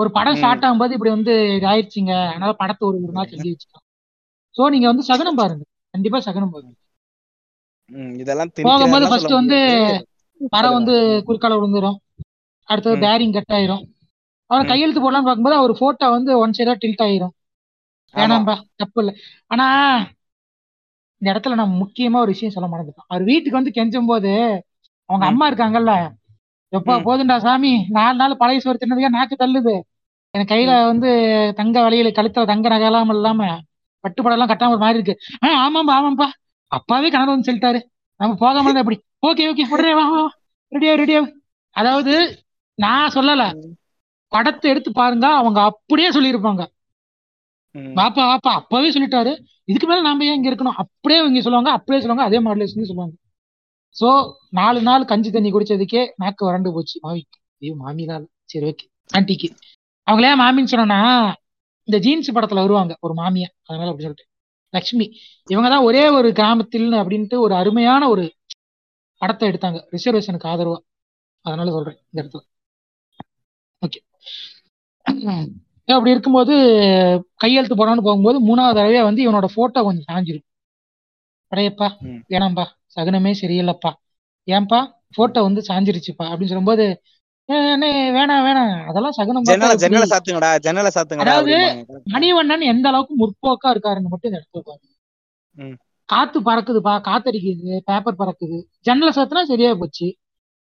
ஒரு படம் ஸ்டார்ட் ஆகும்போது இப்படி வந்து ஆயிடுச்சுங்க அதனால படத்தை ஒரு ஒரு நாள் தள்ளி வச்சுக்கலாம் சோ நீங்க வந்து சகுனம் பாருங்க. கண்டிப்பா சகுனம் பாருங்க. இதெல்லாம் போகும்போது ஃபர்ஸ்ட் வந்து மரம் சொல்லுங்க வந்து குறுக்கால விழுந்துரும். அடுத்தது பேரிங் கட் ஆயிரும். அவர் கையெழுத்து போடலாம்னு பார்க்கும்போது அவர் போட்டோ வந்து ஒன் சைடா டில்ட் ஆயிரும். வேணாம்பா தப்பு இல்லை. ஆனா இந்த இடத்துல நான் முக்கியமா ஒரு விஷயம் சொல்ல மறந்துட்டேன். அவர் வீட்டுக்கு வந்து கெஞ்சும் போது அவங்க அம்மா இருக்காங்கல்ல. எப்பா போதுண்டா சாமி? நாலு நாள் பழைய சோறு தின்னதுக்கே நாக்கு தள்ளுது. என் கையில வந்து தங்க வளையல் கழுத்துல தங்க நகையெல்லாம் இல்லாம பட்டுப்படம் எல்லாம் கட்டாம ஒரு மாதிரி இருக்கு. ஆ ஆமாம்பா ஆமாம்பா. அப்பாவே கனவு வந்து சொல்லிட்டாரு. நம்ம போகாம எப்படி? ஓகே ஓகே உடனே வா வா ரெடியா ரெடியா அதாவது நான் சொல்லல. படத்தை எடுத்து பாருங்க அவங்க அப்படியே சொல்லியிருப்பாங்க. ம். வாப்பா வாப்பா அப்பவே சொல்லிட்டாரு. இதுக்கு மேல நாம ஏன் இங்க இருக்கணும்? அப்படியே இவங்க சொல்லுவாங்க அப்படியே சொல்லுவாங்க அதே மாடுலேஷன் சொல்லுவாங்க. சோ நாலு நாள் கஞ்சி தண்ணி குடிச்சதுக்கே நாக்கு வறண்டு போச்சு. மாமிக்கு ஐயோ இல்ல. சரி ஓகே ஆன்ட்டிக்கு அவங்களே மாமின்னு சொன்னா இந்த ஜீன்ஸ் படத்துல வருவாங்க ஒரு மாமியா. அதனால அப்படி சொல்லிட்டு. லக்ஷ்மி இவங்க தான் ஒரே ஒரு கிராமத்தில் அப்படின்ட்டு ஒரு அருமையான ஒரு படத்தை எடுத்தாங்க. ரிசர்வேஷனுக்கு ஆதரவா. அதனால சொல்றேன் இந்த இடத்துல. ஓகே. அப்படி இருக்கும்போது கையெழுத்து போடான்னு போகும்போது மூணாவது தடவையா வந்து இவனோட போட்டோ கொஞ்சம் சாஞ்சிரும். அடையப்பா ம். வேணாம்பா சகுனமே சரியில்லைப்பா. ஏன்பா போட்டோ வந்து சாஞ்சிருச்சுப்பா அப்படின்னு சொல்லும்போது "ஏ, அண்ணே, வேணாம் வேணாம் அதெல்லாம் சகுனம் ஜன்னல சாத்துங்கடா ஜன்னல சாத்துங்கடா அதாவது மணிவண்ணன் எந்த அளவுக்கு முற்போக்கா இருக்காருன்னு மட்டும் இந்த இடத்துல பாருங்க காத்து பறக்குதுப்பா காத்தடிக்குது பேப்பர் பறக்குது. ஜன்னலை சாத்தினா சரியா போச்சு.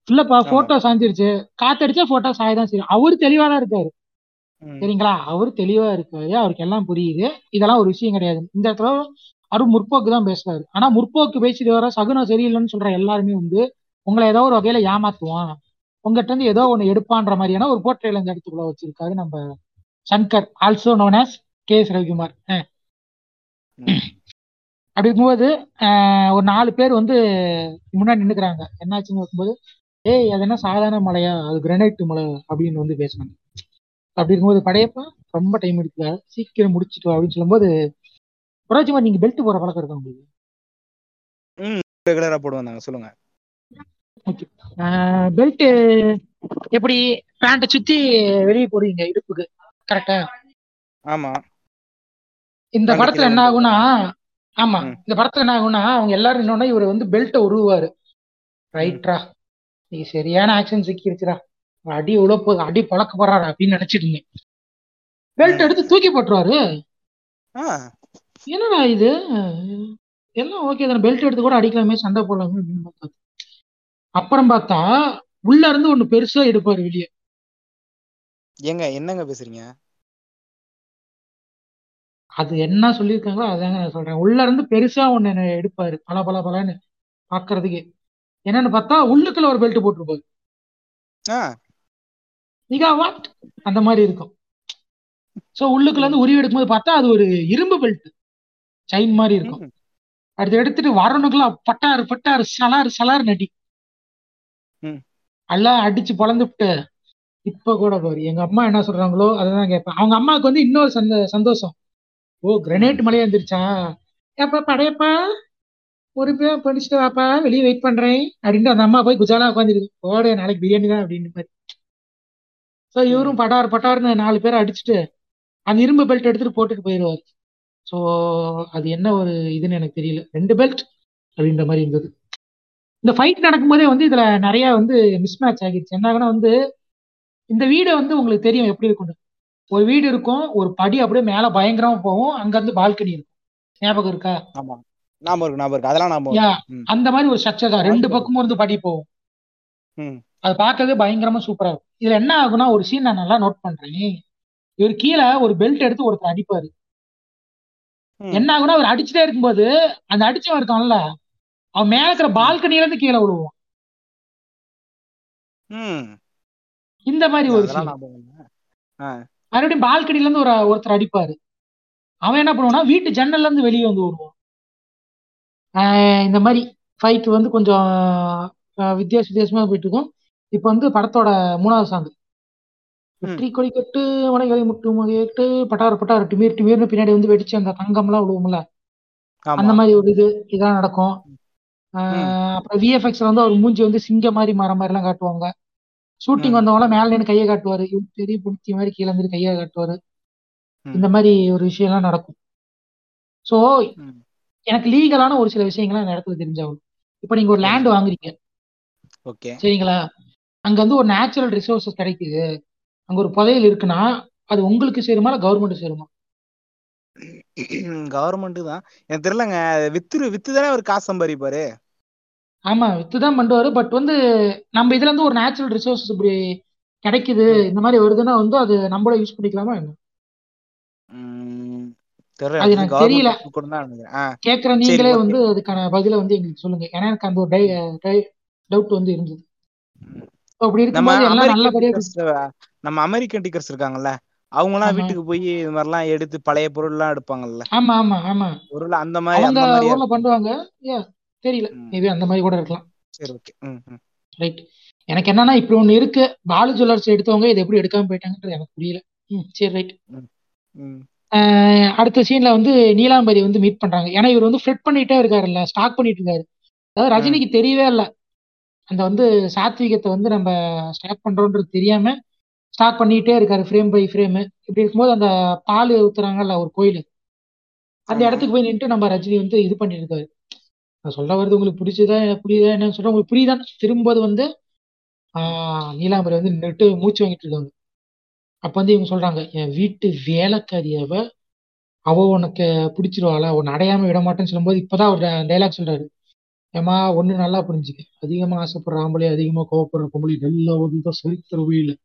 இல்லப்பா போட்டோ சாஞ்சிருச்சு. காத்தடிச்சா போட்டோ சாயதான் செய்யும். அவரு தெளிவா தான் இருக்காரு சரிங்களா? அவர் தெளிவா இருக்காரு. அவருக்கு எல்லாம் புரியுது. இதெல்லாம் ஒரு விஷயம் கிடையாது. இந்த இடத்துல அவர் முற்போக்கு தான் பேசுறாரு. ஆனா முற்போக்கு பேசிட்டு வர சகுனம் சரியில்லைன்னு சொல்ற எல்லாருமே வந்து உங்களை ஏதோ ஒரு வகையில ஏமாத்துவான். உங்ககிட்ட இருந்து ஏதோ ஒண்ணு எடுப்பான்ற மாதிரியான ஒரு போர்ட்ரேல இந்த இடத்துக்குள்ள வச்சிருக்காரு நம்ம Shankar also known as K S Ravikumar. Ah. அப்படி இருக்கும்போது ஆஹ், ஒரு நாலு பேர் வந்து முன்னாடி நின்னுக்கிறாங்க. என்னாச்சுன்னு பார்க்கும்போது ஏய் அது என்ன சாதாரண மலையா? அது கிரனைட் மலை அப்படின்னு வந்து பேசுனாங்க அப்படி இருக்கும்போது படையப்பா ரொம்ப டைம் எடுத்துக்காது சீக்கிரம் முடிச்சிட்டு அப்படின்னு சொல்லும்போது புரோஜிமார் நீங்க பெல்ட் போற பழக்கம் இருக்கா உங்களுக்கு? ரெகுலரா போடுவாங்க சொல்லுங்க. ஓகே பெல்ட் எப்படி பேண்ட்டை சுத்தி வெளியே போடுவீங்க இடுப்புக்கு? கரெக்டா ஆமா. இந்த படத்துல என்ன ஆகும்னா ஆமா இந்த படத்துல என்ன ஆகும்னா அவங்க எல்லாரும் என்னன்னா இவர் வந்து பெல்ட்டை உருவாரு ரைட்ரா நீ சரியான ஆக்ஷன் சிக்கிருச்சுடா. அடி போகுது அடி பழக்க போறாரு அப்படின்னு நினைச்சிட்டு இருந்தேன். பெல்ட் எடுத்து தூக்கி போட்டுருவாரு. என்னடா இது? எல்லாம் ஓகே தானே பெல்ட் எடுத்து கூட அடிக்கலாமே சண்டை போடலாமே அப்படின்னு பார்த்தா அப்புறம் பார்த்தா உள்ள இருந்து ஒண்ணு பெருசா எடுப்பாரு வெளியே. ஏங்க என்னங்க பேசுறீங்க? அது என்ன சொல்லியிருக்காங்களோ அதாங்க நான் சொல்றேன். உள்ள இருந்து பெருசா ஒண்ணு எடுப்பாரு பல பல பலன்னு பாக்குறதுக்கு. என்னன்னு பார்த்தா உள்ளுக்குள்ள ஒரு பெல்ட் போட்டிருப்பாரு. ஆ. மெகாவாட் அந்த மாதிரி இருக்கும். ஸோ உள்ளுக்குள்ள இருந்து உருவி எடுக்கும்போது பார்த்தா அது ஒரு இரும்பு பெல்ட் செயின் மாதிரி இருக்கும். அடுத்து எடுத்துட்டு வரணுக்குலாம் பட்டாரு பட்டாரு சலார் சலார் நடி. எல்லாம் அடிச்சு பொழந்துவிட்டு இப்ப கூட பாரு எங்க அம்மா என்ன சொல்றாங்களோ அதான் கேட்பேன். அவங்க அம்மாவுக்கு வந்து இன்னொரு சந்த சந்தோஷம். ஓ கிரனேட் மலையா இருந்துருச்சா ஏப்பா படையப்பா ஒரு பேர் படிச்சுட்டு வாப்பா வெளியே வெயிட் பண்றேன் அப்படின்ட்டு அந்த அம்மா போய் குஜாலா உட்காந்துருக்கு போடு நாளைக்கு பிரியாணி தான் அப்படின்னு மாதிரி. ஸோ. இவரும் பட்டார் பட்டார்னு நாலு பேரை அடிச்சுட்டு அந்த இரும்பு பெல்ட் எடுத்துட்டு போட்டுட்டு போயிடுவார் ஸோ அது என்ன ஒரு இதுன்னு எனக்கு தெரியல. ரெண்டு பெல்ட் அப்படின்ற மாதிரி இருந்தது. இந்த ஃபைட் நடக்கும்போதே வந்து இதுல நிறைய வந்து மிஸ் மேட்ச் ஆகிடுச்சு. என்ன ஆகுனா வந்து இந்த வீடு வந்து உங்களுக்கு தெரியும் எப்படி இருக்கும் ஒரு வீடு இருக்கும் ஒரு படி அப்படியே மேல பயங்கரமா போகும் அங்க இருந்து பால்கனி இருக்கும். ஞாபகம் இருக்கா? ஆமா. ஞாபகம் இருக்கு ஞாபகம் இருக்கு. அதெல்லாம் ஞாபகம். அந்த மாதிரி ஒரு ஸ்ட்ரக்சர் தான். ரெண்டு பக்கமும் இருந்து படி போகும். அது பார்க்கறதே பயங்கரமா சூப்பரா இருக்கும். இதுல என்ன ஆகுனா ஒரு சீன் நான் நல்லா நோட் பண்றேன். இவர் கீழே ஒரு பெல்ட் எடுத்து ஒருத்தர் அடிப்பாரு. என்ன ஆகுனா அவர் அடிச்சுட்டே இருக்கும்போது அந்த அடிச்சவன் இருக்கான்ல அவன் மேல இருக்கிற பால்கனில இருந்து கீழே விழுவான். இந்த மாதிரி ஒரு மறுபடியும் பால்கனில இருந்து ஒரு ஒருத்தர் அடிப்பாரு. அவன் என்ன பண்ணுவான்னா வீட்டு ஜன்னல்ல இருந்து வெளியே வந்து வருவான் இந்த மாதிரி ஃபைட் வந்து கொஞ்சம் வித்தியாச வித்தியாசமா போயிட்டு இருக்கும். இப்போ வந்து படத்தோட மூணாவது சாங் ம். வெற்றி கொடி கட்டு வடைகளை முட்டு கேட்டு பட்டார் பட்டார் டிமீர் டிமீர்னு பின்னாடி வந்து வெடிச்சு அந்த தங்கம்லாம் விழுவும்ல. அந்த மாதிரி ஒரு இது இதான் நடக்கும். அப்புறம் விஎஃப்எக்ஸ்ல வந்து அவர் மூஞ்சி வந்து சிங்க மாதிரி மர மாதிரி எல்லாம் காட்டுவாங்க. ஷூட்டிங் ம். வந்தவங்க மேல நின்று கையை காட்டுவாரு. பெரிய புடிச்சி மாதிரி கீழே இருந்து கையை காட்டுவாரு. இந்த மாதிரி ஒரு விஷயம்லாம் நடக்கும். ஸோ எனக்கு லீகலான ஒரு சில விஷயங்கள்லாம் இந்த இடத்துல தெரிஞ்சாகும் இப்போ நீங்க ஒரு லேண்ட் வாங்குறீங்க. ஓகே. சரிங்களா? அங்க வந்து ஒரு நேச்சுரல் ரிசோர்சஸ் கிடைக்குது. அங்க ஒரு புதையல் இருக்குன்னா அது உங்களுக்கு சேருமா இல்லை கவர்மெண்ட் சேருமா? கவர்மெண்ட் தான். எனக்கு தெரியலங்க. வித்து வித்து தானே அவர் காசு சம்பாதிப்பாரு? ஆமா வித்துதான் பண்ணுவாரு பட் வந்து நம்ம இதுல இருந்து ஒரு நேச்சுரல் ரிசோர்சஸ் இப்படி கிடைக்குது இந்த மாதிரி வருதுன்னா வந்து அது நம்மள யூஸ் பண்ணிக்கலாமா என்ன? தெரியல. தான் சரி நீங்களே வந்து அதுக்கான பதிலை வந்து எங்களுக்கு சொல்லுங்க. ஏன்னா எனக்கு அந்த ஒரு டவுட் வந்து இருந்தது. அப்படி இருக்கும்போது எல்லாம் நல்லபடியா நம்ம அமெரிக்கன் டீக்கர்ஸ் இருக்காங்கல்ல? அவங்கலாம் ஆமா வீட்டுக்கு போய் இது மாதிரிலாம் எடுத்து பழைய பொருள்லாம் எடுப்பாங்கல்ல. ஆமா ஆமா ஆமா. பொருள் அந்த மாதிரி அவங்க அந்த இருக்கும். பண்ணுவாங்க. தெரியல. மேபி அந்த மாதிரி கூட இருக்கலாம். சரி ஓகே ரைட் எனக்கு என்னன்னா இப்படி ஒண்ணு இருக்கு. பாலு ஜுவல்லர்ஸ் எடுத்தவங்க இதை எப்படி எடுக்காம போயிட்டாங்கன்றது எனக்கு புரியல. ம் சரி ரைட் அடுத்த சீன்ல வந்து நீலாம்பரி வந்து மீட் பண்றாங்க. ஏன்னா இவர் வந்து ஃபிட் பண்ணிட்டே இருக்காருல்ல ஸ்டாக் பண்ணிட்டு இருக்காரு. அதாவது ரஜினிக்கு தெரியவே இல்லை. அந்த வந்து சாத்விகத்தை வந்து நம்ம ஸ்டாக் பண்றோன்றது தெரியாம ஸ்டாக் பண்ணிட்டே இருக்காரு ஃப்ரேம் பை ஃப்ரேம் இப்படி இருக்கும்போது அந்த பால் ஊத்துறாங்கல்ல ஒரு கோயில். அந்த இடத்துக்கு போய் நின்று நம்ம ரஜினி வந்து இது பண்ணிட்டு இருக்காரு நான் சொல்ல வருது உங்களுக்கு பிடிச்சதா புரியுதா என்னன்னு சொல்றேன். உங்களுக்கு புரியுதா? திரும்பும்போது வந்து நீலாம்பரி வந்து நின்னுட்டு மூச்சு வாங்கிட்டு இருக்காங்க. அப்ப வந்து இவங்க சொல்றாங்க என் வீட்டு வேலைக்காரி அவ உனக்கு பிடிச்சிருவாள? உன்னை அடையாம விட மாட்டேன்னு சொல்லும்போது இப்பதான் ஒரு டைலாக் சொல்றாரு. ஏமா ஒண்ணு நல்லா புரிஞ்சுக்க. அதிகமா ஆசைப்படுற ஆம்பளை அதிகமா கோவப்படுற பொம்பளை நல்லா வந்து சரித்திரவே இல்லை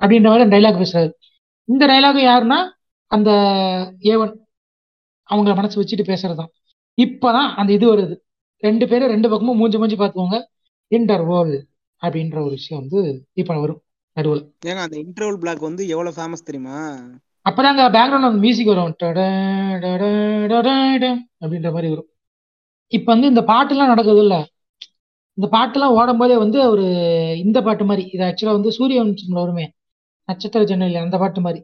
அப்படின்ற மாதிரி டைலாக் பேசுறாரு இந்த டைலாக் யாருன்னா அந்த ஏவன் அவங்கள மனசு வச்சுட்டு பேசுறதுதான். இப்பதான் அந்த இது வருது. ரெண்டு பேரும் ரெண்டு பக்கமும் மூஞ்சி மூஞ்சி பார்த்துவாங்க இன்டர்வோல் அப்படின்ற ஒரு விஷயம் வந்து இப்ப வரும் நடுவுல. ஏங்க அந்த இன்டர்வல் பிளாக் வந்து எவ்வளவு ஃபேமஸ் தெரியுமா? அப்பதான் அங்க பேக்ரவுண்ட் அந்த மியூசிக் வரும் அப்படின்ற மாதிரி வரும். இப்ப வந்து இந்த பாட்டுலாம் நடக்குது இல்ல. இந்த பாட்டுலாம் ஓடும் போதே வந்து ஒரு இந்த பாட்டு மாதிரி இது ஆக்சுவலா வந்து சூரிய வம்சம்ல வருமே. நட்சத்திர ஜன்னல் அந்த பாட்டு மாதிரி.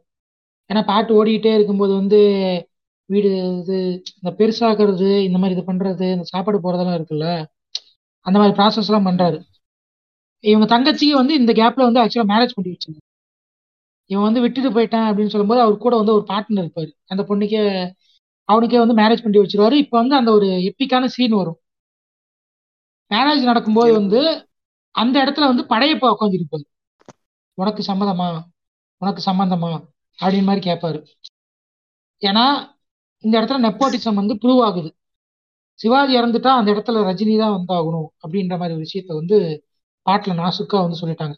ஏன்னா பாட்டு ஓடிக்கிட்டே இருக்கும்போது வந்து வீடு இது இந்த பெருசாக்குறது இந்த மாதிரி இது பண்றது இந்த சாப்பாடு போறதெல்லாம் இருக்குல்ல அந்த மாதிரி ப்ராசஸ் எல்லாம் பண்றாரு. இவங்க தங்கச்சிக்கு வந்து இந்த கேப்ல வந்து ஆக்சுவலா மேரேஜ் பண்ணி வச்சிருந்தாங்க இவன் வந்து விட்டுட்டு போயிட்டான் அப்படின்னு சொல்லும்போது அவர் கூட வந்து ஒரு பார்ட்னர் இருப்பாரு. அந்த பொண்ணுக்கே அவனுக்கே வந்து மேரேஜ் பண்ணி வச்சிருவாரு. இப்போ வந்து அந்த ஒரு எப்பிக்கான சீன் வரும். மேரேஜ் நடக்கும்போது வந்து அந்த இடத்துல வந்து படையப்பா உட்காந்துருப்பாரு உனக்கு சம்மதமா? உனக்கு சம்மந்தமா அப்படின்னு மாதிரி கேட்பாரு ஏன்னா இந்த இடத்துல நெப்போட்டிசம் வந்து ப்ரூவ் ஆகுது. சிவாஜி இறந்துட்டா அந்த இடத்துல ரஜினி தான் வந்தாகணும் அப்படின்ற மாதிரி ஒரு விஷயத்த வந்து பாட்டுல நாசுக்கா வந்து சொல்லிட்டாங்க.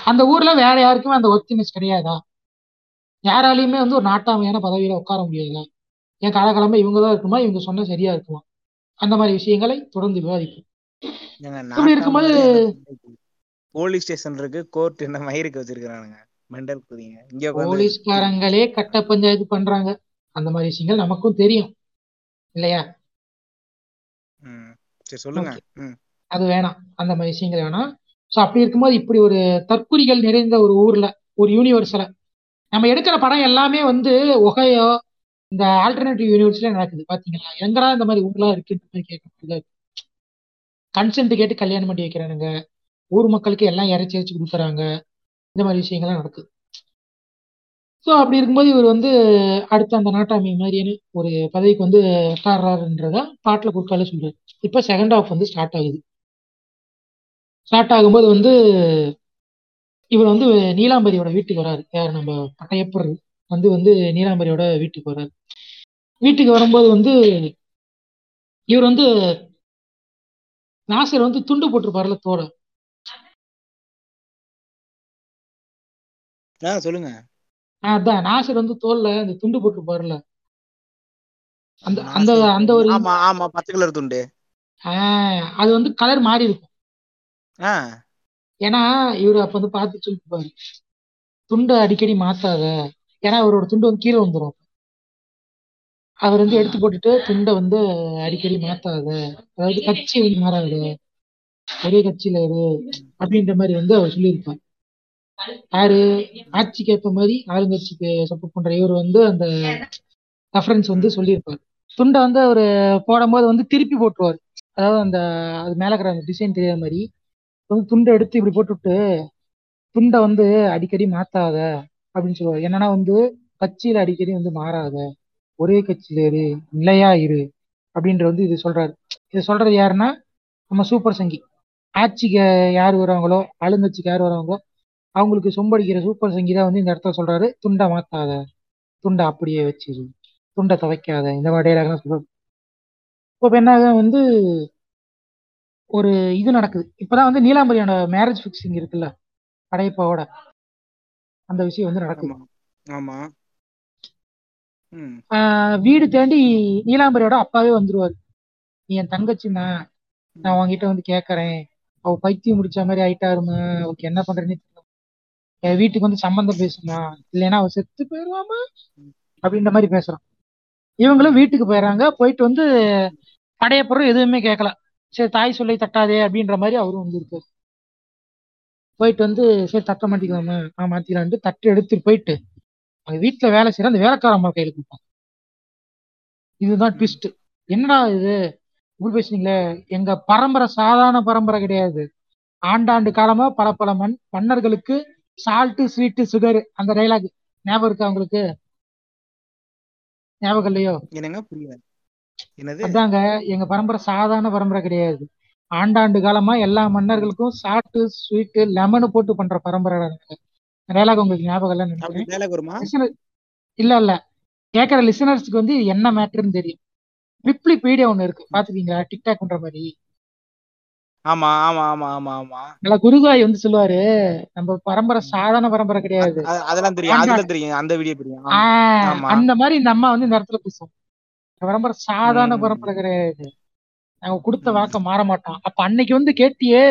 அந்த ஊர்ல வேற யாருக்குமே அந்த ஒர்த்தினஸ் கிடையாதா? யாராலையுமே வந்து ஒரு நாட்டாமையான பதவியில உட்கார முடியாதுல என் காலகாலமா இவங்க தான் இருக்குமா? இவங்க சொன்னா சரியா இருக்குமா? அந்த மாதிரி விஷயங்களை தொடர்ந்து விவாதிப்போம். ஏங்க இப்படி இருக்கும்போது போலீஸ் ஸ்டேஷன் இருக்கு கோர்ட் என்ன மயிருக்கு வச்சிருக்கானுங்க மெண்டல் குதிங்க. இங்க போலீஸ்காரங்களே கட்ட பஞ்சாயத்து பண்றாங்க. அந்த மாதிரி விஷயங்கள் நமக்கும் தெரியும். இல்லையா? சரி சொல்லுங்க. அது வேணாம். அந்த மாதிரி விஷயங்கள் வேணாம். ஸோ அப்படி இருக்கும்போது இப்படி ஒரு தற்குறிகள் நிறைந்த ஒரு ஊர்ல ஒரு யூனிவர்ஸ்ல நம்ம எடுக்கிற படம் எல்லாமே வந்து ஒகையோ இந்த ஆல்டர்னேட்டிவ் யூனிவர்ஸ்ல நடக்குது. பாத்தீங்களா? எங்கடா இந்த மாதிரி ஊர்லாம் இருக்குன்ற மாதிரி கேட்க கன்சென்ட் கேட்டு கல்யாணம் பண்ணி வைக்கிறானுங்க. ஊர் மக்களுக்கு எல்லாம் இறைச்சி இறைச்சி கொடுக்குறாங்க இந்த மாதிரி விஷயங்கள்லாம் நடக்குது ஸோ அப்படி இருக்கும்போது இவர் வந்து அடுத்த அந்த நாட்டாமி மாதிரியான ஒரு பதவிக்கு வந்து உட்கார்றாருன்றத பாட்டில் குறுக்கால சொல்றாரு. இப்போ செகண்ட் ஆஃப் வந்து ஸ்டார்ட் ஆகுது. ஸ்டார்ட் ஆகும்போது வந்து இவர் வந்து நீலாம்பரியோட வீட்டுக்கு வராரு. யார்? நம்ம பட்டையப்பர் வந்து வந்து நீலாம்பரியோட வீட்டுக்கு வராரு. வீட்டுக்கு வரும்போது வந்து இவர் வந்து நாசர் வந்து துண்டு போட்டிருப்பாருல தோட ஆ சொல்லுங்க. அதான் நாசர் வந்து தோல்ல அந்த துண்டு போட்டிருப்பாருல அந்த அந்த அந்த ஒரு ஆமா ஆமா பச்சை கலர் துண்டு. அது வந்து கலர் மாறி இருக்கும். ஏன்னா இவரு அப்ப வந்து பார்த்து சொல்லிருப்பாரு துண்டை அடிக்கடி மாத்தாத. ஏன்னா அவரோட துண்டு வந்து கீழே வந்துடும் அவர் வந்து எடுத்து போட்டுட்டு துண்டை வந்து அடிக்கடி மாத்தாத. அதாவது கட்சி வந்து மாறாது. ஒரே கட்சியில இரு. அப்படின்ற மாதிரி வந்து அவர் சொல்லியிருப்பார். யாரு? ஆட்சிக்கு ஏற்ற மாதிரி ஆளுங்கட்சிக்கு சப்போர்ட் பண்ற இவர் வந்து அந்த ரெஃபரன்ஸ் வந்து சொல்லியிருப்பார். துண்டை வந்து அவர் போடும்போது வந்து திருப்பி போட்டுருவார். அதாவது அந்த அது மேல இருக்கிற அந்த டிசைன் தெரியாத மாதிரி வந்து துண்டை எடுத்து இப்படி போட்டுவிட்டு துண்டை வந்து அடிக்கடி மாத்தாத அப்படின்னு சொல்லுவார். என்னன்னா வந்து கட்சியில அடிக்கடி வந்து மாறாத ஒரே கட்சியில இரு நிலையா இரு அப்படின்ற வந்து இது சொல்றாரு. இது சொல்றது யாருன்னா நம்ம சூப்பர் சங்கி. ஆட்சிக்கு யார் வராங்களோ ஆளுங்கட்சிக்கு யார் வராங்களோ அவங்களுக்கு சொம்படிக்கிற சூப்பர் சங்கி தான் வந்து இந்த இடத்துல சொல்றாரு துண்டை மாத்தாத துண்டை அப்படியே வச்சிரு துண்டை துவைக்காத இந்த மாதிரி டைலாக்லாம் சொல்றாரு. இப்போ என்ன வந்து ஒரு இது நடக்குது. இப்பதான் வந்து நீலாம்பரியோட மேரேஜ் ஃபிக்ஸிங் இருக்குல்ல படையப்பாவோட அந்த விஷயம் வந்து நடக்குது. ஆமா. வீடு தேண்டி நீலாம்பரியோட அப்பாவே வந்துருவாரு. நீ என் தங்கச்சி நான் உன்கிட்ட வந்து கேட்கறேன் அவ பைத்தியம் முடிச்ச மாதிரி ஆயிட்டாருமா அவளுக்கு என்ன பண்றேன்னு என் வீட்டுக்கு வந்து சம்பந்தம் பேசுமா இல்லைன்னா அவ செத்து போயிடுவாமா? அப்படின்ற மாதிரி பேசுறான். இவங்களும் வீட்டுக்கு போயிடுறாங்க. போயிட்டு வந்து படையப்புறம் எதுவுமே கேட்கல. சரி தாய் சொல்லை தட்டாதே அப்படின்ற மாதிரி அவரும் வந்து இருக்காரு. போயிட்டு வந்து சரி தட்ட மாட்டிக்கலாமா நான் மாத்திக்கலான்ட்டு தட்டு எடுத்துட்டு போயிட்டு அவங்க வீட்டுல வேலை செய்யற அந்த வேலைக்கார அம்மா கையில கொடுப்பான். இதுதான் ட்விஸ்ட் என்னடா இது? ஊர் பேசுனீங்களே. எங்க பரம்பரை சாதாரண பரம்பரை கிடையாது. ஆண்டாண்டு காலமா பல பல மண் மன்னர்களுக்கு சால்ட்டு ஸ்வீட்டு சுகர் அந்த டைலாக் ஞாபகம் இருக்கா உங்களுக்கு? ஞாபகம் இல்லையோ? என்னங்க? புரியல. என்னது? அதாங்க எங்க பரம்பரை சாதாரண பரம்பரை கிடையாது. ஆண்டாண்டு காலமா எல்லா மன்னர்களுக்கும் சால்ட்டு ஸ்வீட்டு லெமனு போட்டு பண்ற பரம்பரை டைலாக் உங்களுக்கு ஞாபகம் Listener- இல்ல இல்ல. கேட்கற லிசனர்ஸ்க்கு வந்து என்ன மேட்டர்னு தெரியும். விப்ளி பீடியா ஒண்ணு இருக்கு. பாத்துக்கீங்களா டிக்டாக் பண்ற மாதிரி. ஆமா ஆமா ஆமா ஆமா ஆமா. நல்லா குருகாய் வந்து சொல்லுவாரு. நம்ம பரம்பரை சாதாரண பரம்பரை கிடையாது. அதெல்லாம் தெரியும். அதெல்லாம் தெரியும். அந்த வீடியோ தெரியும். அந்த மாதிரி இந்த அம்மா வந்து இந்த இடத்துல பேசும் பரம்பரை சாதாரண பரம்பரை கிடையாது. நாங்க கொடுத்த வாக்க மாற மாட்டோம் அப்ப அன்னைக்கு வந்து கேட்டியே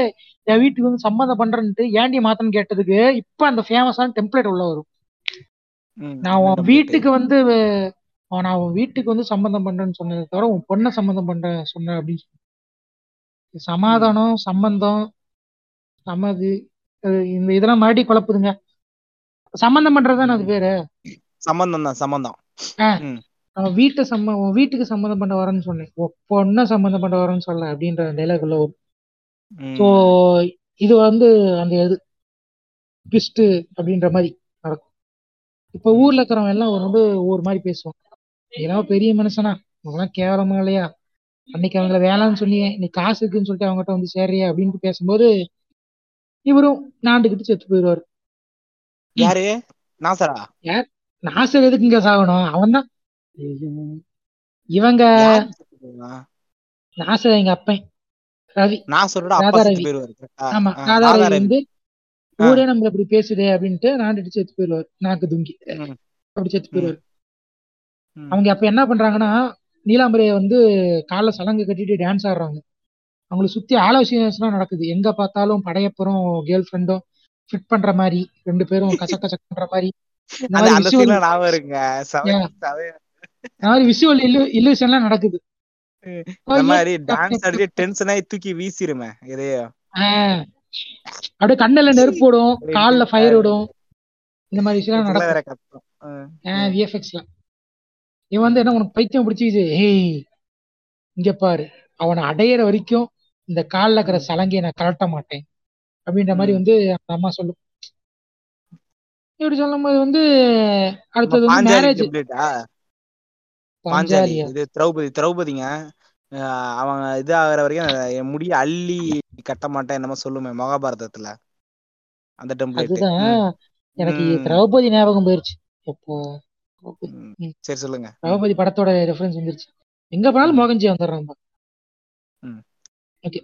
என் வீட்டுக்கு வந்து சம்மந்தம் பண்றேன்ட்டு ஏண்டி மாத்தன்னு கேட்டதுக்கு இப்ப அந்த ஃபேமஸான டெம்ப்ளேட் உள்ள வரும். நான் உன் வீட்டுக்கு வந்து நான் உன் வீட்டுக்கு வந்து சம்மந்தம் பண்றேன்னு சொன்னதை தவிர உன் பொண்ணை சம்மந்தம் பண்றேன் சொன்ன அப்படின்னு சமாதானம் சம்பந்தம் சம்மதி அஹ் இந்த இதெல்லாம் மறுபடியும் குழப்புதுங்க. சம்மந்தம் பண்றதுதானே அது பேரு? சம்பந்தம் தான் சம்பந்தம். வீட்டை சம்ம வீட்டுக்கு சம்மந்தம் பண்ண வரேன்னு சொன்னேன். பொண்ணை சம்மந்தம் பண்ண வரேன்னு சொல்ல அப்படின்ற டைலாக் உள்ள வரும் ஸோ இது வந்து அந்த இது ட்விஸ்ட் அப்படின்ற மாதிரி நடக்கும். இப்ப ஊர்ல இருக்கிறவங்க எல்லாம் ஒரு வந்து ஒவ்வொரு மாதிரி பேசுவான். இதெல்லாம் பெரிய மனுஷனா அவங்களாம் கேவலமா இல்லையா? அன்னைக்கு அவங்கள வேலைன்னு சொன்னியே நீ காசு இருக்குன்னு சொல்லிட்டு அவங்ககிட்ட வந்து சேர்றியா அப்படின்ட்டு பேசும்போது இவரும் நாண்டுகிட்டு செத்து போயிடுவாரு. யாரு? நாசரா? யார்? நாசர் எதுக்குங்க சாகணும்? அவன் தான் இவங்க? நாசர் எங்க அப்பன். ரவி. நாசரோட அப்பா ராதா ரவி. ஆமா ராதா ரவி வந்து ஊரே நம்மள இப்படி பேசுதே அப்படின்ட்டு நாண்டுட்டு செத்து போயிடுவாரு. நாக்கு துங்கி. அப்படி செத்து போயிடுவாரு. அவங்க அப்ப என்ன பண்றாங்கன்னா நீலாம்பரியை வந்து காலைல சலங்கு கட்டிட்டு டான்ஸ் ஆடுறாங்க. அவங்களை சுத்தி ஆலோசனைலாம் நடக்குது. எங்க பார்த்தாலும் படையப்பரும் கேர்ள் ஃப்ரெண்டும் ஃபிட் பண்ற மாதிரி ரெண்டு பேரும் கசக் கசக் பண்ற மாதிரி. விஷுவல் இல்லுஷன்லாம் நடக்குது. இந்த மாதிரி டான்ஸ் ஆடி டென்ஷன் ஆகி தூக்கி வீசிருமே இதையோ. அப்படியே கண்ணுல நெருப்பு விடும். கால்ல ஃபயர் விடும். இந்த மாதிரி விஷயம் நடக்கும். கஷ்டம். விஎஃப்எக்ஸ்ல இவன் வந்து என்ன உனக்கு பைத்தியம் பிடிச்சிது ஹேய் இங்க பாரு. அவனை அடையிற வரைக்கும் இந்த கால்ல இருக்கிற சலங்கையை நான் கலட்ட மாட்டேன். அப்படின்ற மாதிரி வந்து அந்த அம்மா சொல்லும். இப்படி சொல்லும்போது வந்து அடுத்தது வந்து மேரேஜ் பாஞ்சாலி. இது திரௌபதி திரௌபதிங்க. அவங்க இது ஆகுற வரைக்கும் என் முடிய அள்ளி கட்ட மாட்டேன் என்னமோ சொல்லுமே மகாபாரதத்துல. அந்த டெம்ப்ளேட் அதுதான். எனக்கு. திரௌபதி ஞாபகம் போயிருச்சு. ம். சரி சொல்லுங்க. திரௌபதி படத்தோட ரெஃபரன்ஸ் வந்துருச்சு. எங்க போனாலும் மோகன்ஜி வந்துடுறான் ம். ஓகே.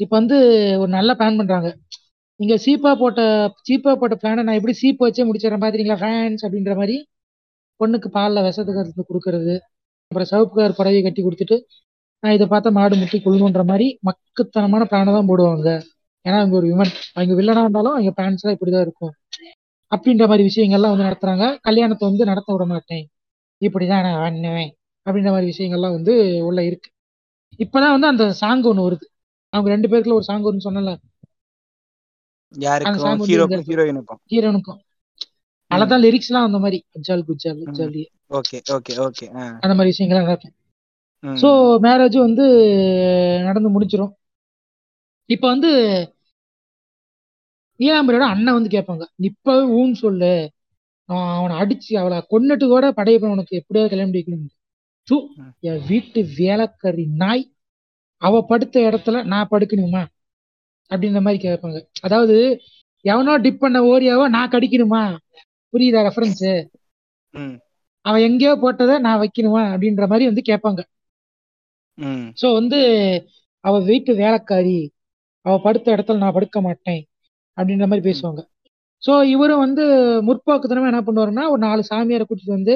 இப்போ வந்து ஒரு நல்ல பிளான் பண்றாங்க. நீங்க சீப்பா போட்ட சீப்பா போட்ட பிளானை நான் எப்படி சீப் வச்சே முடிச்சிடறேன் பாத்தீங்களா ஃபேன்ஸ் அப்படின்ற மாதிரி? பொண்ணுக்கு பால்ல விஷத்தை கலந்து கொடுக்கறது அப்புறம் சிவப்பு கலர் புடவை கட்டி கொடுத்துட்டு நான் இதை பார்த்தா மாடு முட்டி கொள்ளணுன்ற மாதிரி மக்குத்தனமான பிளானை தான் போடுவாங்க. ஏன்னா அவங்க ஒரு விமன் அவங்க வில்லனா இருந்தாலும் அவங்க பிளான்ஸ் எல்லாம் இப்படிதான் இருக்கும். அப்படின்ற மாதிரி விஷயங்கள்லாம் வந்து நடத்துறாங்க. கல்யாணத்தை வந்து நடத்த விட மாட்டேன். இப்படிதான் நான் பண்ணுவேன் அப்படின்ற மாதிரி விஷயங்கள்லாம் வந்து உள்ள இருக்கு. இப்பதான் வந்து அந்த சாங் ஒண்ணு வருது. அவங்க ரெண்டு பேருக்குள்ள ஒரு சாங் வரும்னு சொன்னல ஹீரோனுக்கும் அதுதான் லிரிக்ஸ் எல்லாம் அந்த மாதிரி. குஜால் ஜாலி ஓகே ஓகே ஓகே. அந்த மாதிரி விஷயங்கள்லாம் நடக்கும். ஸோ மேரேஜ் வந்து நடந்து முடிச்சிரும் இப்போ வந்து நீலாம்பரியோட அண்ணன் வந்து கேட்பாங்க இப்பவே ஊன்னு சொல்லு. நான் அவனை அடிச்சு அவளை கொன்னுட்டு கூட படையப்ப உனக்கு எப்படியாவது கல்யாணம் பண்ணிக்கணும் தூ என் வீட்டு வேலைக்காரி நாய் அவ படுத்த இடத்துல நான் படுக்கணுமா? அப்படின்ற மாதிரி கேட்பாங்க. அதாவது எவனோ டிப் பண்ண ஓரியாவோ நான் கடிக்கணுமா? புரியுதா ரெஃபரன்ஸ் அவன் எங்கேயோ போட்டதை நான் வைக்கணுமா? அப்படின்ற மாதிரி வந்து கேட்பாங்க. ஸோ வந்து அவ வீட்டு வேலைக்காரி அவ படுத்த இடத்துல நான் படுக்க மாட்டேன். அப்படின்ற மாதிரி பேசுவாங்க. ஸோ இவரும் வந்து முற்போக்குத்தனமா என்ன பண்ணுவாருன்னா ஒரு நாலு சாமியாரை கூட்டிட்டு வந்து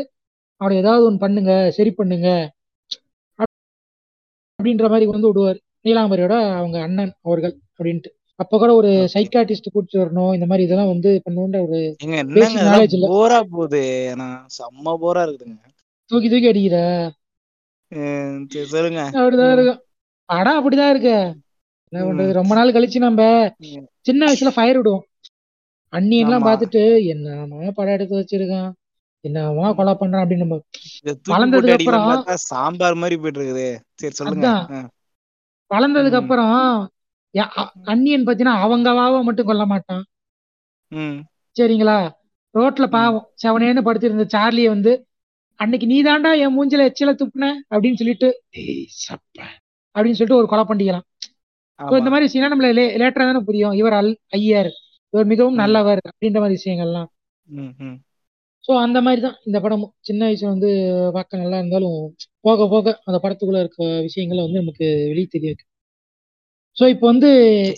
அவனை ஏதாவது ஒன்று பண்ணுங்க சரி பண்ணுங்க. அப்படின்ற மாதிரி வந்து விடுவார். நீலாம்பரியோட அவங்க அண்ணன் அவர்கள் அப்படின்ட்டு. அப்ப கூட ஒரு சைக்காட்டிஸ்ட் கூட்டிட்டு வரணும் இந்த மாதிரி இதெல்லாம் வந்து பண்ணுன்ற ஒரு நாலேஜ் இல்ல. போரா போகுது. செம்ம போரா இருக்குதுங்க. தூக்கி தூக்கி அடிக்கிற. சொல்லுங்க. அப்படிதான் இருக்கும். படம் அப்படிதான் இருக்கு. என்ன பண்றது ரொம்ப நாள் கழிச்சு நம்ம சின்ன வயசுல ஃபயர் விடுவோம். அண்ணியெல்லாம் ஆமா. பார்த்துட்டு என்னமா படம் எடுத்து வச்சிருக்கான்? என்னமா கொலை பண்றான்? அப்படின்னு நம்ம வளர்ந்ததுக்கு அப்புறம் சாம்பார் மாதிரி போயிட்டு இருக்குது. சரி சொல்லுங்க. வளர்ந்ததுக்கு அப்புறம் அண்ணியன் பாத்தீங்கன்னா அவங்க வாவ மட்டும் கொல்ல மாட்டான். சரிங்களா? ரோட்ல பாவம் செவனேன்னு படுத்திருந்த சார்லிய வந்து அன்னைக்கு நீ தாண்டா என் மூஞ்சில எச்சில துப்புன? அப்படின்னு சொல்லிட்டு "ஏய், சப்ப. அப்படின்னு சொல்லிட்டு ஒரு கொலை பண்ணிக்கலாம் இந்த மாதிரி விஷயம் நம்மள லேட்டரா தானே புரியும். இவர் அல் ஐயர். இவர் மிகவும் நல்லவர் அப்படின்ற மாதிரி விஷயங்கள்லாம். ஸோ அந்த மாதிரி தான் இந்த படமும் சின்ன வயசுல வந்து பார்க்க நல்லா இருந்தாலும் போக போக அந்த படத்துக்குள்ள இருக்க விஷயங்களை வந்து நமக்கு வெளியே தெரிய வைக்கும். ஸோ இப்போ வந்து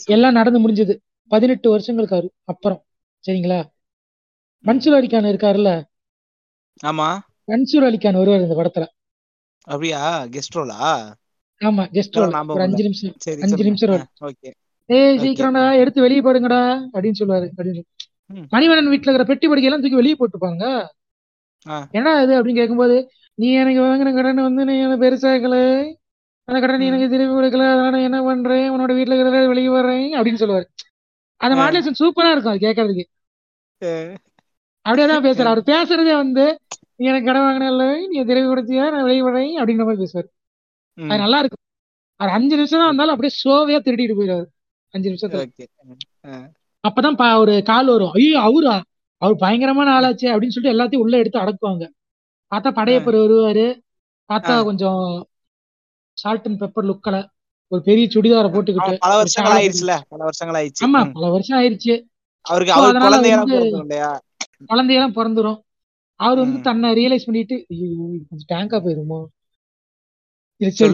எல்லாம் நடந்து முடிஞ்சது. பதினெட்டு வருஷங்களுக்கு அப்புறம். சரிங்களா? மன்சூர் அலிகான் இருக்காருல்ல? ஆமா. மன்சூர் அலிகான் வருவார் இந்த படத்துல. அப்படியா? கெஸ்ட் ரோலா? ஆமா ஜஸ்ட் ஒரு அஞ்சு இல்ல. நிமிஷம் அஞ்சு. நிமிஷம் ஓகே. ஏய் சீக்கிரம்டா எடுத்து வெளியே போடுங்கடா அப்படின்னு சொல்லுவாரு அப்படின்னு. மணிவண்ணன் வீட்டுல இருக்கிற பெட்டி படுக்கை எல்லாம் தூக்கி வெளியே போட்டுப்பாங்க. என்ன இது அப்படின்னு கேட்கும்போது நீ எனக்கு வாங்கின கடன் வந்து நீ எனக்கு பெருசாக்கல? அந்த கடன் நீ எனக்கு திருப்பி கொடுக்கல அதனால என்ன பண்றேன்? உன்னோட வீட்டுல இருக்கிறத வெளியே வர்றேன் அப்படின்னு சொல்லுவாரு. அந்த. மாடலேஷன் சூப்பரா இருக்கும் அது கேட்கறதுக்கு அப்படியே தான் பேசுறாரு. அவர் பேசுறதே வந்து நீ எனக்கு கடன் வாங்கினல நீ திருப்பி கொடுத்தியா? நான் வெளியே வர்றேன் அப்படின்ற மாதிரி பேசுவாரு. அது நல்லா இருக்கும் அவர் அஞ்சு நிமிஷம் தான் வந்தாலும் அப்படியே சோவையா திருடிட்டு போயிடுவாரு. அஞ்சு நிமிஷத்துல. அப்பதான் ஒரு கால் வரும். ஐயோ அவரா? அவர் பயங்கரமான ஆளாச்சே அப்படின்னு சொல்லிட்டு எல்லாத்தையும் உள்ள எடுத்து அடக்குவாங்க பார்த்தா படையப்பர் வருவாரு. பார்த்தா. கொஞ்சம் சால்ட் அண்ட் பெப்பர் லுக்கல ஒரு பெரிய சுடிதாரை போட்டுக்கிட்டு பல ஒரு வருஷங்கள் ஆயிடுச்சுல பல வருஷங்கள் ஆயிடுச்சு ஆமா. பல வருஷம் ஆயிருச்சு. அவருக்கு அதனால குழந்தையெல்லாம் பிறந்துரும் அவர் வந்து. தன்னை ரியலைஸ் பண்ணிட்டு ஐயோ கொஞ்சம் டேங்கா போயிருமோ.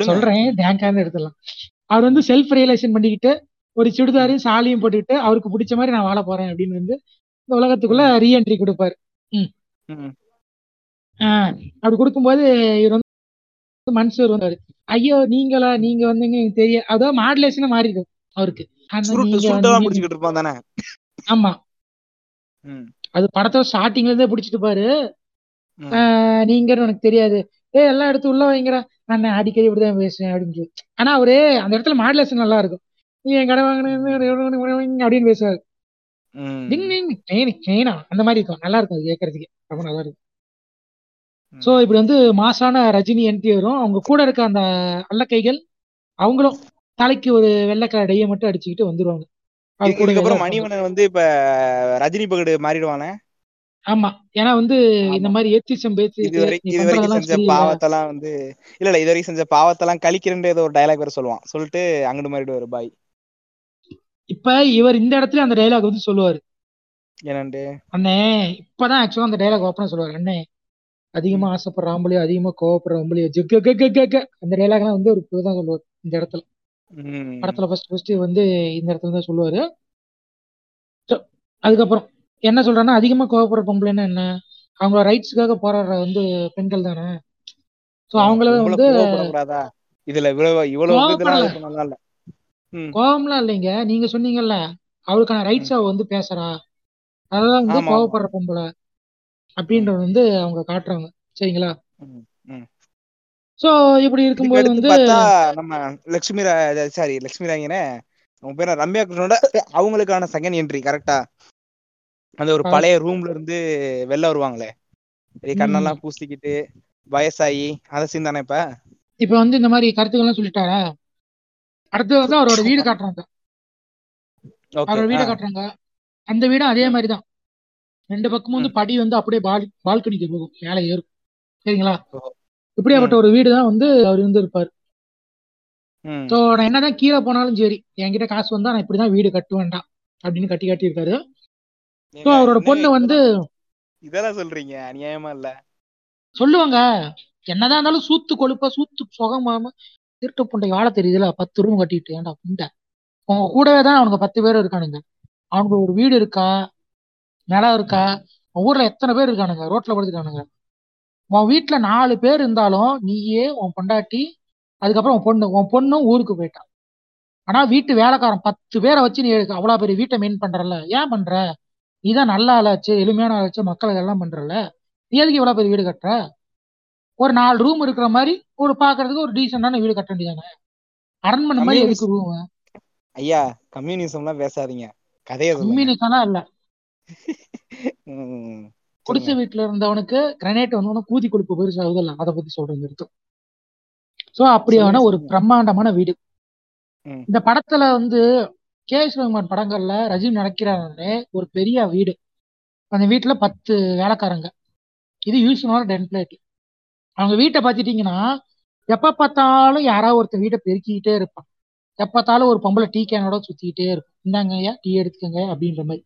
சொல்றேன். டேங்கான்னு எடுத்துடலாம். அவர் வந்து செல்ஃப் ரியலைசேஷன் பண்ணிக்கிட்டு ஒரு சுடிதாரையும் சாலியும் போட்டுக்கிட்டு அவருக்கு பிடிச்ச மாதிரி நான் வாழ போறேன் அப்படின்னு வந்து இந்த உலகத்துக்குள்ள ரீஎன்ட்ரி கொடுப்பாரு. அப்படி கொடுக்கும்போது இவர் வந்து மன்சூர் வந்தாரு. ஐயோ நீங்களா? நீங்க வந்தீங்க எனக்கு தெரியும் அதாவது மாடுலேஷன் மாறி இருக்கும் அவருக்கு. ஆமா. அது படத்தோட ஸ்டார்டிங்ல இருந்தே பிடிச்சிட்டு பாரு நீங்கன்னு எனக்கு தெரியாது. ஏ எல்லாம் எடுத்து உள்ள வைங்கடா. நான் அடிக்கடி இப்படிதான் பேசுவேன் அப்படின்னு சொல்லி. ஆனா அவரு அந்த இடத்துல மாடுலேஷன் நல்லா இருக்கும் நீ என் கடை வாங்கின அப்படின்னு பேசுவாரு. அந்த மாதிரி இருக்கும். நல்லா இருக்கும் அது கேட்கறதுக்கு ரொம்ப நல்லா இருக்கும். ம். இப்படி வந்து மாசான ரஜினி என்ட்ரி வரும் அவங்க கூட இருக்க அந்த அல்லக்கைகள் அவங்களும் தலைக்கு ஒரு வெள்ளைக்கலர் டைய மட்டும் அடிச்சுக்கிட்டு வந்துருவாங்க. மணிவண்ணன் வந்து இப்ப ரஜினி பகடு மாறிடுவானே? ஆமா. ஏன்னா வந்து இந்த மாதிரி ஏத்திசம் நீ இது வரைக்கும் செஞ்ச பாவத்தெல்லாம் வந்து இல்ல இல்ல இது வரைக்கும் செஞ்ச பாவத்தெல்லாம் கழிக்கிறேன்ற ஏதோ ஒரு டைலாக் வேற சொல்லுவான். சொல்லிட்டு அங்கிட்டு மாறிடுவாரு. பாய் இப்ப இவர் இந்த இடத்துல அந்த டைலாக் வந்து சொல்லுவாரு. என்னண்டு? அண்ணே இப்பதான் ஆக்சுவலா அந்த டைலாக் ஓப்பனா சொல்லுவாரு. அண்ணே அதிகமா ஆசைப்படுற ஆம்பளையோ அதிகமா கோவப்படுற ஆம்பளையோ. அந்த டைலாக்லாம் வந்து ஒரு இப்பதான் சொல்லுவாரு. இந்த இடத்துல. படத்துல ஃபர்ஸ்ட் ஃபர்ஸ்ட் வந்து இந்த இடத்துல தான் சொல்லுவாரு. அதுக்கப்புறம். என்ன சொல்றேன்னா அதிகமா கோவப்படுற பொம்பளைன்னா என்ன? அவங்க ரைட்ஸுக்காக போராடுற வந்து பெண்கள் தானே? ஓ அவங்கள வந்து இதுல இவ்வளவு இவ்வளவு கோவம்லாம் இல்லைங்க. நீங்க சொன்னீங்கல்ல அவளுக்கான ரைட்ஸ் அவ வந்து பேசுறா. அதெல்லாம் வந்து கோவப்படுற பொம்பளை அப்படின்றது வந்து அவங்க காட்டுறாங்க. சரிங்களா? ஸோ இப்படி இருக்கும்போது வந்து நம்ம லட்சுமி சாரி லட்சுமி ராயனே அவங்க பேர்? ரம்யா கிருஷ்ணனோட அவங்களுக்கான செகண்ட் என்ட்ரி கரெக்டா அந்த ஒரு. பழைய ரூம்ல இருந்து வெளில வருவாங்களே. கண்ணெல்லாம் பூசிக்கிட்டு வயசாகி அதை சீன் இப்ப? இப்போ வந்து இந்த மாதிரி கருத்துக்கள்லாம் சொல்லிட்டாரா? அடுத்து வந்து அவரோட வீடு காட்டுறாங்க. அவரோட வீடை காட்டுறாங்க. அந்த வீடும் அதே ம். மாதிரி தான் ரெண்டு பக்கமும் வந்து படி வந்து அப்படியே பால் பால்கனிக்கு போகும். மேலே ஏறும். சரிங்களா? இப்படியாப்பட்ட ஒரு வீடு தான் வந்து அவர் வந்து இருப்பார் ம். ஸோ நான் என்னதான் கீழே போனாலும் சரி என்கிட்ட காசு வந்தா நான் இப்படிதான் வீடு கட்டுவேன்டா அப்படின்னு கட்டி காட்டியிருக்காரு. ஸோ ஏங்க அவரோட பொண்ணு வந்து இதெல்லாம் சொல்றீங்க அநியாயமா இல்ல? சொல்லுவாங்க. என்னதான் இருந்தாலும் சூத்து கொழுப்ப சூத்து சுகமாம திருட்டு புண்டை வாழ தெரியுதுல பத்து ரூம் கட்டிட்டு ஏன்டா புண்டை? உங்க கூடவே தான் அவனுங்க பத்து பேர் இருக்கானுங்க. அவனுக்கு ஒரு வீடு இருக்கா? நிலம் இருக்கா? ஊர்ல எத்தனை பேர் இருக்கானுங்க? ரோட்ல படுத்துக்கானுங்க உன் வீட்டுல நாலு பேர் இருந்தாலும் நீயே உன் பொண்டாட்டி அதுக்கப்புறம் உன் பொண்ணு உன் பொண்ணும் ஊருக்கு போயிட்டான் ஆனா வீட்டு வேலைக்காரன் பத்து பேரை வச்சு நீ அவ்வளவு பெரிய வீட்டை மெயின் பண்றல ஏன் பண்ற? நீதான் நல்ல ஆளாச்சு எளிமையான ஆளாச்சு மக்களுக்கு எல்லாம் பண்றல எதுக்கு இவ்வளவு பெரிய வீடு கட்டுற? ஒரு நாலு ரூம் இருக்கிற மாதிரி ஒரு பாக்குறதுக்கு ஒரு டீசென்டான வீடு கட்ட வேண்டியதானே? அரண்மனை மாதிரி எதுக்கு ரூம் ஐயா கம்யூனிசம்லாம் பேசாதீங்க. கதையை கம்யூனிஸ்டெல்லாம் இல்ல. ம் குடிசை சொல்லுங்க. வீட்டுல இருந்தவனுக்கு கிரனேட் வந்தவனுக்கு கூதி கொடுப்பு பெருசாகுது இல்ல? அதை பத்தி சொல்றேன் எடுத்து சோ அப்படியான ஒரு பிரம்மாண்டமான வீடு. இந்த படத்துல வந்து கே எஸ் ரகுமான் படங்கள்ல ரஜினி நடக்கிறாரு. ஒரு பெரிய வீடு. அந்த வீட்டுல பத்து வேலைக்காரங்க. இது யூஸ்வலான டெம்ப்ளேட் அவங்க வீட்டை பார்த்துட்டீங்கன்னா எப்ப பார்த்தாலும் யாராவது ஒருத்தர் வீட்டை பெருக்கிக்கிட்டே இருப்பான். எப்ப பார்த்தாலும் ஒரு பொம்பளை டீ கேனோட சுத்திக்கிட்டே இருக்கும். இந்தாங்க ஐயா டீ எடுத்துக்கங்க அப்படின்ற மாதிரி.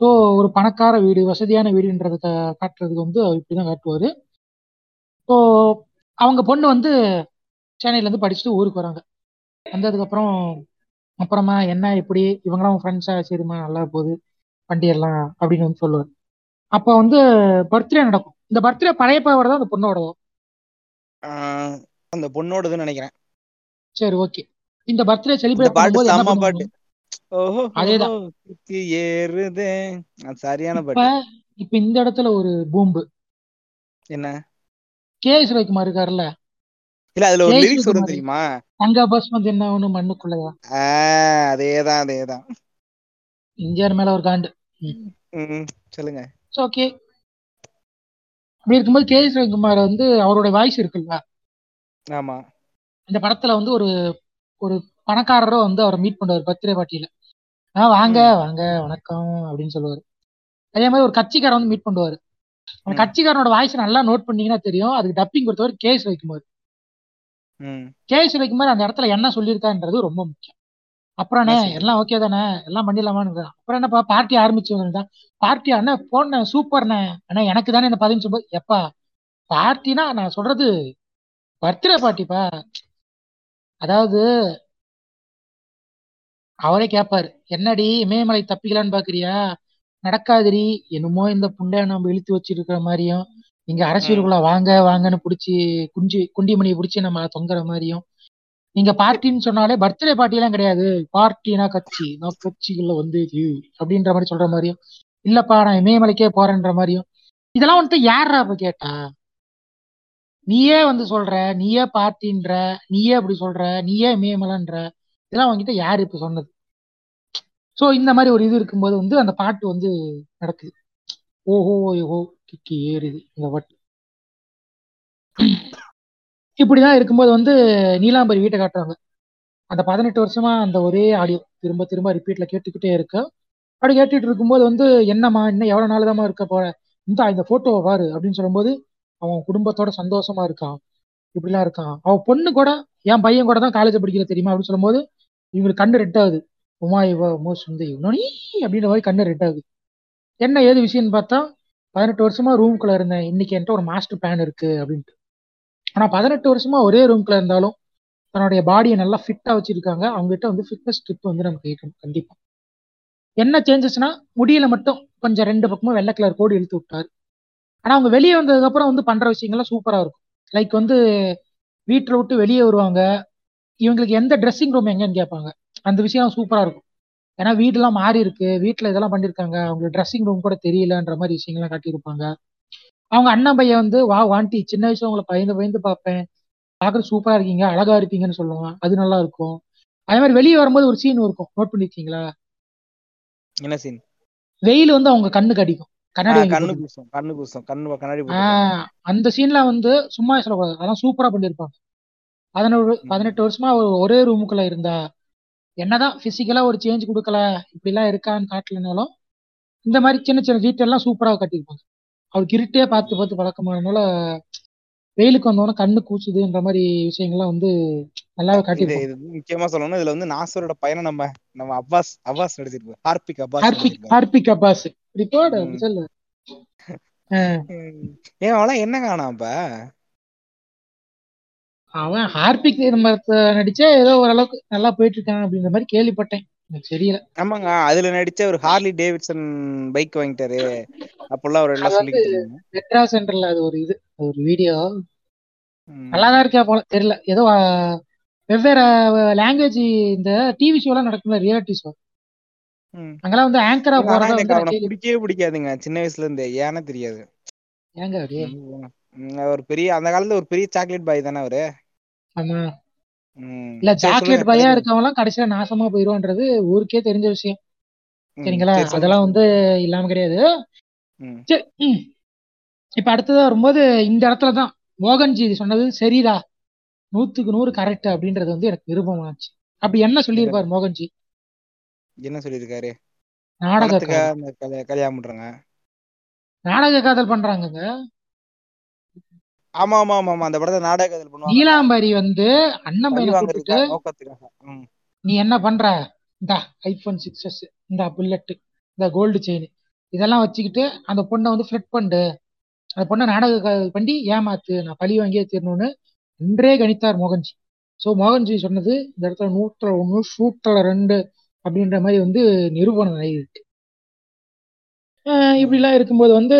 ஸோ ஒரு பணக்கார வீடு வசதியான வீடுன்றத காட்டுறதுக்கு வந்து அவர் இப்படிதான் காட்டுவாரு. ஸோ அவங்க பொண்ணு வந்து சென்னையிலேருந்து படிச்சுட்டு ஊருக்கு வராங்க. வந்ததுக்கப்புறம் அப்புறம் என்ன இப்படி? இவங்களாம் ஃப்ரெண்ட்ஸா சரிம்மா நல்லா போகுது. பண்ணிடலாம் அப்படின்னு வந்து சொல்லுவார். அப்போ வந்து பர்த்டே நடக்கும். இந்த பர்த்டே பழைய பாவோட தான் அந்த பொண்ணோடதும் ஆஹ் அந்த பொண்ணோடதுன்னு நினைக்கிறேன். சரி ஓகே இந்த பர்த்டே செலிப்ரேட் பண்ணும்போது பண்ணுவாங்க பாட்டு. ஓஹோ அதேதான். ஏறுதே சரியான பாட்டு. இப்ப இந்த இடத்துல ஒரு பூம்பு. என்ன? கே எஸ் ரவிக்குமார் இருக்காருல்ல? இல்ல அதுல ஒரு லிரிக்ஸ் வரும் தெரியுமா? அங்க பஸ் வந்து என்ன ஒண்ணு மண்ணுக்குள்ளயா? ஆஹ் அதேதான் அதேதான். இந்தியார் மேல ஒரு காண்டு. சொல்லுங்க. ஓகே அப்படி இருக்கும்போது கே எஸ் ரவிக்குமார் வந்து அவருடைய வாய்ஸ் இருக்குல்ல? ஆமா. இந்த படத்துல வந்து ஒரு ஒரு பணக்காரரோ வந்து அவரை மீட் பண்ணுவார் பர்த்டே பார்ட்டியில. ஆ வாங்க வாங்க வணக்கம் அப்படின்னு சொல்லுவாரு. அதே மாதிரி ஒரு கட்சிக்காரன் வந்து மீட் பண்ணுவாரு. அந்த கட்சிக்காரனோட வாய்ஸ் நல்லா நோட் பண்ணீங்கன்னா தெரியும். அதுக்கு டப்பிங் கொடுத்தவர் கே எஸ் ரவிக்குமார் ம் கே எஸ் ரவிக்குமார் அந்த இடத்துல என்ன சொல்லியிருக்கான்றது ரொம்ப முக்கியம். என்ன? சொல்றது எல்லாம் ஓகே தானே? எல்லாம் பண்ணிடலாமான்னு அப்புறம் என்னப்பா? பார்ட்டி ஆரம்பிச்சு பார்ட்டி அண்ணா போன சூப்பர்ண்ணே அண்ணா. எனக்கு தானே இந்த பதினஞ்சு எப்பா? பார்ட்டினா நான் சொல்றது பர்த்டே பார்ட்டிப்பா அதாவது அவரே கேட்பாரு என்னடி இமயமலை தப்பிக்கலான்னு பாக்குறியா? நடக்காதுடி. என்னமோ இந்த புண்டைய நம்ம இழுத்து வச்சிருக்கிற மாதிரியும். இங்க அரசியலுக்குள்ள வாங்க வாங்கன்னு புடிச்சு குஞ்சு குண்டிமணியை புடிச்சு நம்ம தொங்குற மாதிரியும். நீங்க பார்ட்டின்னு சொன்னாலே பர்த்டே பார்ட்டி எல்லாம் கிடையாது. பார்ட்டினா கட்சி. நான் கட்சிகள்ல வந்து அப்படின்ற மாதிரி சொல்ற மாதிரியும். இல்லப்பா நான் இமயமலைக்கே போறேன்ற மாதிரியும். இதெல்லாம் வந்துட்டு யாரா இப்ப கேட்டா? நீயே வந்து சொல்ற நீயே பார்ட்டின்ற நீயே அப்படி சொல்ற நீயே இமயமலைன்ற. இதெல்லாம் உங்ககிட்ட யாரு இப்ப சொன்னது? சோ இந்த மாதிரி ஒரு இது இருக்கும்போது வந்து அந்த பாட்டு வந்து நடக்குது. ஓஹோ ஓஹோ கிக்கி ஏறுது. இந்த பாட்டு இப்படிதான் இருக்கும்போது வந்து நீலாம்பரி வீட்டை காட்டுறாங்க. அந்த பதினெட்டு வருஷமா அந்த ஒரே ஆடியோ. திரும்ப திரும்ப ரிப்பீட்ல கேட்டுக்கிட்டே இருக்கு. அப்படி கேட்டுட்டு இருக்கும்போது வந்து என்னம்மா இன்னும் எவ்வளவு நாள் தாம்மா இருக்க போற? இந்த இந்த போட்டோவை பாரு அப்படின்னு சொல்லும்போது அவன் குடும்பத்தோட சந்தோஷமா இருக்கான். இப்படிலாம் இருக்கான். அவன் பொண்ணு கூட என் பையன் கூட தான் காலேஜ் படிக்கிற தெரியுமா? அப்படின்னு சொல்லும்போது இவங்களுக்கு கண்ணு ரெட் ஆகுது. உமா இவ மோ சுந்தி இவனோனி அப்படின்ற மாதிரி கண்ணு ரெட் ஆகுது. என்ன ஏது விஷயம்னு பார்த்தா பதினெட்டு வருஷமா ரூம்குள்ள இருந்தேன். இன்னைக்கு என்கிட்ட ஒரு மாஸ்டர் பிளான் இருக்கு அப்படின்ட்டு. ஆனா பதினெட்டு வருஷமா ஒரே ரூம்குள்ள இருந்தாலும் தன்னுடைய பாடியை நல்லா ஃபிட்டா வச்சிருக்காங்க. அவங்க கிட்ட வந்து ஃபிட்னஸ் ட்ரிப் வந்து நம்ம கேட்கணும் கண்டிப்பா. என்ன சேஞ்சஸ்னா முடியல மட்டும் கொஞ்சம் ரெண்டு பக்கமும் வெள்ளை கலர் கோடு இழுத்து விட்டாரு. ஆனா அவங்க வெளியே வந்ததுக்கு அப்புறம் வந்து பண்ற விஷயங்கள்லாம் சூப்பரா இருக்கும். லைக் வந்து வீட்டில் விட்டு வெளியே வருவாங்க. இவங்களுக்கு எந்த ட்ரெஸ்ஸிங் ரூம் எங்கன்னு கேட்பாங்க. அந்த விஷயம் சூப்பரா இருக்கும். ஏன்னா வீடெல்லாம் மாறி இருக்கு வீட்டுல இதெல்லாம் பண்ணிருக்காங்க அவங்களுக்கு ட்ரெஸ்ஸிங் ரூம் கூட தெரியலன்ற மாதிரி விஷயங்கள்லாம் காட்டியிருப்பாங்க. அவங்க அண்ணன் பையன் வந்து வா வாண்டி சின்ன வயசுல உங்களை பயந்து பயந்து பார்ப்பேன். பார்க்கறது சூப்பரா இருக்கீங்க. அழகா இருப்பீங்கன்னு சொல்லுவான். அது நல்லா இருக்கும். அதே மாதிரி வெளியே வரும்போது ஒரு சீன் இருக்கும். நோட் பண்ணிருக்கீங்களா? என்ன சீன் வெயில் வந்து அவங்க கண்ணுக்கு அடிக்கும் கண்ணாடி கண்ணு கண்ணாடி ஆஹ் அந்த சீன்ல வந்து சும்மா சொல்லக்கூடாது. அதெல்லாம் சூப்பரா பண்ணிருப்பாங்க பதினோரு பதினெட்டு வருஷமா ஒரு ஒரே ரூமுக்குள்ள இருந்தா என்னதான் பிசிக்கலா ஒரு சேஞ்ச் கொடுக்கல இப்படி எல்லாம் இருக்கான்னு காட்டலனாலும் இந்த மாதிரி சின்ன சின்ன டீட்டெயில் எல்லாம் சூப்பரா கட்டியிருப்பாங்க. அவருக்கு இருட்டே பார்த்து பார்த்து பழக்கமானதுனால வெயிலுக்கு வந்தோடனே கண்ணு கூச்சுதுன்ற மாதிரி விஷயங்கள்லாம் வந்து நல்லாவே வந்து முக்கியமா சொல்லணும் இதுல வந்து நாசரோட பையனை நம்ம நம்ம அப்பாஸ் அப்பாஸ் நடிச்சிருப்பாரு. Harpic Abbas Harpic Harpic Abbas. Report சொல்லு. ஏன் அவெல்லாம் என்ன காணாம் அவன் ஹார்பிக் மரத்தை நடிச்சா ஏதோ ஓரளவுக்கு நல்லா போயிட்டு இருக்கான் அப்படின்ற மாதிரி கேள்விப்பட்டேன். எனக்கு தெரியல. ஆமாங்க அதுல நடிச்ச ஒரு ஹார்லி டேவிட்சன் பைக் வாங்கிட்டாரு. அப்பெல்லாம் அவர் சொல்லிக்கிட்டு இருந்தாங்க. மெட்ரா சென்டர்ல அது ஒரு இது ஒரு வீடியோ ம். நல்லா தான் இருக்கா போல தெரியல. ஏதோ வெவ்வேறு லாங்குவேஜ் இந்த டிவி ஷோ எல்லாம் நடக்கும்ல ரியாலிட்டி ஷோ. அங்கெல்லாம் வந்து ஆங்கரா போறதா பிடிக்கவே பிடிக்காதுங்க. சின்ன வயசுல இருந்தே ஏன்னு தெரியாது. ஏங்க ஒரு பெரிய அந்த காலத்துல ஒரு பெரிய சாக்லேட் பாய் தானே அவரு? ஆமா. இல்ல சாக்லேட் பையா இருக்கவங்க எல்லாம் கடைசியில நாசமா போயிருவான்றது ஊருக்கே தெரிஞ்ச விஷயம். சரிங்களா? அதெல்லாம் வந்து இல்லாம கிடையாது. இப்ப அடுத்ததா வரும்போது இந்த இடத்துல தான் மோகன்ஜி சொன்னது சரிடா. நூத்துக்கு நூறு கரெக்ட் அப்படின்றது வந்து எனக்கு விருப்பமாச்சு. அப்படி என்ன சொல்லியிருப்பார் மோகன்ஜி? என்ன சொல்லியிருக்காரு? நாடக கல்யாணம் பண்றாங்க? நாடக காதல் பண்றாங்கங்க. ஆமா ஆமா ஆமா அந்த படத்தை நாடக காதல் பண்ணுவாங்கல்ல நீலாம்பரி வந்து அண்ணன் பையனை நோக்கத்துக்காக. நீ என்ன பண்ற? இந்த ஐபோன் சிக்ஸஸ் இந்த புல்லட் இந்த கோல்டு செயின் இதெல்லாம் வச்சுக்கிட்டு அந்த பொண்ணை வந்து ஃபிளட் பண்ணு. அந்த பொண்ணை நாடக பண்ணி ஏமாத்து. நான் பழி வாங்கியே தீரணும்னு இன்றே கணித்தார் மோகன்ஜி. ஸோ மோகன்ஜி சொன்னது இந்த இடத்துல நூற்றுல ஒன்று ஷூட்டில் ரெண்டு அப்படின்ற மாதிரி வந்து நிரூபணம் ஆகிருக்கு இப்படிலாம் இருக்கும்போது வந்து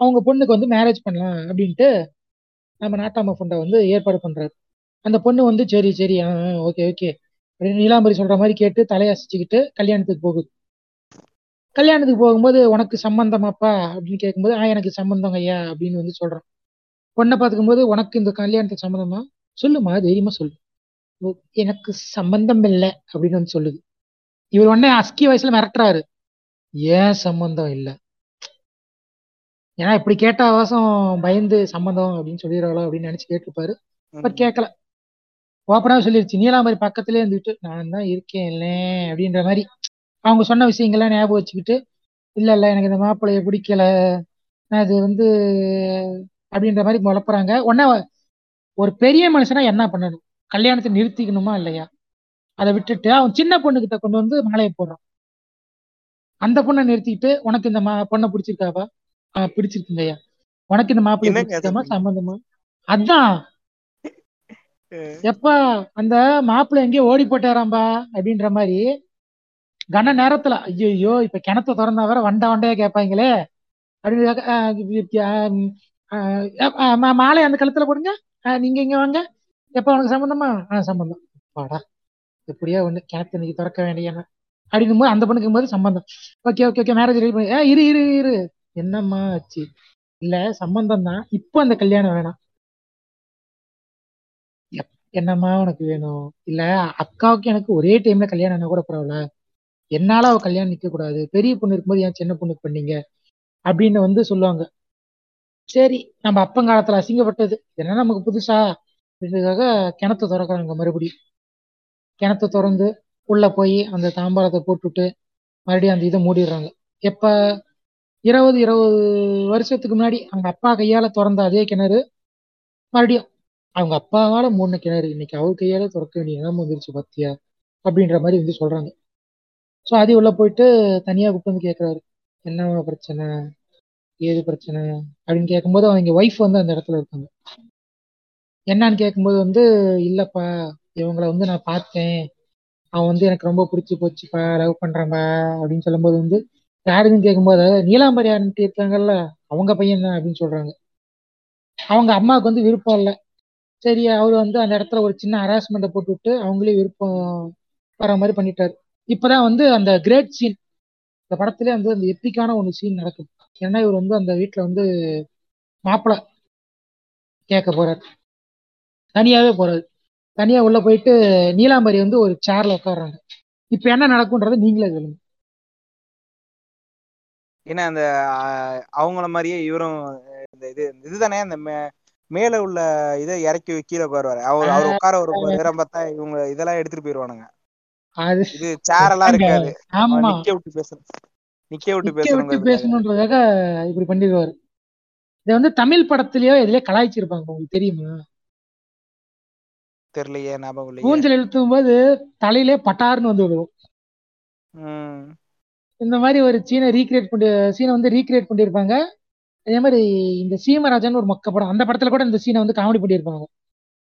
அவங்க பொண்ணுக்கு வந்து மேரேஜ் பண்ணலாம் அப்படின்ட்டு நம்ம நாட்டாம ஃபண்டை வந்து ஏற்பாடு பண்றாரு. அந்த பொண்ணு வந்து சரி சரி ஆ ஓகே ஓகே. அப்படின்னு நீலாம்பரி சொல்ற மாதிரி கேட்டு தலையசிச்சுக்கிட்டு கல்யாணத்துக்கு போகுது. கல்யாணத்துக்கு போகும்போது உனக்கு சம்பந்தமாப்பா அப்படின்னு கேட்கும்போது ஆ எனக்கு சம்பந்தம் ஐயா அப்படின்னு வந்து சொல்றான். பொண்ணை பார்த்துக்கும்போது உனக்கு இந்த கல்யாணத்துக்கு சம்மந்தமா சொல்லுமா தைரியமா சொல்லு. எனக்கு சம்பந்தம் இல்லை அப்படின்னு வந்து சொல்லுது. இவர் உடனே அஸ்கி வயசுல மிரட்டுறாரு. ஏன் சம்பந்தம் இல்லை? ஏன்னா இப்படி கேட்ட அவசம் பயந்து சம்பந்தம் அப்படின்னு சொல்லிடுறாளோ அப்படின்னு நினைச்சு கேட்டிருப்பாரு. பட் கேட்கல. ஓப்பனா சொல்லிருச்சு நீலாம்பரி பக்கத்திலே இருந்துட்டு நான் தான் இருக்கேன் இல்லை அப்படின்ற மாதிரி. அவங்க சொன்ன விஷயங்கள்லாம் ஞாபகம் வச்சுக்கிட்டு இல்ல இல்ல எனக்கு இந்த மாப்பிள்ளைய பிடிக்கல. நான் இது வந்து அப்படின்ற மாதிரி முளப்புறாங்க உடனே ஒரு பெரிய மனுஷனா என்ன பண்ணணும்? கல்யாணத்தை நிறுத்திக்கணுமா இல்லையா? அதை விட்டுட்டு அவன் சின்ன பொண்ணுகிட்ட கொண்டு வந்து மாலையை போடுறான். அந்த பொண்ணை நிறுத்திக்கிட்டு உனக்கு இந்த மா பொண்ணை பிடிச்சிருக்காப்பா ஆ பிடிச்சிருக்குங்க ஐயா உனக்கு இந்த மாப்பிள்ளை சம்பந்தமா? அதான். எப்பா அந்த மாப்பிள்ளை எங்கேயோ ஓடி போட்டாராம்பா அப்படின்ற மாதிரி கன நேரத்துல ஐயோ இப்ப கிணத்த திறந்தா வேற வண்ட வண்டையா கேட்பாங்களே. அப்படின்னு ஆஹ் ஆஹ் ஆஹ் மாலை அந்த கழுத்துல போடுங்க. ஆஹ் நீங்க இங்க வாங்க. எப்ப உனக்கு சம்பந்தமா? ஆ சம்பந்தம். வாடா. எப்படியோ ஒண்ணு கிணத்து இன்னைக்கு திறக்க வேண்டிய அப்படின்னும் போது அந்த பொண்ணுக்கு போது சம்பந்தம். Okay okay okay marriage ready பண்ணி. இரு இரு இரு. என்னம்மா ஆச்சு? இல்ல சம்பந்தம் தான் இப்போ அந்த கல்யாணம் வேணாம். எப்- என்னம்மா உனக்கு வேணும்? இல்ல அக்காவுக்கு எனக்கு ஒரே டைம்ல கல்யாணம் ஆனா கூட பரவாயில்ல. என்னால அவ கல்யாணம் நிக்க கூடாது. பெரிய பொண்ணு இருக்கும்போது ஏன் சின்ன பொண்ணுக்கு பண்ணீங்க? அப்படின்னு வந்து சொல்லுவாங்க. சரி நம்ம அப்பங்காலத்துல அசிங்கப்பட்டது. என்ன நமக்கு புதுசா. இதுக்காக கிணத்த திறக்கிறாங்க மறுபடியும் கிணத்த திறந்து உள்ள போய் அந்த தாம்பாளத்தை போட்டுட்டு மறுபடியும் அந்த இதை மூடிடுறாங்க. எப்ப? இருபது இருபது வருஷத்துக்கு முன்னாடி அவங்க அப்பா கையால திறந்த அதே கிணறு மறுபடியும் அவங்க அப்பாவால மூணு கிணறு இன்னைக்கு அவர் கையால திறக்க வேண்டிய நிலைமை வந்துருச்சு பத்தியா? அப்படின்ற மாதிரி வந்து சொல்றாங்க. ஸோ அதே உள்ள போயிட்டு தனியா வந்து கேட்குறாரு என்ன பிரச்சனை? ஏது பிரச்சனை? அப்படின்னு கேட்கும்போது அவங்க ஒய்ஃப் வந்து அந்த இடத்துல இருக்காங்க. என்னன்னு கேட்கும்போது வந்து இல்லப்பா இவங்கள வந்து நான் பார்த்தேன். அவன் வந்து எனக்கு ரொம்ப பிடிச்சி போச்சுப்பா. லவ் பண்றேன்பா. அப்படின்னு சொல்லும்போது வந்து யாருன்னு கேட்கும்போது நீலாம்பரி ஆண்டி இருக்காங்கல்ல அவங்க பையன் தான் அப்படின்னு சொல்றாங்க. அவங்க அம்மாவுக்கு வந்து விருப்பம் இல்லை. சரி அவர் வந்து அந்த இடத்துல ஒரு சின்ன ஹராஸ்மெண்ட்டை போட்டு விட்டு அவங்களே விருப்பம் வர மாதிரி பண்ணிட்டாரு. இப்போதான் வந்து அந்த கிரேட் சீன் இந்த படத்துலேயே வந்து அந்த எப்பிக்கான ஒன்று சீன் நடக்கும் ஏன்னா இவர் வந்து அந்த வீட்டில் வந்து மாப்பிள்ளை கேட்க போறாரு. தனியாகவே போறாரு. தனியாக உள்ளே போயிட்டு நீலாம்பரி வந்து ஒரு சேர்ல உட்காடுறாங்க இப்போ என்ன நடக்கும்ன்றதை நீங்களே சொல்லுங்க. ஏன்னா அந்த அவங்கள மாதிரியே இவரும் இந்த இது இதுதானே அந்த மேல உள்ள இதை இறக்கி கீழே உட்காருவாரு அவர் அவர் உட்கார ஒரு நேரம் பார்த்தா இவங்க இதெல்லாம் எடுத்துட்டு போயிருவானுங்க. அது இது சேர் எல்லாம் இருக்காது. நிக்க விட்டு பேசணும் நிக்க விட்டு பேசணுங்கிறதுக்காக பேசணுன்றதுக்காக இப்படி பண்ணிடுவாரு. இதை வந்து தமிழ் படத்திலயோ எதுலயோ கலாய்ச்சிருப்பாங்க உங்களுக்கு தெரியுமா? தெரியலையே ஞாபகம் இல்லையே. ஊஞ்சல் இழுத்தும் போது தலையிலே பட்டார்னு வந்து விடுவோம். இந்த மாதிரி ஒரு சீனை ரீக்ரியேட் பண்ணி சீனை வந்து ரீக்ரியேட் பண்ணியிருப்பாங்க அதே மாதிரி இந்த சீமராஜன் ஒரு மொக்க படம். அந்த படத்துல கூட இந்த சீனை வந்து காமெடி பண்ணியிருப்பாங்க.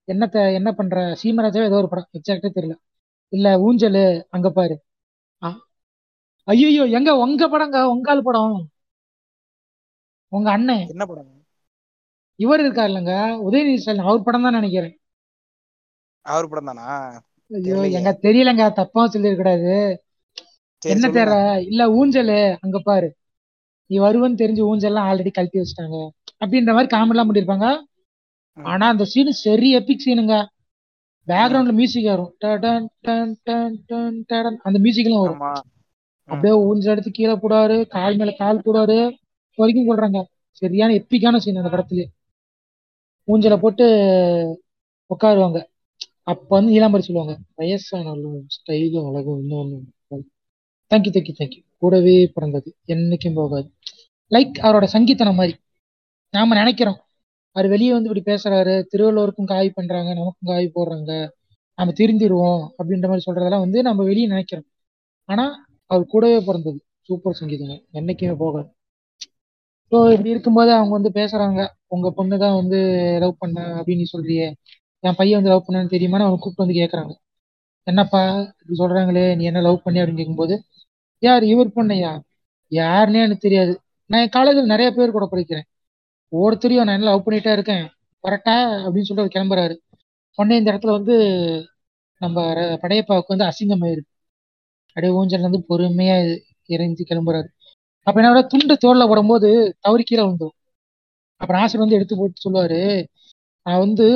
என்னத்த என்ன பண்ற? சீமராஜாவே ஏதோ ஒரு படம். எக்ஸாக்டா தெரியல. இல்ல ஊஞ்சலு அங்க பாரு. ஐயோ எங்க உங்க படங்க? உங்கால் படம். உங்க அண்ணன். என்ன படம்? இவர் இருக்கார் இல்லைங்க. உதயநிதி ஸ்டாலின். அவர் படம் தான் நினைக்கிறேன். அவர் படம் தானா? ஐயோ எங்க தெரியலங்க. தப்பா சொல்லிருக்கூடாது என்ன தேர? இல்ல ஊஞ்சலு. அங்க பாரு. நீ வருவன்னு தெரிஞ்சு ஊஞ்சல்லாம் ஆல்ரெடி கழட்டி வச்சுட்டாங்க. அப்படின்ற மாதிரி காமெடி எல்லாம் பண்ணிருப்பாங்க. ஆனா அந்த சீன் சரி எபிக் சீனுங்க. பேக்ரவுண்ட்ல மியூசிக் வரும் டடன், டன், டன், டன், டடன். அந்த மியூசிக் எல்லாம் வரும். அப்படியே ஊஞ்சல் எடுத்து கீழே போடுவாரு. கால் மேல கால் போடுவாரு. வரைக்கும் சொல்றாங்க. சரியான எப்பிக்கான சீன் அந்த படத்துலயே ஊஞ்சலை. போட்டு உட்காருவாங்க. அப்ப வந்து நீலாம்பரி சொல்லுவாங்க வயசானாலும் ஸ்டைலும் அழகும் இன்னொன்னு தேங்க்யூ தேங்க்யூ தேங்க்யூ கூடவே பிறந்தது. என்னைக்கும் போகாது. லைக் அவரோட சங்கீதனம் மாதிரி. நாம நினைக்கிறோம். அவர் வெளியே வந்து இப்படி பேசுறாரு. திருவள்ளுவருக்கும் காய் பண்றாங்க. நமக்கும் காய் போடுறாங்க. நம்ம திருந்திடுவோம் அப்படின்ற மாதிரி சொல்றதெல்லாம் வந்து நம்ம வெளியே நினைக்கிறோம். ஆனா அவர் கூடவே பிறந்தது. சூப்பர் சங்கீதங்க என்னைக்குமே போகாது. ஸோ இப்படி இருக்கும்போது அவங்க வந்து பேசுறாங்க. உங்க பொண்ணு தான் வந்து லவ் பண்ண அப்படின்னு நீ சொல்றியே. என் பையன் வந்து லவ் பண்ணான்னு தெரியுமான்னு அவங்க கூப்பிட்டு வந்து கேட்கறாங்க என்னப்பா இப்படி சொல்றாங்களே. நீ என்ன லவ் பண்ணி அப்படின்னு கேட்கும்போது யார் இவர் பொண்ணையா? யாருன்னே எனக்கு தெரியாது. நான் என் காலேஜில் நிறைய பேர் கூட படிக்கிறேன். ஒவ்வொருத்தரையும் நான் என்ன லவ் பண்ணிட்டே இருக்கேன். வரட்டா அப்படின்னு சொல்லிட்டு அவர் கிளம்புறாரு. உடனே இந்த இடத்துல வந்து நம்ம படையப்பாவுக்கு வந்து அசிங்கமாயிருக்கு அப்படியே ஊஞ்சல் வந்து பொறுமையா இறங்கி கிளம்புறாரு. அப்ப என்ன துண்டு தோல்ல போடும்போது தவறி கீழே விழுந்தோம் அப்புறம் ஆசிரியர் வந்து எடுத்து போட்டு சொல்லுவாரு நான் வந்து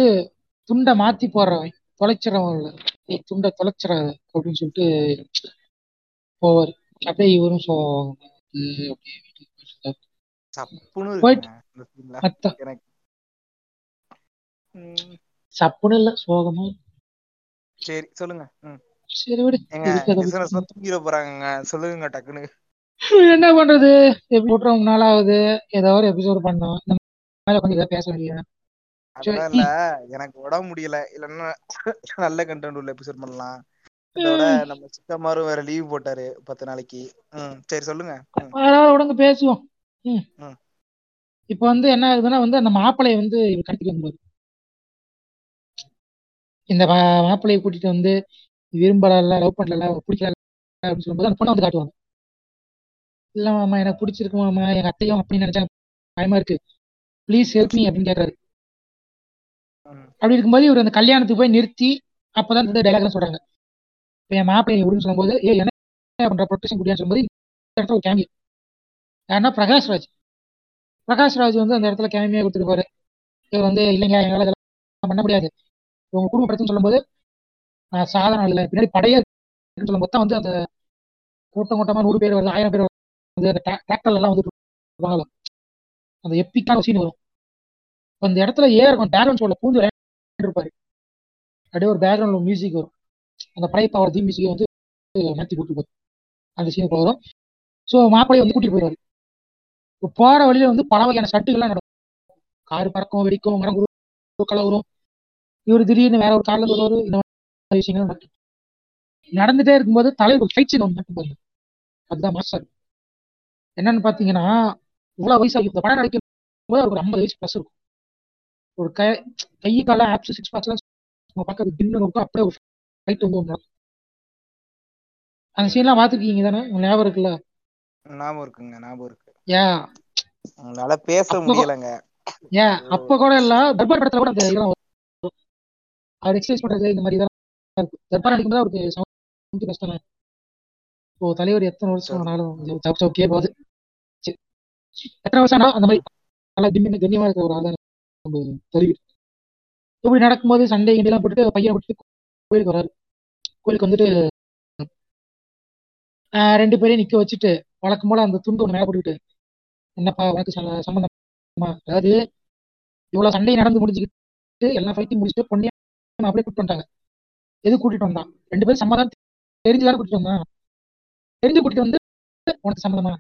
துண்டை மாத்தி போடுறவன் தொலைச்சிடறவன் இல்லை. நீ துண்டை தொலைச்சிடாத அப்படின்னு சொல்லிட்டு போவார். அப்படியே இவரும் சோ அப்படியே வீட்டுக்கு போயிட்டு சப்புன்னு போயிட்டு இல்ல சோகமா சரி சொல்லுங்க. சரி விடு. பத்தி தூக்கிட போறாங்கங்க? சொல்லுங்க டக்குன்னு. என்ன பண்றது? எப்படி ரொம்ப நாள் ஆகுது. ஏதோ ஒரு எபிசோட் பண்ணோம். இந்த மேல கொஞ்சம் பேச அதெல்லாம் இல்ல. எனக்கு உடம்பு முடியல. இல்லைன்னா நல்ல கண்டென்ட் உள்ள எபிசோட் பண்ணலாம். இதோட நம்ம சிக்கமாரும் வேற லீவ் போட்டாரு பத்து நாளைக்கு. ம் சரி சொல்லுங்க. பரவாயில்ல விடுங்க பேசுவோம். இப்ப வந்து என்ன ஆகுதுன்னா வந்து அந்த மாப்பிளைய வந்து இவர் கடத்திட்டு வந்தாரு. இந்த மாப்பிள்ளைய கூட்டிட்டு வந்து விரும்பல லவ் பண்ணல பிடிக்கல அப்படின்னு சொல்லும்போது அந்த பொண்ணை வந்து காட்டுவாங்க. இல்ல மாமா எனக்கு பிடிச்சிருக்கு மாமா எங்க அத்தையும் அப்படின்னு நினைச்சா பயமா இருக்கு. ப்ளீஸ் ஹெல்ப் மீ அப்படின்னு கேட்கறாரு ம். அப்படி இருக்கும்போது இவர் அந்த கல்யாணத்துக்கு போய் நிறுத்தி அப்பதான் இந்த டைலாக் சொல்றாங்க. என் மாப்பிள்ளை எப்படின்னு சொல்லும்போது ஏ என்ன பண்ற? ப்ரொடெக்ஷன் குடியான்னு சொல்லும்போது இந்த இடத்துல ஒரு கேமியா ஏன்னா பிரகாஷ் ராஜ் பிரகாஷ் ராஜ் வந்து அந்த இடத்துல கேமியா கொடுத்துருப்பாரு இவர் வந்து இல்லைங்க எங்களால் இதெல்லாம் பண்ண முடியாது. உங்க குடும்ப பிரச்சனை சொல்லும்போது நான் சாதாரண இல்லை. பின்னாடி படையே இருக்குன்னு சொல்லும் மொத்தம் வந்து அந்த கூட்டம் கூட்டமா நூறு பேர் வருது ஆயிரம் பேர் வருது. அந்த டிராக்டர்ல எல்லாம் வந்துட்டு இருப்பாங்கல்ல. அந்த எப்பிக்கான சீன் வரும். அந்த இடத்துல ஏ இருக்கும் பேக்ரவுண்ட் சொல்ல பூந்து விளையாண்டு இருப்பாரு அப்படியே ஒரு பேக்ரவுண்ட்ல மியூசிக் வரும். அந்த பழைய பவர் தீம் மியூசிக் வந்து மாற்றி கூட்டு அந்த சீனுக்கு வரும். ஸோ மாப்பிள்ளையை வந்து கூட்டிட்டு போயிடுவாரு. இப்போ போற வழியில வந்து பல வகையான சட்டுகள்லாம் நடக்கும். கார் பறக்கும் வெடிக்கும் மரம் கலவரும் இவர் திடீர்னு வேற ஒரு கார்ல வருவாரு. இந்த மாதிரி விஷயங்கள் நடக்கும். நடந்துட்டே இருக்கும்போது தலைவர் ஃபைட் சீன் ஒன்று நடக்கும் அதுதான் மாஸ்டர் என்னன்னு பாத்தீங்கன்னா இவ்வளவு வயசாகி இந்த படம் நடிக்கும் போது அவருக்கு ஒரு ஐம்பது வயசு ப்ளஸ் இருக்கும். ஒரு கை கை கால ஆப்ஸ் சிக்ஸ் பேக்ஸ்லாம் நம்ம பார்க்கறது தின்னு இருக்கும். அப்படியே ஒரு ஃபைட் வந்து அந்த சீன்லாம் பார்த்துருக்கீங்க தானே? ஞாபகம் இருக்குல்ல? ஞாபகம் இருக்குங்க ஞாபகம் இருக்கு. ஏன் உங்களால பேச முடியலங்க. ஏன் அப்ப கூட இல்ல தர்பார் படத்துல கூட அந்த இதெல்லாம். அவர் எக்ஸசைஸ் பண்றது இந்த மாதிரி இதெல்லாம் இருக்கும். தர்பார் நடிக்கும்போது அவருக்கு சவுண்ட் கஷ்டம் இப்போ தலைவர் எத்தனை வருஷம் ஆனாலும் சவுக் சவுக்கே போகுது. எத்தனை வருஷம் ஆனாலும் அந்த மாதிரி நல்லா திம்மின்னு கண்ணியமா இருக்கிற ஒரு ஆள் தான் தலைவர் இப்படி நடக்கும்போது சண்டை கிண்டைலாம் போட்டுட்டு பையனை விட்டுட்டு கோயிலுக்கு வராரு. கோயிலுக்கு வந்துட்டு ஆஹ் ரெண்டு பேரையும் நிக்க வச்சுட்டு வழக்கம் போல அந்த துண்டு ஒண்ணு மேல போட்டுக்கிட்டு என்னப்பா உனக்கு ச- சம்மந்தமா அதாவது இவ்வளவு சண்டை நடந்து முடிஞ்சுக்கிட்டு எல்லா ஃபைட்டையும் முடிச்சுட்டு பொண்ணியா அப்படியே கூட்டிட்டு வந்தாங்க எது கூட்டிட்டு வந்தான்? ரெண்டு பேரும் சம்மதம் தெரிஞ்சுதான் கூட்டிட்டு வந்தான்? தெரிஞ்சு கூட்டிட்டு வந்து உனக்கு சம்மதமா?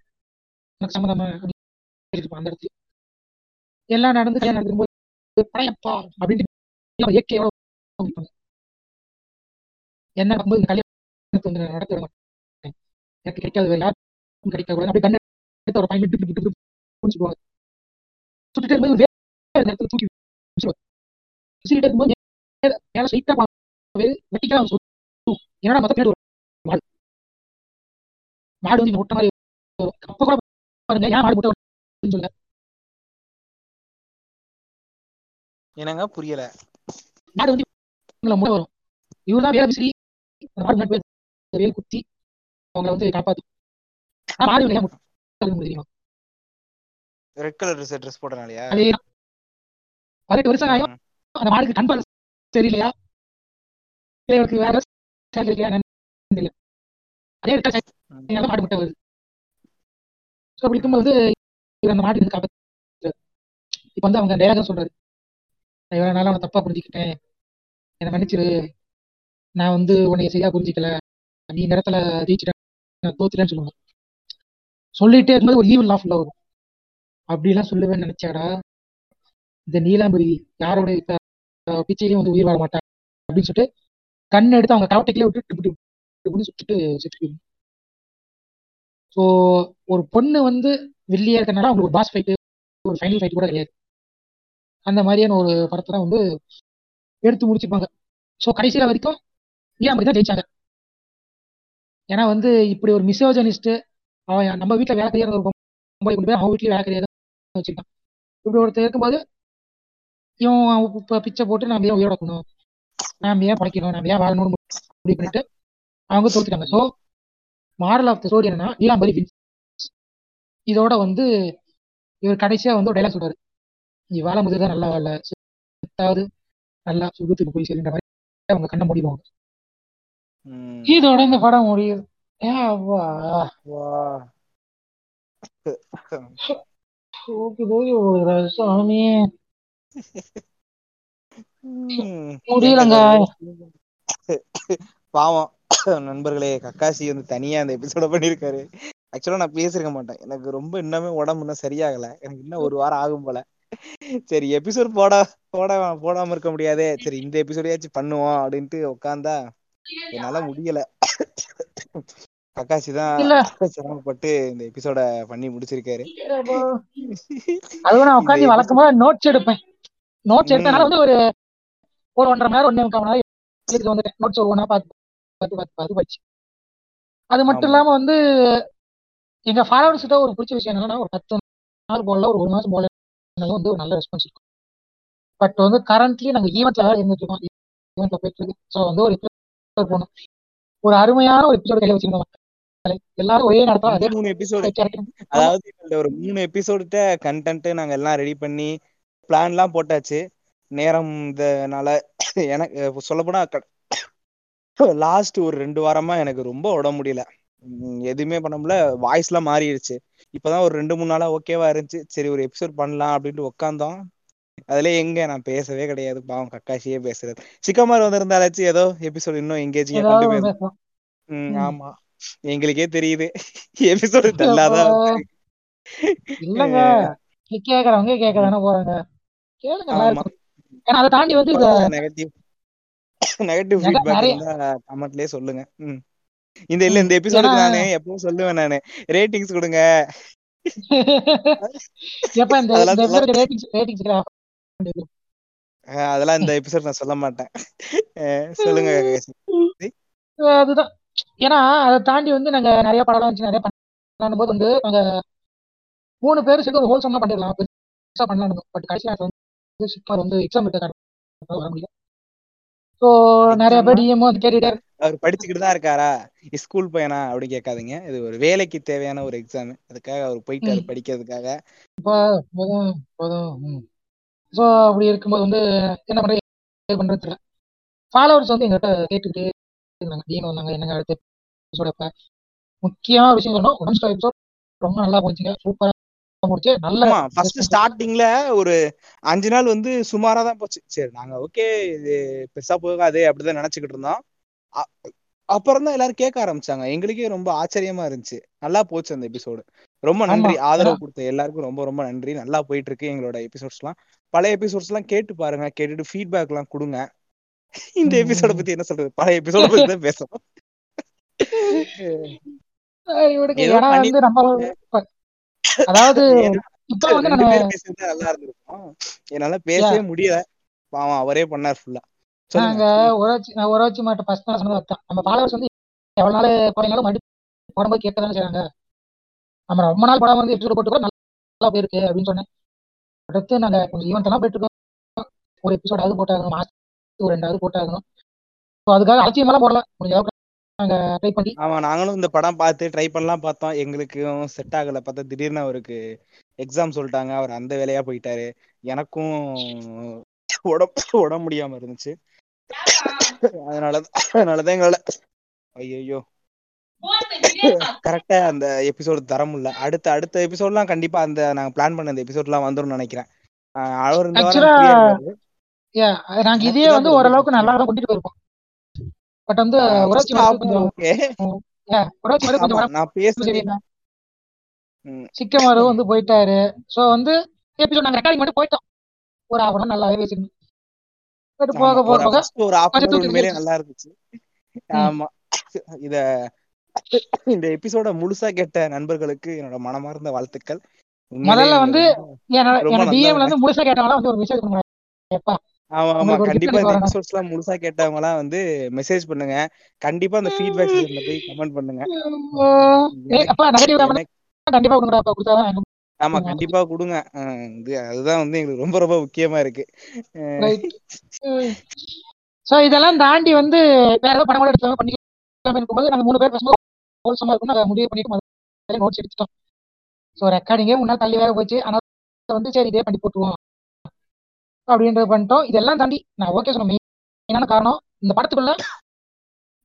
உனக்கு சம்மதமா? அப்படின்னு அந்த இடத்துல. எல்லாம் நடந்து கல்யாணம் நடக்கும்போது படையப்பா அப்படின்ட்டு இயற்கையோட என்ன நடக்கும்போது இந்த கல்யாணத்தை நடத்த விட மாட்டேன். எனக்கு கிடைக்காது யாருக்கும் கிடைக்காது அப்படியே கண்ணு எடுத்து ஒரு பையன் விட்டு புரிஞ்சுக்குவாங்க சுட்டுட்டு இருக்கும்போது வேற நேரத்தில் தூக்கி விசிறிட்டு இருக்கும்போது மேல- மேல ஸ்ட்ரைட்டா போவே வெட்டிக்கா சொல்லும் என்னடா ஒரு மாடு? மாடு வந்து முட்டை மாதிரி. அப்ப கூட பாருங்க ஏன் மாடு முட்டை சொல்லுங்க என்னங்க புரியல. மாடு வந்து முட்டை வரும். இவர் தான் வேலை விசிறி வேல் குத்தி அவங்களை வந்து காப்பாத்தும் தெரியுமா? ரெட் கலர் ட்ரெஸ் அதே பதினெட்டு வருஷம் ஆயும் ம். அந்த மாடுக்கு கண் பார்வை சரியில்லையா? இல்லை இவருக்கு வேற சேல் இல்லையா என்னன்னு தெரியல. அதே இருக்கா சேல் மாடு முட்டை வருது. ஸோ அப்படி இருக்கும்போது இவர் அந்த மாடு இருந்து காப்பாற்று இப்போ வந்து அவங்க டேரக்டா சொல்றாரு. நாளா அவனை தப்பா புரிஞ்சுக்கிட்டேன். என்னை மன்னிச்சிரு. நான் வந்து உன்னை சரியா புரிஞ்சிக்கல. நீ இந்த இடத்துல ஜெயிச்சிட்டேன் நான் தோத்துட்டேன்னு சொல்லுவாங்க. சொல்லிட்டே இருக்கும்போது ஒரு ஈவில் லாஃப்ல வரும். அப்படிலாம் சொல்லுவேன் நினைச்சாடா. இந்த நீலாம்பரி யாரோட பிச்சையிலையும் வந்து உயிர் வாழ மாட்டா அப்படின்னு சொல்லிட்டு கண் எடுத்து அவங்க கவட்டைக்கிலே விட்டு டிப்பு டிப்பு சுட்டுட்டு செத்து ஸோ ஒரு பொண்ணு வந்து வில்லியா இருக்கனால அவங்களுக்கு ஒரு பாஸ் ஃபைட்டு ஒரு ஃபைனல் ஃபைட் கூட கிடையாது. அந்த மாதிரியான ஒரு படத்தை தான் வந்து எடுத்து முடிச்சுப்பாங்க ஸோ கடைசியில் வரைக்கும் நீலாம்பரி தான் ஜெயிச்சாங்க. ஏன்னா வந்து இப்படி ஒரு மிசோஜனிஸ்ட் அவன் நம்ம வீட்டில் வேலை கிடையாது ஒரு பொம்பளை கொண்டு போய் அவன் வீட்லயும் வேலை கிடையாது வச்சிருக்கான் இப்படி ஒருத்தர் இருக்கும்போது இவன் இப்போ பிச்சை போட்டு நாம ஏன் உயிரோடக்கணும் நாம் நாம ஏன் படைக்கணும் நாம ஏன் வாழணும்னு முடிவு பண்ணிட்டு அவங்க தோத்துட்டாங்க. So moral of the story என்னன்னா நீலாம்பரி இதோட வந்து இவர் கடைசியா வந்து ஒரு டைலாக் சொல்றாரு. நீ வாழ முடியாது நல்லா வாழல செத்தாவது நல்லா சுகத்துக்கு போய் சேர்ந்த மாதிரி அவங்க கண்ணை முடிவாங்க இதோட இந்த படம் முடியுது. முடியலங்க. பாவம். நண்பர்களே கக்காசி வந்து தனியா இந்த எபிசோட பண்ணிருக்காரு. ஆக்சுவலா நான் பேசிருக்க மாட்டேன். எனக்கு ரொம்ப இன்னமே உடம்பு இன்னும் சரியாகல. எனக்கு இன்னும் ஒரு வாரம் ஆகும் போல. சரி எபிசோட் போட போட போடாம இருக்க முடியாதே. சரி இந்த எபிசோடையாச்சும் பண்ணுவோம் அப்படின்ட்டு உட்காந்தா என்னால முடியல. கக்காசி தான் சிரமப்பட்டு இந்த எபிசோட பண்ணி முடிச்சிருக்காரு. அதுவும் நான் உட்காந்து வழக்கமா நோட்ஸ் எடுப்பேன். நோட்ஸ் எடுத்தனால வந்து ஒரு ஒரு ஒன்றரை மணி நேரம் ஒன்னே முக்கால் மணி நேரம் வந்துட்டேன் நோட்ஸ் ஒரு ஒன்றா பார்த்து பார்த்து பார்த்து பார்த்து படிச்சு. அது மட்டும் இல்லாம வந்து எங்க ஃபாலோவர்ஸ் கிட்ட ஒரு பிடிச்ச விஷயம் என்னன்னா ஒரு பத்து நாள் போடல ஒரு ஒரு மாசம் போடல வந்து ஒரு நல்ல ரெஸ்பான்ஸ் இருக்கும். பட் வந்து கரண்ட்லி நாங்க ஈவெண்ட்ல இருந்துட்டு இருக்கோம். ஈவெண்ட்ல போயிட்டு இருக்கு. ஸோ வந்து ஒரு போகணும். ஒரு அருமையான ஒரு எபிசோட் கையில வச்சிருந்தோம் எல்லாரும் ஒரே நேரத்துல அதே மூணு எபிசோடு அதாவது இந்த ஒரு மூணு எபிசோடுட்ட கண்டென்ட் நாங்க எல்லாம் ரெடி பண்ணி பிளான் எல்லாம் போட்டாச்சு. நேரம் இதனால எனக்கு சொல்ல போனா லாஸ்ட் ஒரு ரெண்டு வாரமா எனக்கு ரொம்ப உடம்பு முடியல. எதுவுமே பண்ண முடியல. வாய்ஸ் எல்லாம் மாறிடுச்சு. இப்பதான் ஒரு ரெண்டு மூணு நாளா ஓகேவா இருந்துச்சு. சரி ஒரு எபிசோட் பண்ணலாம் அப்படின்ட்டு உட்காந்தோம் அதுல எங்க நான் பேசவே கிடையாது. பாவம் கக்காசியே பேசுறது. சிக்கமார் வந்திருந்தாலாச்சு ஏதோ எபிசோட் இன்னும் எங்கேஜிங்கா கொண்டு போயிருந்தோம் ம். ஆமா. எங்களுக்கே தெரியுது. எபிசோடு இருக்கு. இல்லங்க. கேக்குறவங்க கேட்க தானே போறாங்க. கேளுங்க நல்லா இருக்கும். ஏன்னா அதை தாண்டி வந்து நெகட்டிவ் நெகட்டிவ் நெக- ஃபீட்பேக் இருந்தா கமெண்ட்லயே சொல்லுங்க. ம். இந்த இல்ல இந்த எபிசோடுக்கு நானு எப்பவும் சொல்லுவேன் நானு. ரேட்டிங்ஸ் கொடுங்க. எப்ப இந்த ரேட்டிங்ஸ் ரேட்டிங்ஸ் அதெல்லாம் இந்த எபிசோட் நான் சொல்ல மாட்டேன். சொல்லுங்க. அதுதான். ஏன்னா அதை தாண்டி வந்து நாங்க நிறைய படம் வந்துச்சு நிறைய பண்ணும் போது வந்து நாங்க மூணு பேரும் சேர்ந்து ஒரு ஹோல்சமா பண்ணிடலாம். பெருசா பண்ணலாம் பட் கடைசி நேரத்துல வந்து சிக்மர் வந்து எக்ஸாம் விட்டு வர முடியல. ஸோ நிறைய பேர் எக்ஸாம்னா டிஎம் வந்து கேட்டுட்டே அவர் படிச்சுக்கிட்டு தான் இருக்காரா? ஸ்கூல் பையனா? அப்படி கேட்காதீங்க. இது ஒரு வேலைக்கு தேவையான ஒரு எக்ஸாம் அதுக்காக அவர் போயிட்டாரு ம். படிக்கிறதுக்காக. இப்போ போதும் போதும். ஸோ அப்படி இருக்கும்போது வந்து என்ன பண்றது? தெரியல ஃபாலோவர்ஸ் வந்து எங்கள்கிட்ட கேட்டுக்கிட்டே இருந்தாங்க. டிஎம் வந்தாங்க என்னங்க அடுத்த? எபிசோட எப்ப முக்கியமான விஷயம் சொன்னோம் ஒன் ஸ்டார் எபிசோட் ரொம்ப நல்லா போச்சுங்க. சூப்பரா முடிச்சு நல்ல ஆமா ஃபர்ஸ்ட். ஸ்டார்டிங்ல ஒரு அஞ்சு நாள் வந்து சுமாரா தான் போச்சு. சரி நாங்க ஓகே இது பெருசா போகாது அப்படிதான் நினைச்சுக்கிட்டு இருந்தோம். அப்புறம் தான் எல்லாரும் கேட்க ஆரம்பிச்சாங்க. எங்களுக்கே ரொம்ப ஆச்சரியமா இருந்துச்சு. நல்லா போச்சு அந்த எபிசோடு ரொம்ப நன்றி. ஆதரவு கொடுத்த எல்லாருக்கும் ரொம்ப ரொம்ப நன்றி. நல்லா போயிட்டு இருக்கு எங்களோட எபிசோட்ஸ் எல்லாம் பழைய எபிசோட்ஸ் எல்லாம் கேட்டு பாருங்க கேட்டுட்டு ஃபீட்பேக் எல்லாம் கொடுங்க. இந்த எபிசோட பத்தி என்ன சொல்றது? பழைய எபிசோட பத்தி தான் பேசணும். அதாவது நல்லா இருந்திருக்கும். என்னால பேசவே முடியல. பாவம் அவரே பண்ணார் ஃபுல்லா நாங்க உழைச்சி நான் ஃபர்ஸ்ட் சொன்னது நம்ம ஃபாலோவர்ஸ் வந்து எவ்வளவு நாள் போறீங்களும் மறுபடியும் போடும்போது கேட்க தானே செய்றாங்க. நம்ம ரொம்ப நாள் போடாம வந்து எபிசோட் போட்டு கூட நல்லா போயிருக்கு அப்படின்னு சொன்னேன். அடுத்து நாங்க கொஞ்சம் ஈவெண்ட் எல்லாம் போயிட்டு இருக்கோம். ஒரு எபிசோட் அது போட்டாகணும். மாசத்துக்கு ஒரு ரெண்டாவது போட்டாகணும். ஸோ அதுக்காக அலட்சியமெல்லாம் போடல. முடிஞ்ச அளவுக்கு நாங்க ட்ரை பண்ணி ஆமா நாங்களும் இந்த படம் பார்த்து ட்ரை பண்ணலாம் பார்த்தோம். எங்களுக்கும் செட் ஆகல. பார்த்தா திடீர்னு அவருக்கு எக்ஸாம் சொல்லிட்டாங்க. அவர் அந்த வேலையா போயிட்டாரு. எனக்கும் உடம்பு உடம்பு முடியாம இருந்துச்சு. அதனால அதனாலதான் எங்களால. ஐயோ கரெக்டா அந்த எபிசோடு தர முடியல. அடுத்த அடுத்த எபிசோட்லாம் கண்டிப்பா அந்த நாங்க பிளான் பண்ண அந்த எபிசோட்லாம் வந்துரும்னு நினைக்கிறேன். அவர் நாங்க இதே வந்து ஓரளவுக்கு நல்லா தான் கொண்டுட்டு போயிருப்போம் பட் வந்து சிக்கமாரு வந்து போயிட்டாரு. ஸோ வந்து எபிசோட் நாங்க ரெக்கார்டிங் மட்டும் போயிட்டோம். ஒரு ஆஃப் அன் நல்லாவே பட் ஆமா போக போக ஒரு தூக்கி நல்லா இருந்துச்சு. ஆமா. இத இந்த எபிசோட முழுசா கேட்ட நண்பர்களுக்கு என்னோட மனமார்ந்த வாழ்த்துக்கள். முதல்ல நீங்க வந்து டிஎம்ல வந்து முழுசா கேட்டவங்க வந்து ஒரு மெசேஜ் ஆமா ஆமா. கண்டிப்பா இந்த எபிசோட்ஸ் எல்லாம் முழுசா கேட்டவங்க எல்லாம் வந்து மெசேஜ் பண்ணுங்க. கண்டிப்பா அந்த ஃபீட்பேக் செக்ஷன்ல போய் கமெண்ட் பண்ணுங்க. ஆமா கண்டிப்பா கொடுங்க. அதுதான் வந்து எங்களுக்கு ரொம்ப ரொம்ப முக்கியமா இருக்கு. ஸோ இதெல்லாம் தாண்டி வந்து வேற ஏதாவது படம் கூட பண்ணிக்கலாம் நாங்கள் மூணு பேர் பேசும்போது ஹோல்சமா இருக்கும். முடிவு பண்ணிட்டு முதல்ல நோட்ஸ் எடுத்துட்டோம். ஸோ ரெக்கார்டிங்கே முன்னாள் தள்ளி வேற போச்சு. ஆனால் வந்து சரி இதே பண்ணி போட்டுருவோம். அப்படின்றது பண்ணிட்டோம். இதெல்லாம் தாண்டி நான் ஓகே சொன்ன மெயினான காரணம் இந்த படத்துக்குள்ள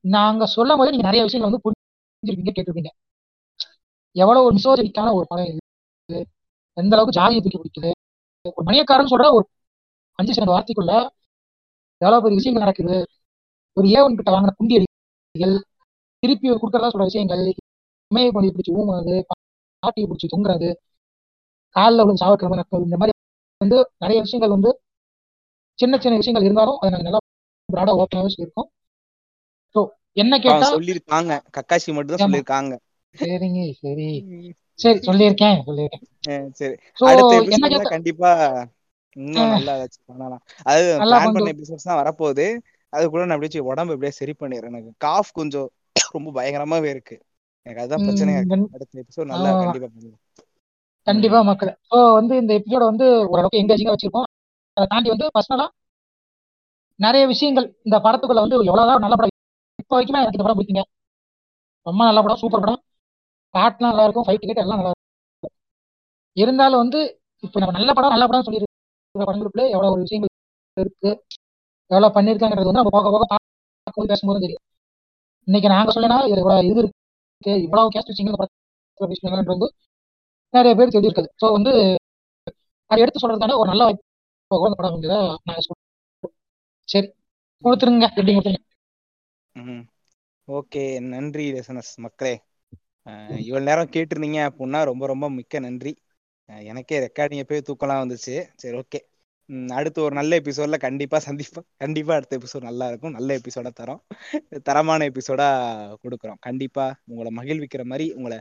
நாங்க சொல்லும் போது நீங்க நிறைய விஷயங்கள் வந்து புரிஞ்சிருப்பீங்க கேட்டிருப்பீங்க. எவ்வளவு ஒரு மிசோஜனிக்கான ஒரு படம் இது. எந்த அளவுக்கு ஜாதியை தூக்கி பிடிக்குது. ஒரு மணியக்காரன் சொல்ற ஒரு அஞ்சு செகண்ட் வார்த்தைக்குள்ள எவ்வளவு பெரிய விஷயங்கள் நடக்குது. ஒரு ஏவன் கிட்ட வாங்கின குண்டி அடிகள் திருப்பி கொடுக்கறதா சொல்ற விஷயங்கள் இமையை கொண்டு பிடிச்சி ஊமுறது பாட்டியை பிடிச்சி தொங்குறது காலில் சாவக்கிழமை நட்கள் இந்த மாதிரி வந்து நிறைய விஷயங்கள் வந்து சின்ன சின்ன விஷயங்கள் இருந்தாலும் அதை நாங்கள் நல்லா ப்ராடா ஓப்பனாகவே சொல்லியிருக்கோம். ஸோ என்ன கேட்டா சொல்லியிருக்காங்க. கக்காஷி மட்டும் தான். சொல்லியிருக்காங்க. சரிங்க சரி. சரி சொல்லியிருக்கேன் சொல்லியிருக்கேன். சரி. அடுத்த கண்டிப்பா இன்னும் நல்லா ஏதாச்சும் பண்ணலாம். அது பிளான் பண்ண எபிசோட்ஸ் தான் வரப்போகுது. அதுக்குள்ள நான் அப்படியே உடம்பு எப்படியே சரி பண்ணிடுறேன் எனக்கு. காஃப் கொஞ்சம் ரொம்ப பயங்கரமாவே இருக்கு. எனக்கு அதுதான் பிரச்சனையா இருக்கு. அடுத்த எபிசோட் நல்லா. கண்டிப்பா பண்ணுவேன். கண்டிப்பா மக்கள். ஸோ வந்து இந்த எபிசோட வந்து ஓரளவுக்கு எங்கேஜிங்கா வச்சிருக்கோம். அதை தாண்டி வந்து பர்சனலா நிறைய விஷயங்கள் இந்த படத்துக்குள்ள வந்து எவ்வளவுதான் நல்ல படம் இப்போ வரைக்குமே எனக்கு இந்த படம் பிடிக்குங்க. ரொம்ப நல்ல படம் சூப்பர் படம். பாட்டுலாம் நல்லா இருக்கும் ஃபைட் டிக்கெட் எல்லாம் நல்லா இருக்கும். இருந்தாலும் வந்து இப்போ நம்ம நல்ல படம் நல்ல படம் சொல்லியிருக்கிற படங்களுக்குள்ள எவ்வளவு ஒரு விஷயங்கள் இருக்கு. எவ்வளவு பண்ணிருக்காங்கிறது வந்து நம்ம போக போக பார்க்கும்போது பேசும்போது தெரியும். இன்னைக்கு நாங்க சொல்லினா இது இது இருக்கு. இவ்வளவு கேஸ்ட் விஷயங்கள் வந்து நிறைய பேர் தெரிஞ்சிருக்குது ஸோ வந்து அதை எடுத்து சொல்றதுக்கான ஒரு நல்ல வாய்ப்பு கூட படம் வந்து நாங்க சொல்றோம் சரி கொடுத்துருங்க. எப்படி கொடுத்துருங்க? ஓகே நன்றி ரசனஸ் மக்களே. அஹ் இவ்வளவு நேரம் கேட்டிருந்தீங்க அப்படின்னா ரொம்ப ரொம்ப மிக்க நன்றி. எனக்கே ரெக்கார்டிங் எப்பயே தூக்கம்லாம் வந்துச்சு. சரி ஓகே. அடுத்து ஒரு நல்ல எபிசோட்ல கண்டிப்பா சந்திப்போம். கண்டிப்பா அடுத்த எபிசோட் நல்லா இருக்கும் நல்ல எபிசோடா தரோம். தரமான எபிசோடா கொடுக்குறோம். கண்டிப்பா உங்களை மகிழ்விக்கிற மாதிரி உங்களை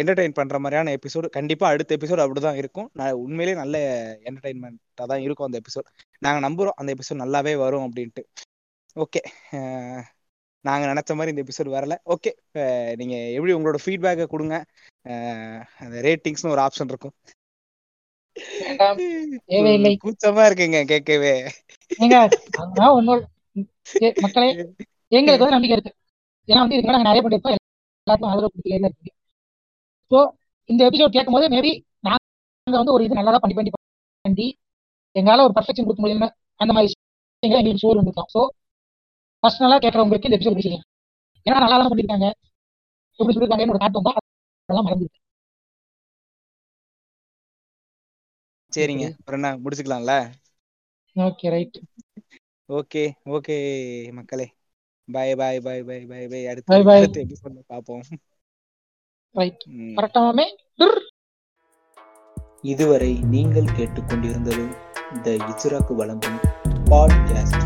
என்டர்டைன் பண்ற மாதிரியான எபிசோடு கண்டிப்பா அடுத்த எபிசோடு அப்படிதான் இருக்கும். நான் உண்மையிலேயே நல்ல என்டர்டைன்மெண்ட்டா தான் இருக்கும் அந்த எபிசோட் நாங்க நம்புறோம் அந்த எபிசோட் நல்லாவே வரும் அப்படின்ட்டு. ஓகே. நாங்க நினைச்ச மாதிரி இந்த எபிசோட் வரல. ஓகே. நீங்க எப்படி உங்களோட ஃபீட்பேக்கை கொடுங்க. அந்த ரேட்டிங்ஸ்னு ஒரு ஆப்ஷன் இருக்கும். தேவையில்லை. கூச்சமா இருக்குங்க கேட்கவே. நீங்க அதான் உன்னோட மக்களே எங்களுக்கு வந்து நம்பிக்கை இருக்கு. ஏன்னா வந்து இதுக்கு நாங்க நிறைய பண்ணிருக்கோம் எல்லாத்துக்கும் ஆதரவு கொடுத்துட்டே இருக்கு. ஸோ இந்த எபிசோட் கேட்கும் போது மேபி நாங்க வந்து ஒரு இது நல்லா தான் பண்ணி பண்ணி பண்ணி எங்களால ஒரு பர்ஃபெக்ஷன் கொடுக்க முடியும்னு அந்த மாதிரி விஷயங்களை எங்களுக்கு சோறு வந்துருக்கோம் ஸோ பர்சனலா கேட்கறவங்களுக்கு இந்த எபிசோட் பிடிச்சிங்க ஏன்னா நல்லா தான் பண்ணிருக்காங்க எப்படி சொல்லியிருக்காங்கன்னு ஒரு காட்டு வந்தா அதெல்லாம் மறந்து சரிங்க. அப்புறம் என்ன முடிச்சுக்கலாம்ல? ஓகே ரைட் ஓகே ஓகே மக்களே. பாய் பாய் பாய் பாய் பாய் பாய் அடுத்து. அடுத்த எபிசோட்ல பாப்போம் ரைட். கரெக்டாமே இதுவரை நீங்கள் கேட்டுக்கொண்டிருந்தது த இசுராக்கு வழங்கும் பாட்காஸ்ட்